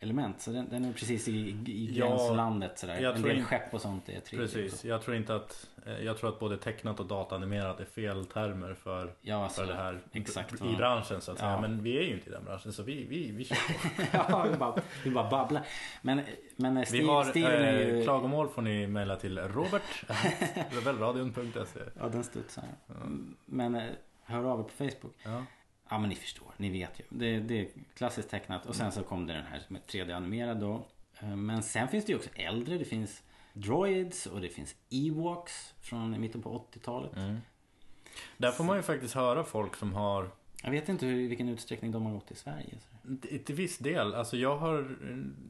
element så den, den är precis i, i Ja, gränslandet sådär. jag En del in- skepp och sånt är 3D. Precis, jag tror inte att eh, Jag tror att både tecknat och dataanimerat är fel termer för, Ja, för så, det här exakt, i ja. branschen så att säga. Ja. Men vi är ju inte i den branschen så vi, vi, vi kör på. *laughs* ja, vi bara, vi bara babblar. Men, men Vi stil, har stilen är eh, ju... klagomål får ni mejla till robert rebellradion.se *laughs* Ja, den studsar. Men eh, hör av er på Facebook. Ja. Ja men ni förstår, ni vet ju. Det, det är klassiskt tecknat och sen så kom det den här är 3D-animerad då. Eh, Men sen finns det ju också äldre. Det finns Droids och det finns Ewoks från mitten på 80-talet. Mm. Där får man ju faktiskt höra folk som har Jag vet inte hur, i vilken utsträckning de har gått i Sverige. Till viss del. Alltså jag har,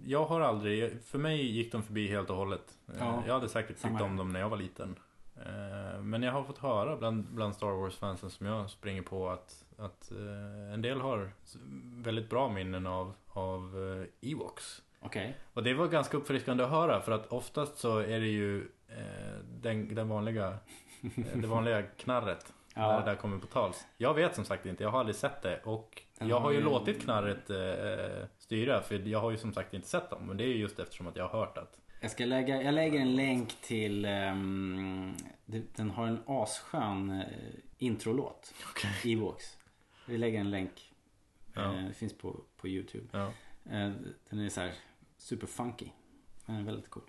jag har aldrig, för mig gick de förbi helt och hållet. Eh, Ja, jag hade säkert tyckt om dem när jag var liten. Eh, Men jag har fått höra bland, bland Star Wars-fansen som jag springer på att, att eh, en del har väldigt bra minnen av, av eh, Ewoks. Okej. Och det var ganska uppfriskande att höra för att oftast så är det ju den, den vanliga, det vanliga *laughs* knarret. Ja. När det där kommer på tals. Jag vet som sagt inte, jag har aldrig sett det och jag har ju ju- låtit knarret eh, styra för jag har ju som sagt inte sett dem. Men det är ju just eftersom att jag har hört att Jag ska lägga, jag lägger en länk till det- Den har en asskön eh, introlåt Ewoks Vi lägger en länk Ja. eh, Det finns på, på Youtube Ja. eh, Den är så här super funky Den är väldigt cool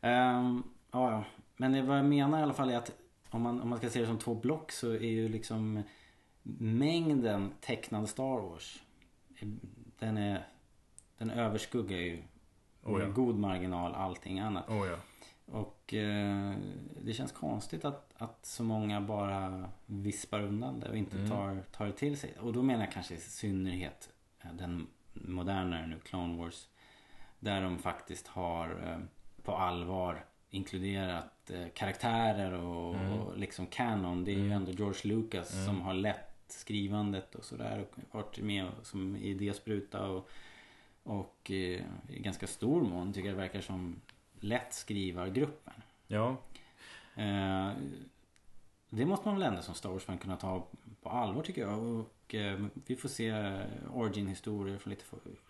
Ehm, ja. Men vad jag menar i alla fall är att om man, om man ska se det som två block så är ju liksom Mängden tecknade Star Wars Den är Den överskuggar ju Oh ja. med god marginal allting annat. Oh ja. Och eh, det känns konstigt att, att så många bara vispar undan det och inte Mm. tar, tar det till sig. Och då menar jag kanske i synnerhet eh, den modernare nu, Clone Wars. Där de faktiskt har eh, på allvar inkluderat eh, karaktärer och, Mm. och liksom canon. Det är ju Mm. ändå George Lucas Mm. som har lett skrivandet och sådär. Och varit med och, som idéspruta och, och eh, i ganska stor mån tycker jag det verkar som lättskrivargruppen. Ja. Eh, det måste man väl ändå som Star Wars-fan kunna ta på allvar tycker jag. Och eh, vi får se origin-historier från lite,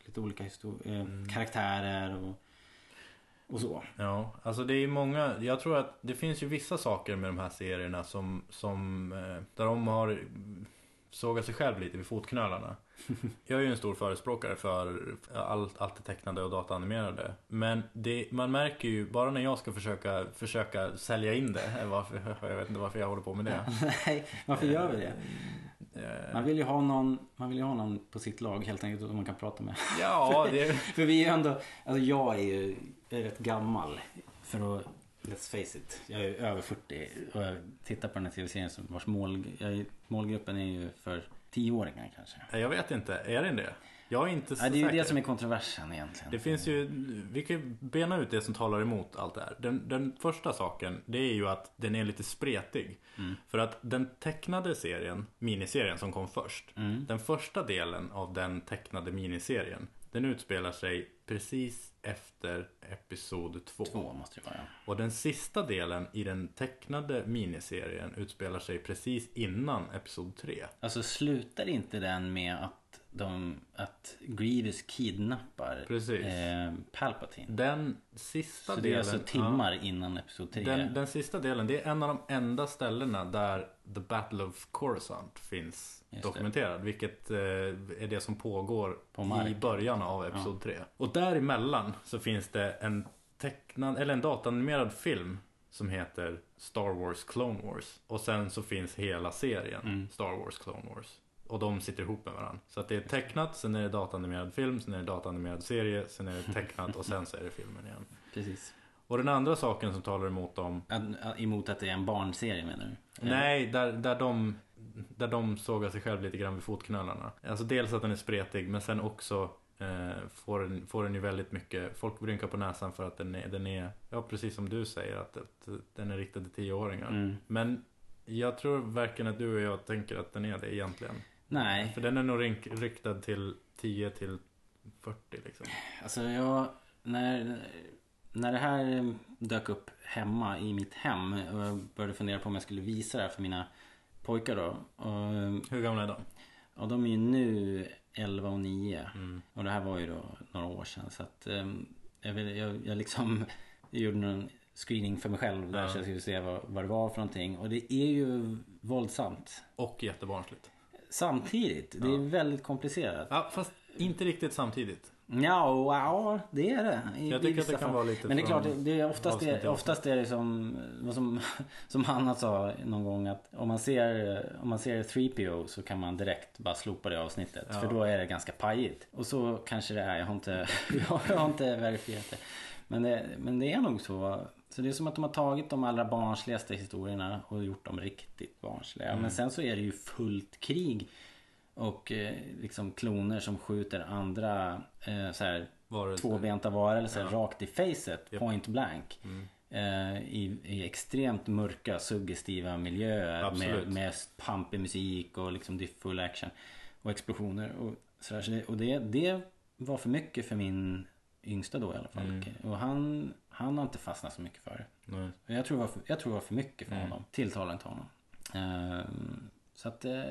lite olika Mm. karaktärer och, och så. Ja, alltså det är många, jag tror att det finns ju vissa saker med de här serierna som, som där de har sågat sig själv lite vid fotknölarna. Jag är ju en stor förespråkare för allt, allt det tecknade och dataanimerade. Men det, man märker ju, bara när jag ska försöka, försöka sälja in det, *laughs* varför, jag vet inte varför jag håller på med det. *laughs* Nej, varför gör vi det? Eh, Man vill ju ha någon, man vill ha någon på sitt lag helt enkelt som man kan prata med. *laughs* Ja, det... för vi är ju ändå, alltså jag är ju jag är rätt gammal för att, let's face it, jag är över 40 och jag tittar på den här tv-serien vars mål, jag, målgruppen är ju för 10-åringar kanske. Jag vet inte, är det det? Jag är inte så Ja, det är ju säker. det som är kontroversen egentligen. Det finns ju, vi kan ju bena ut det som talar emot allt det här. Den, den första saken, det är ju att den är lite spretig. Mm. För att den tecknade serien, miniserien som kom först. Mm. Den första delen av den tecknade miniserien, den utspelar sig precis efter Episod 2. Två måste det vara. Och den sista delen i den tecknade miniserien utspelar sig precis innan Episod 3. Alltså slutar inte den med att de, att Grievous kidnappar eh, Palpatine? Den sista Så det delen... är alltså timmar innan Episod 3? Den, den sista delen, det är en av de enda ställena där The Battle of Coruscant finns Just det. dokumenterad. Vilket eh, är det som pågår På i början av Episod 3. Och däremellan så finns det en tecknad, eller en datanimerad film som heter Star Wars Clone Wars. Och sen så finns hela serien Mm. Star Wars Clone Wars. Och de sitter ihop med varandra. Så att det är tecknat, sen är det datanimerad film, sen är det datanimerad serie, sen är det *laughs* tecknat och sen så är det filmen igen. Precis. Och den andra saken som talar emot dem Emot att det är en barnserie menar du? Nej, där, där, de, där de sågar sig själv lite grann vid fotknölarna. Alltså dels att den är spretig men sen också eh, får, den, får den ju väldigt mycket Folk rynkar på näsan för att den är, den är Ja precis som du säger att, att den är riktad till tioåringar. Mm. Men jag tror verkligen att du och jag tänker att den är det egentligen. Nej. För den är nog riktad till 10 till 40 liksom. Alltså jag, när, när det här dök upp hemma i mitt hem och jag började fundera på om jag skulle visa det här för mina pojkar då. Och, Hur gamla är de? Ja, de är ju nu 11 och 9. Mm. Och det här var ju då några år sedan. Så att ehm, jag, jag, jag liksom *laughs* gjorde någon screening för mig själv där Ja. så jag skulle se vad, vad det var för någonting. Och det är ju våldsamt. Och jättebarnsligt. Samtidigt. Det är väldigt komplicerat. Ja, fast inte riktigt samtidigt. Ja, ja, det är det. I, Jag tycker att det kan fall. vara lite Men det är klart, det- är oftast, det, oftast är det som, som, *laughs* som Hanna sa någon gång att om man ser, om man ser 3PO så kan man direkt bara slopa det avsnittet. Ja. För då är det ganska pajigt. Och så kanske det är. Jag har inte, *laughs* jag har inte verifierat det. Men det, men det är nog så. Så det är som att de har tagit de allra barnsligaste historierna och gjort dem riktigt barnsliga. Mm. Men sen så är det ju fullt krig. Och eh, liksom kloner som skjuter andra eh, så här, Varelser. tvåbenta varelser Ja. rakt i facet, Japp. point blank. Mm. Eh, i, I extremt mörka, suggestiva miljöer Absolut. med, med pampig musik och liksom full action. Och explosioner och sådär. Så det, och det, det var för mycket för min yngsta då i alla fall. Mm. Och han, han har inte fastnat så mycket för det. Nej. Jag tror det var för, jag tror det var för mycket för Mm. honom. Tilltalar inte honom. Ehm, så att... eh,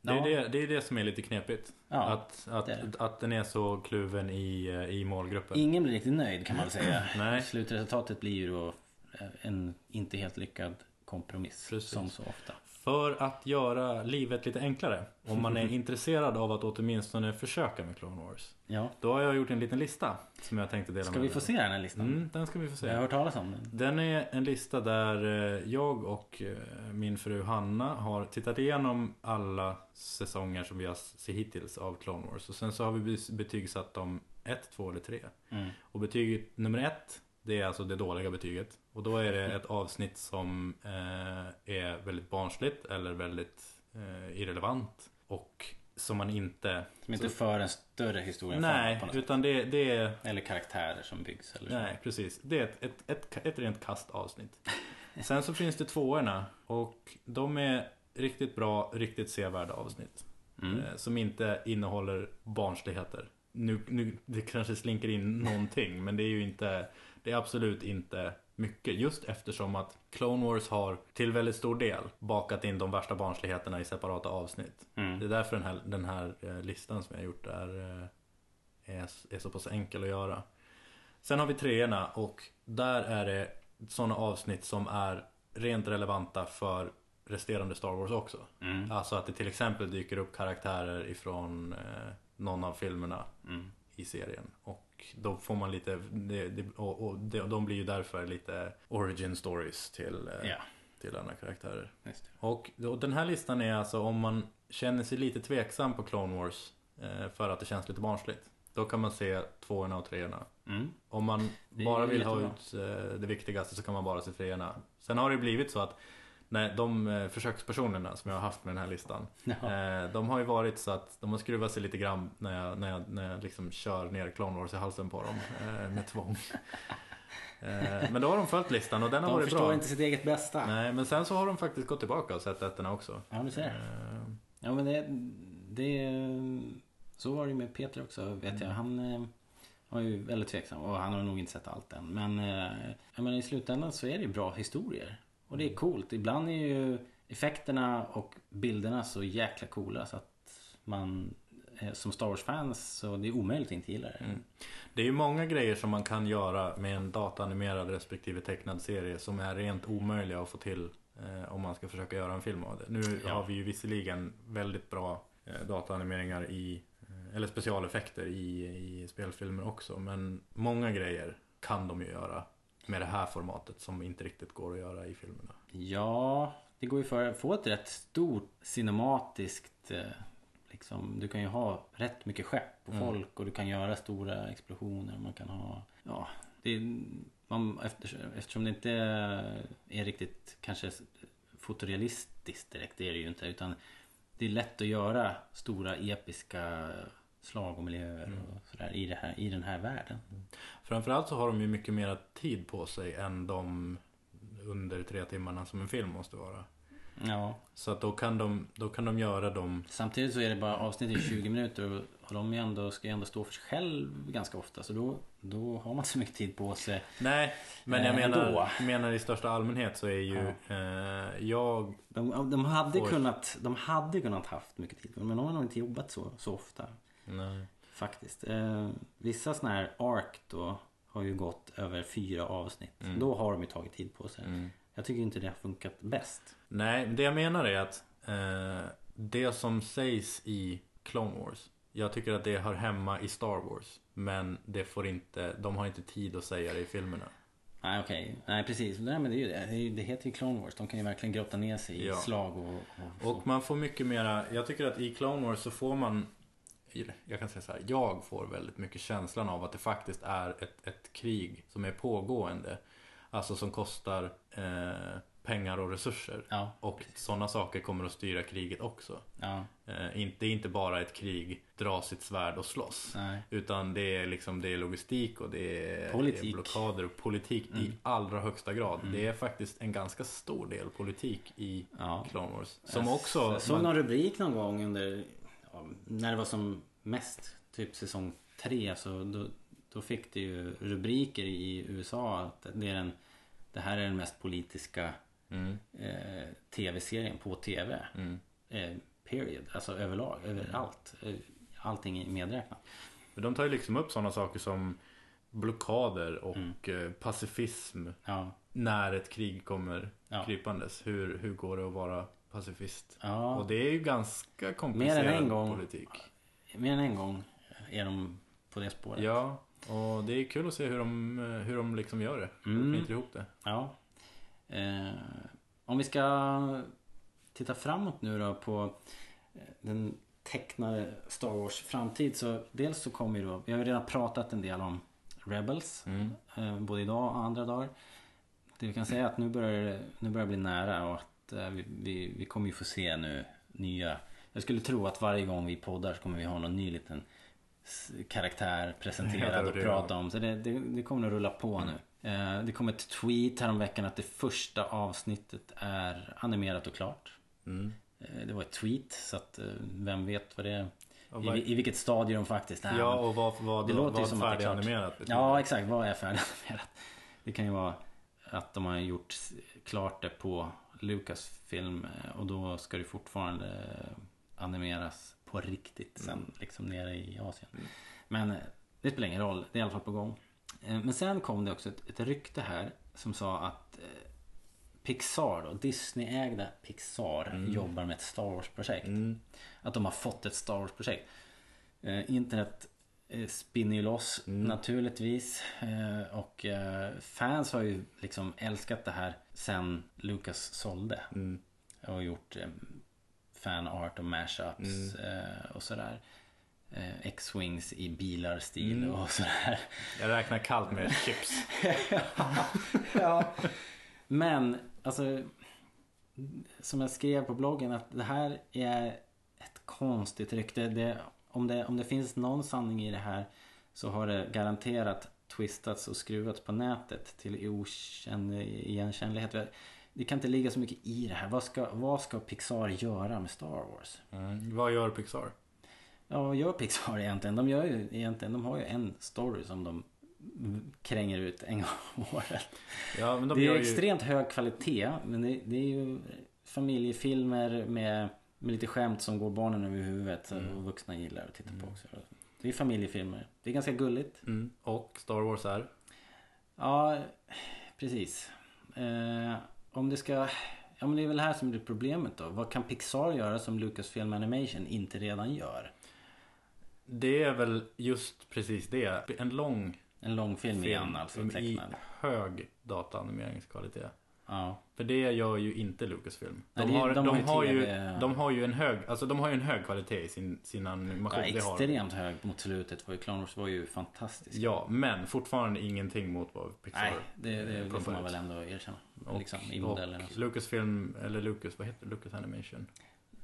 Det är, ja. det, det är det som är lite knepigt. Ja, att, att, det att den är så kluven i, eh, i målgruppen. Ingen blir riktigt nöjd kan man väl säga. *laughs* Nej. Slutresultatet blir ju då eh, en inte helt lyckad kompromiss. Precis. Som så ofta. För att göra livet lite enklare. Om man är *laughs* intresserad av att åtminstone försöka med Clone Wars. Ja. Då har jag gjort en liten lista. Som jag tänkte dela Ska med vi få se den här listan? Mm, den ska vi få se. Jag har hört talas om den. Den är en lista där eh, jag och eh, min fru Hanna har tittat igenom alla säsonger som vi har sett hittills av Clone Wars. Och sen så har vi betygsatt dem 1, 2 eller 3. Mm. Och betyget nummer 1 det är alltså det dåliga betyget. Och då är det ett avsnitt som eh, är väldigt barnsligt eller väldigt eh, irrelevant. Och som man inte... Som inte så- för en större historia Nej, något utan det, det är... Eller karaktärer som byggs eller så. Nej, precis. Det är ett, ett, ett, ett rent kastavsnitt. Sen så finns det tvåorna och de är riktigt bra, riktigt sevärda avsnitt. Mm. Eh, Som inte innehåller barnsligheter. Nu, nu, det kanske slinker in någonting men det är ju inte Det är absolut inte mycket just eftersom att Clone Wars har till väldigt stor del bakat in de värsta barnsligheterna i separata avsnitt. Mm. Det är därför den här, den här eh, listan som jag har gjort är, eh, är, är så pass enkel att göra. Sen har vi treorna och där är det sådana avsnitt som är rent relevanta för resterande Star Wars också. Mm. Alltså att det till exempel dyker upp karaktärer ifrån eh, någon av filmerna Mm. i serien. Och då får man lite, det, det, och, och de, de blir ju därför lite origin stories till, Ja. till andra karaktärer. Och, och den här listan är alltså om man känner sig lite tveksam på Clone Wars eh, för att det känns lite barnsligt. Då kan man se tvåorna och treorna. Mm. Om man bara vill ha jättebra. ut eh, det viktigaste så kan man bara se treorna. Sen har det blivit så att nej, de eh, försökspersonerna som jag har haft med den här listan. Eh, de har ju varit så att de har skruvat sig lite grann när jag, när jag, när jag liksom kör ner Clone Wars i halsen på dem eh, med tvång. *laughs* Eh, men då har de följt listan och den har De varit förstår bra. inte sitt eget bästa. Nej, men sen så har de faktiskt gått tillbaka och sett ettorna också. Ja, du ser. Ja men det, det Så var det ju med Peter också vet Mm. jag. Han var ju väldigt tveksam och han har nog inte sett allt än. Men menar, i slutändan så är det ju bra historier. Och det är coolt. Ibland är ju effekterna och bilderna så jäkla coola så att man eh, som Star Wars-fans så det är omöjligt att inte gilla det. Mm. Det är ju många grejer som man kan göra med en dataanimerad respektive tecknad serie som är rent omöjliga att få till eh, om man ska försöka göra en film av det. Nu Ja. har vi ju visserligen väldigt bra eh, dataanimeringar i, eh, eller specialeffekter i, i spelfilmer också. Men många grejer kan de ju göra med det här formatet som inte riktigt går att göra i filmerna. Ja, det går ju för att få ett rätt stort cinematiskt eh, liksom, Du kan ju ha rätt mycket skepp och Mm. folk och du kan göra stora explosioner. Man kan ha Ja, det är, man, eftersom, eftersom det inte är riktigt kanske fotorealistiskt direkt, det är det ju inte. Utan det är lätt att göra stora episka slag och miljöer Mm. och sådär i, det här, i den här världen. Framförallt så har de ju mycket mer tid på sig än de under tre timmarna som en film måste vara. Ja. Så att då kan de, då kan de göra dem Samtidigt så är det bara avsnitt i 20 minuter och- de är ändå, ska ju ändå stå för sig själv ganska ofta. Så då, då har man inte så mycket tid på sig. Nej, men jag Eh, menar, menar i största allmänhet så är ju eh, jag... De, de, hade får- kunnat, de hade kunnat haft mycket tid men de har nog inte jobbat så, så ofta. Nej. Faktiskt. Eh, vissa sådana här ARK då har ju gått över fyra avsnitt. Mm. Då har de ju tagit tid på sig. Mm. Jag tycker inte det har funkat bäst. Nej, det jag menar är att eh, det som sägs i Clone Wars Jag tycker att det hör hemma i Star Wars Men det får inte, de har inte tid att säga det i filmerna Nej okej, nej precis. Nej, men det, är ju det. Det heter ju Clone Wars. De kan ju verkligen grotta ner sig i Ja. slag och, och, Och man får mycket mera, jag tycker att i Clone Wars så får man Jag kan säga så här, jag får väldigt mycket känslan av att det faktiskt är ett, ett krig som är pågående Alltså som kostar eh, pengar och resurser Ja. Och sådana saker kommer att styra kriget också Ja. eh, inte, Det är inte bara ett krig, dra sitt svärd och slåss Nej. Utan det är liksom, det är logistik och det är, Politik. blockader och politik i Mm. allra högsta grad Mm. Det är faktiskt en ganska stor del politik i Ja. Clone Wars Som Jag också såg man- någon rubrik någon gång under När det var som mest Typ säsong tre så då, då fick det ju rubriker i USA att det är den Det här är den mest politiska Mm. eh, tv-serien på tv Mm. eh, Period, alltså överlag, överallt eh, Allting medräknat de tar ju liksom upp sådana saker som blockader och eh, pacifism Mm. Ja. när ett krig kommer Ja. krypandes. Hur, hur går det att vara pacifist? Ja. Och det är ju ganska Mer komplicerad än en gång politik. Mer än en gång är de på det spåret Ja, och det är kul att se hur de, hur de liksom gör det. Mm. Mm. knyter ihop det. Ja. Eh, om vi ska titta framåt nu då på eh, den tecknade Star Wars framtid så dels så kommer ju då, vi har ju redan pratat en del om Rebels Mm. eh, både idag och andra dagar. Det vi kan säga är att nu börjar det nu börjar det bli nära och att eh, vi, vi, vi kommer ju få se nu nya Jag skulle tro att varje gång vi poddar så kommer vi ha någon ny liten karaktär presenterad och prata om. Så det, det, det kommer att rulla på nu. Eh, Det kom ett tweet häromveckan att det första avsnittet är animerat och klart. Mm. Eh, Det var ett tweet så att eh, vem vet vad det är. I, I vilket stadium faktiskt är. Ja, och vad, vad, Det låter vad som färdiganimerat. Ja, exakt. Vad är färdiganimerat? Det kan ju vara att de har gjort klart det på Lucasfilm eh, och då ska det fortfarande animeras på riktigt sen Mm. liksom nere i Asien. Men eh, det spelar ingen roll, det är i alla fall på gång. Eh, Men sen kom det också ett, ett rykte här som sa att Pixar då, Disney-ägda Pixar Mm. jobbar med ett Star Wars-projekt. Att de har fått ett Star Wars-projekt. Internet spinner ju loss Mm. naturligtvis. Eh, och eh, fans har ju liksom älskat det här sen Lucas sålde. Mm. Och gjort eh, fanart och mashups eh, och sådär. Eh, X-Wings i bilar-stil Mm. och sådär. Jag räknar kallt med chips. *laughs* ja. Men alltså som jag skrev på bloggen att det här är ett konstigt rykte. Det, om, det, om det finns någon sanning i det här så har det garanterat twistats och skruvats på nätet till okänd igenkännlighet. Det kan inte ligga så mycket i det här. Vad ska, vad ska Pixar göra med Star Wars? Mm. Vad gör Pixar? Ja, vad gör Pixar egentligen? De gör ju egentligen, de har ju en story som de kränger ut en gång om året. Ja, de det är ju- extremt hög kvalitet men det, det är ju familjefilmer med, med lite skämt som går barnen över huvudet Mm. och vuxna gillar att titta på också. Det är familjefilmer. Det är ganska gulligt. Mm. Och Star Wars är? Ja, precis. Eh, om det ska... Ja men det är väl här som blir problemet då. Vad kan Pixar göra som Lucasfilm Animation inte redan gör? Det är väl just precis det. En lång En lång film igen alltså, i tecknad. hög datanimeringskvalitet. Ja. För det gör ju inte Lucasfilm. De, Nej, det- har, de de, har ju har ju, TV. de har ju en hög, alltså de har ju en hög kvalitet i sin, sin animation. Ja, extremt hög mot slutet. Var ju Clone Wars var ju fantastisk. Ja, men fortfarande ingenting mot vad Pixar Nej, det, det, det får man väl ändå erkänna. Och, liksom, I modellerna. och Lucasfilm, eller Lucas, vad heter det? Lucas Animation?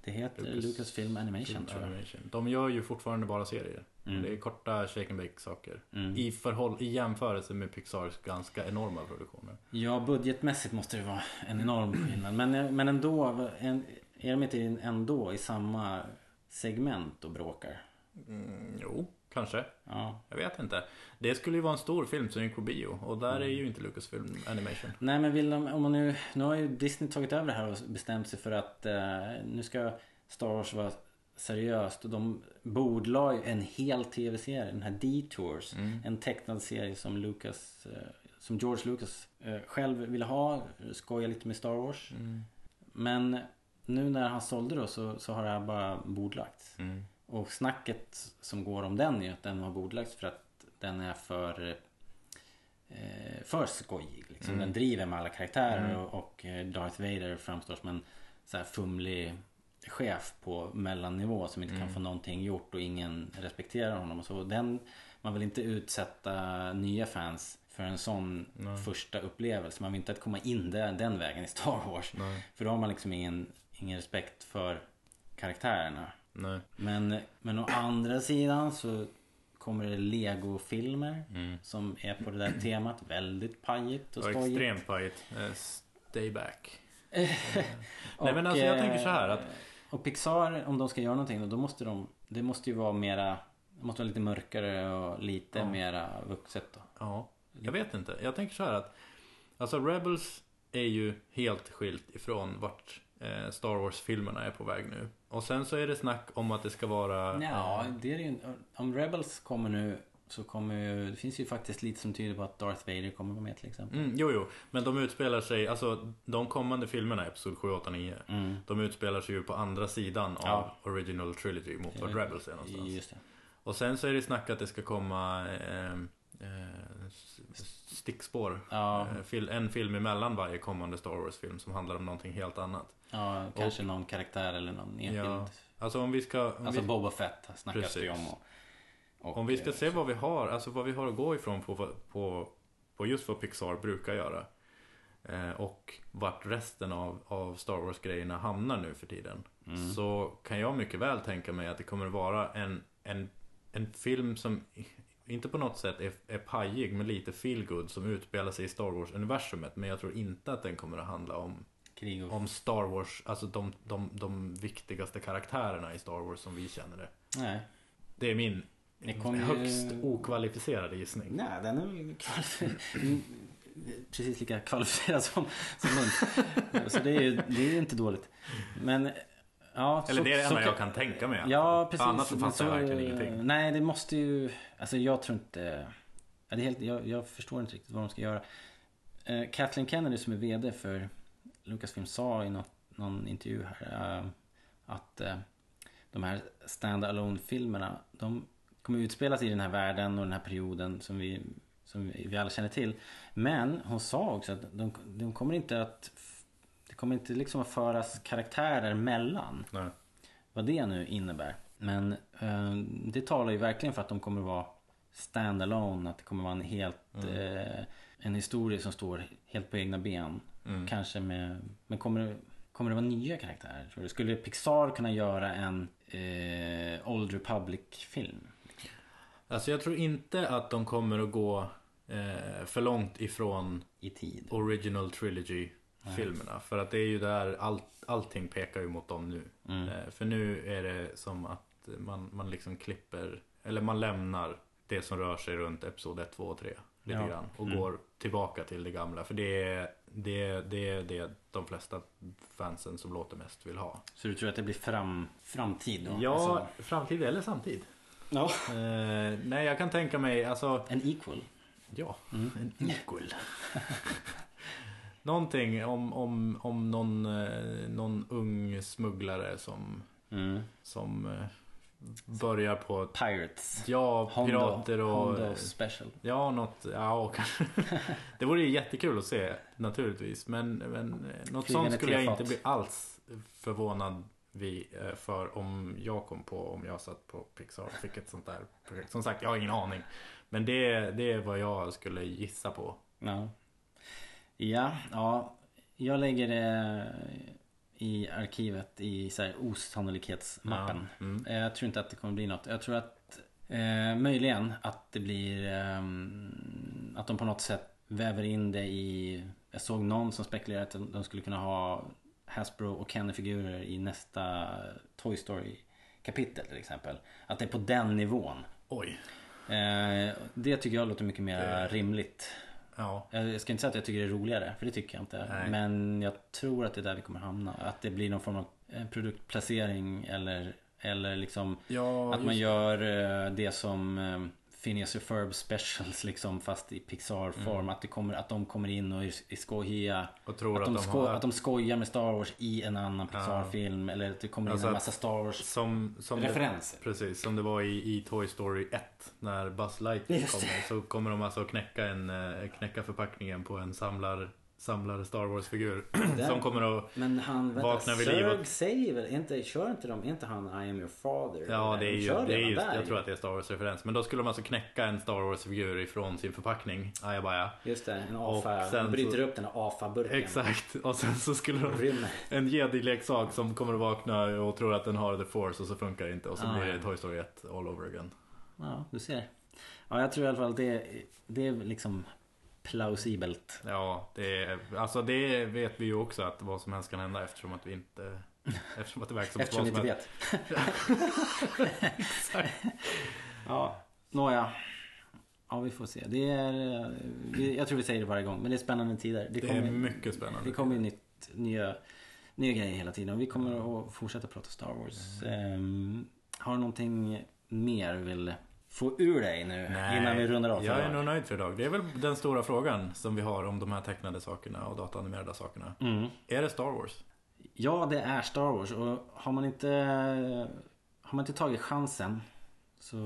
Det heter Lucasfilm Animation, Film tror jag. Animation. De gör ju fortfarande bara serier. Mm. Det är korta shake and bake saker. Mm. I, förhåll, I jämförelse med Pixars ganska enorma produktioner. Ja, budgetmässigt måste det vara en enorm skillnad. Men, men ändå, en, är de inte ändå i samma segment och bråkar? Mm, jo, kanske. Ja. Jag vet inte. Det skulle ju vara en stor film som gick på bio. Och där är ju inte Lucasfilm Animation. Nej men vill de, om man nu, nu har ju Disney tagit över det här och bestämt sig för att eh, nu ska Star Wars vara seriöst och de bordlade en hel tv-serie, den här Detours. Mm. En tecknad serie som Lucas, eh, som George Lucas eh, själv ville ha, skoja lite med Star Wars. Mm. Men nu när han sålde då så, så har det här bara bordlagts. Mm. Och snacket som går om den är att den har bordlagts för att den är för eh, för skojig. Liksom. Mm. Den driver med alla karaktärer Mm. och, och Darth Vader framstår som en så här fumlig chef på mellannivå som inte kan Mm. få någonting gjort och ingen respekterar honom. Och så. Den, man vill inte utsätta nya fans för en sån Nej. första upplevelse. Man vill inte att komma in där, den vägen i Star Wars. Nej. För då har man liksom ingen, ingen respekt för karaktärerna. Nej. Men, men å andra sidan så kommer det Lego-filmer Mm. som är på det där temat. Väldigt pajigt och Och skojigt. extremt pajigt. Eh, Stay back. *laughs* Nej men alltså jag eh, tänker så här att Och Pixar, om de ska göra någonting då, då måste de... Det måste ju vara mera... Det måste vara lite mörkare och lite Ja. mera vuxet då. Ja, jag vet inte. Jag tänker så här att Alltså Rebels är ju helt skilt ifrån vart eh, Star Wars-filmerna är på väg nu. Och sen så är det snack om att det ska vara... Ja, det är ju. Om Rebels kommer nu så kommer ju... Det finns ju faktiskt lite som tyder på att Darth Vader kommer vara med till exempel. Mm, jo, jo. Men de utspelar sig, alltså de kommande filmerna, Episod 7, 8, 9. Mm. De utspelar sig ju på andra sidan Ja. av Original Trilogy mot Ja, Rebels är någonstans. Och sen så är det snack att det ska komma eh, eh, s- stickspår. Ja. Eh, en film emellan varje kommande Star Wars-film som handlar om någonting helt annat. Ja, kanske någon karaktär eller någon enskild. Ja, alltså om vi ska... Om Alltså vi, Boba Fett snackas det ju om. Och, och, om vi ska eh, se vad vi har, alltså vad vi har att gå ifrån på, på, på just vad Pixar brukar göra. Eh, och vart resten av, av Star Wars-grejerna hamnar nu för tiden. Mm. Så kan jag mycket väl tänka mig att det kommer vara en, en, en film som inte på något sätt är, är pajig men lite feelgood som utspelar sig i Star Wars-universumet. Men jag tror inte att den kommer att handla om Krig och... om Star Wars, alltså de, de, de viktigaste karaktärerna i Star Wars som vi känner det. Nej. Det är min Det kommer ju- högst okvalificerade gissning. Nej, den är. *laughs* Precis lika kvalificerad som, som Lund. *laughs* Så det är ju det är inte dåligt. Men Ja, Eller så- det är det så enda jag kan- tänka mig. Ja, precis. Annars så fattar jag verkligen ingenting. Nej, det måste ju... Alltså jag tror inte... Det är helt, jag, jag förstår inte riktigt vad de ska göra. Eh, Kathleen Kennedy som är VD för Lucasfilm sa i något, någon intervju här eh, att eh, de här stand-alone filmerna de kommer utspelas i den här världen och den här perioden som vi, som vi alla känner till. Men hon sa också att de, de kommer inte att det kommer inte liksom att föras karaktärer mellan. Nej. Vad det nu innebär. Men eh, det talar ju verkligen för att de kommer att vara stand-alone. Att det kommer att vara en helt Mm. eh, En historia som står helt på egna ben. Mm. Kanske med Men kommer det, kommer det vara nya karaktärer? Tror du? Skulle Pixar kunna göra en eh, Old Republic-film? Alltså jag tror inte att de kommer att gå eh, för långt ifrån I tid. Original Trilogy filmerna. För att det är ju där allt, allting pekar ju mot dem nu. Mm. Eh, för nu är det som att man, man liksom klipper, eller man lämnar det som rör sig runt Episod 1, 2 och 3. Lite Ja. grann. Och Mm. går tillbaka till det gamla. För det är det, det, är det de flesta fansen som låter mest vill ha. Så du tror att det blir fram, framtid då? Ja, Alltså, framtid eller samtid. Ja. Eh, nej, jag kan tänka mig alltså... En equal? Ja, Mm. en equal. *laughs* Någonting om, om, om någon, eh, någon ung smugglare som, Mm. som eh, börjar på... Pirates. Ja, Hondo- pirater och... Hondo special. Ja, något... Ja, kanske. *laughs* Det vore ju jättekul att se naturligtvis. Men, men eh, något Flygande sånt skulle jag inte bli alls förvånad vid eh, för om jag kom på om jag satt på Pixar och fick ett sånt där projekt. Som sagt, jag har ingen aning. Men det, det är vad jag skulle gissa på. Ja. Ja, ja. Jag lägger det i arkivet i så här osannolikhetsmappen. Ja, mm. Eh, Jag tror inte att det kommer bli något. Jag tror att eh, möjligen att det blir ehm, att de på något sätt väver in det i... Jag såg någon som spekulerade att de skulle kunna ha Hasbro och Kenner-figurer i nästa Toy Story kapitel till exempel. Att det är på den nivån. Oj. Eh, det tycker jag låter mycket mer Det- rimligt. Ja. Jag ska inte säga att jag tycker det är roligare, för det tycker jag inte. Nej. Men jag tror att det är där vi kommer hamna. Att det blir någon form av eh, produktplacering eller, eller liksom Ja, att man gör eh, det som Phineas och Ferb specials liksom fast i Pixar-form. Mm. Att, det kommer, att de kommer in och är, är skojiga. Och tror att, att de sko- har- att de skojar med Star Wars i en annan Pixar-film. Eller att det kommer in Alltså en att- massa Star Wars Som, som referenser. Det, precis, som det var i, i Toy Story 1 när Buzz Lightyear kommer. Så kommer de alltså knäcka, en, eh, knäcka förpackningen på en samlar, samlare Star Wars-figur. *clears throat* Som kommer att Men han, vänta, vakna vid liv. och- säger väl, inte, kör inte de, inte han I am your father? Ja, det är ju, det är just, där jag tror att det är Star Wars-referens. Men då skulle de alltså knäcka en Star Wars-figur ifrån sin förpackning. Ajabaja. Just det, en Och AFA, sen de bryter så- upp den här AFA-burken. Exakt. Och sen så skulle de... Rymmer. En jedi-leksak som kommer att vakna och tror att den har the force och så funkar det inte. Och så Ah, blir det. Toy Story 1 all over again. Ja, du ser. Ja, jag tror i alla fall det, det är liksom plausibelt. Ja, det är, alltså det vet vi ju också att vad som helst kan hända eftersom att vi inte... *laughs* Eftersom att det verkar som Eftersom vi vad inte vet. Exakt. *laughs* *laughs* Ja, nåja. Ja, vi får se. Det är, eh, jag tror vi säger det varje gång, men det är spännande tider. Det är mycket spännande. Det kommer nytt, nya, nya grejer hela tiden och vi kommer att fortsätta prata Star Wars. Ehm, har du någonting mer du vill få ur dig nu innan vi rundar av Jag är idag? nog nöjd för idag. Det är väl den stora frågan som vi har om de här tecknade sakerna och dataanimerade sakerna. Mm. Är det Star Wars? Ja, det är Star Wars och har man inte Har man inte tagit chansen Så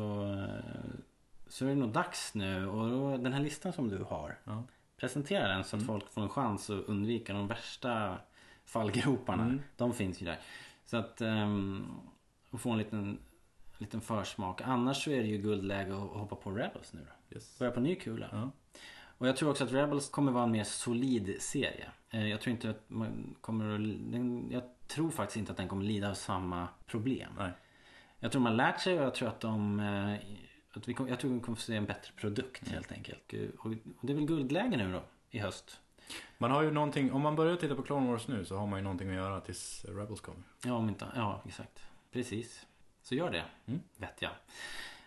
Så är det nog dags nu och då, den här listan som du har Ja. Presentera den så att folk får en chans att undvika de värsta fallgroparna Mm. De finns ju där Så att um, Och få en liten Liten försmak Annars så är det ju guldläge att hoppa på Rebels nu då Yes. Börja på ny kula Ja. och jag tror också att Rebels kommer vara en mer solid serie. Eh, Jag tror inte att man kommer att, Jag tror faktiskt inte att den kommer lida av samma problem. Nej. Jag tror har lärt sig och jag tror att de... eh, Att vi, kom- jag tror vi kommer få se en bättre produkt helt enkelt. Och det är väl guldläge nu då i höst. Man har ju någonting, om man börjar titta på Clone Wars nu så har man ju någonting att göra tills Rebels kommer. Ja, om inte, ja exakt. Precis. Så gör det. Mm. Vet jag.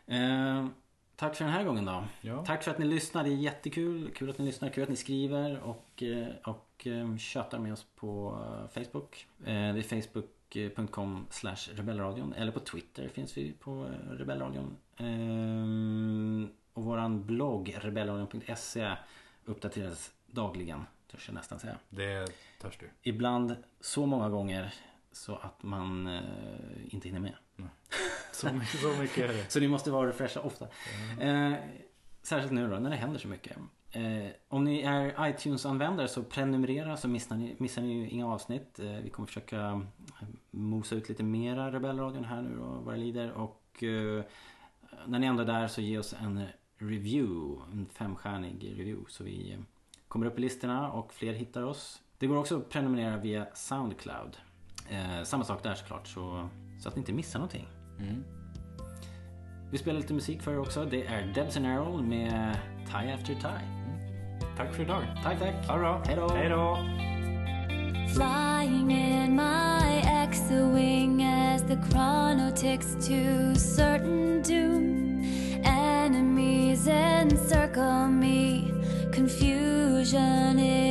Eh, tack för den här gången då. Ja. Tack för att ni lyssnar. Det är jättekul. Kul att ni lyssnar. Kul att ni skriver och, eh, och eh, tjötar med oss på eh, Facebook. Eh, Det är facebook.com slash rebellradion. Eller på Twitter finns vi på rebellradion. Eh, Och våran blogg rebellradion.se uppdateras dagligen, törs jag nästan säga. Det törs du. Ibland så många gånger så att man eh, inte hinner med. *laughs* Så mycket, så mycket är det. så ni måste vara fräscha ofta. Eh, särskilt nu då när det händer så mycket. Eh, om ni är iTunes-användare så prenumerera så missar ni, missar ni ju inga avsnitt. Eh, vi kommer försöka eh, mosa ut lite mera Rebellradion här nu då vad det lider. Och eh, när ni ändå är där så ge oss en review. En femstjärnig review. Så vi eh, kommer upp i listorna och fler hittar oss. Det går också att prenumerera via Soundcloud. Eh, samma sak där såklart så, så att ni inte missar någonting. Mm. Vi spelar lite musik för er också. Det är Debs and Errol med Tie After Tie. Tack för idag. Tack, tack. Ha det bra. Hej då. Hej då. Flying in my X-wing as the chrono ticks to certain doom. Enemies encircle me. Confusion is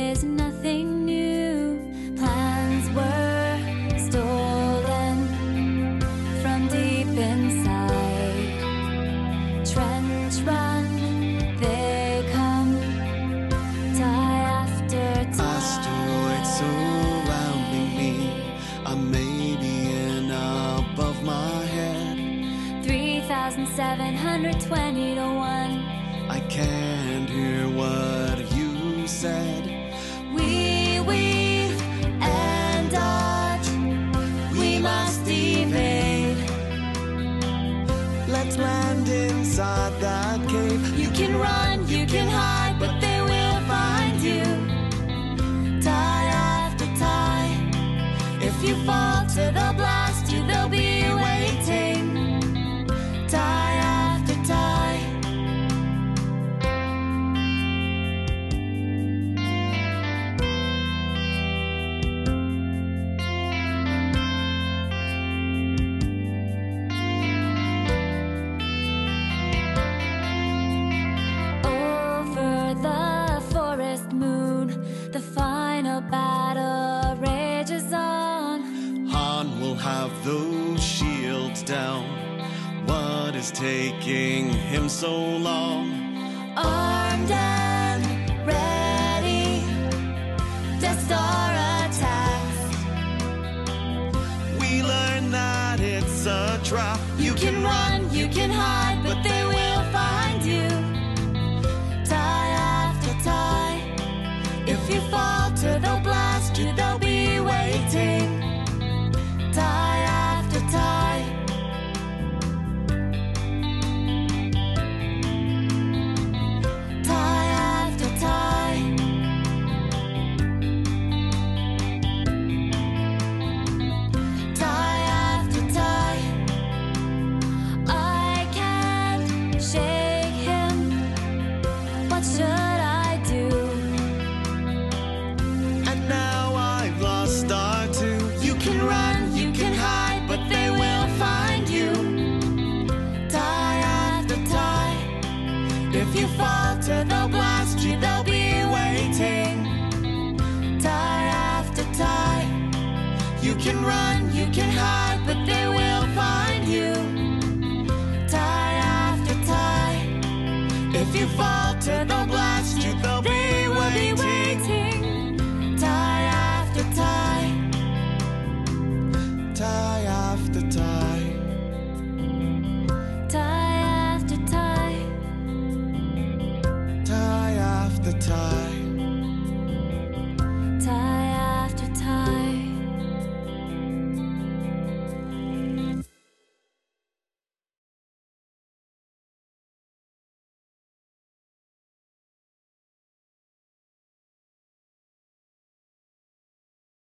taking him so long?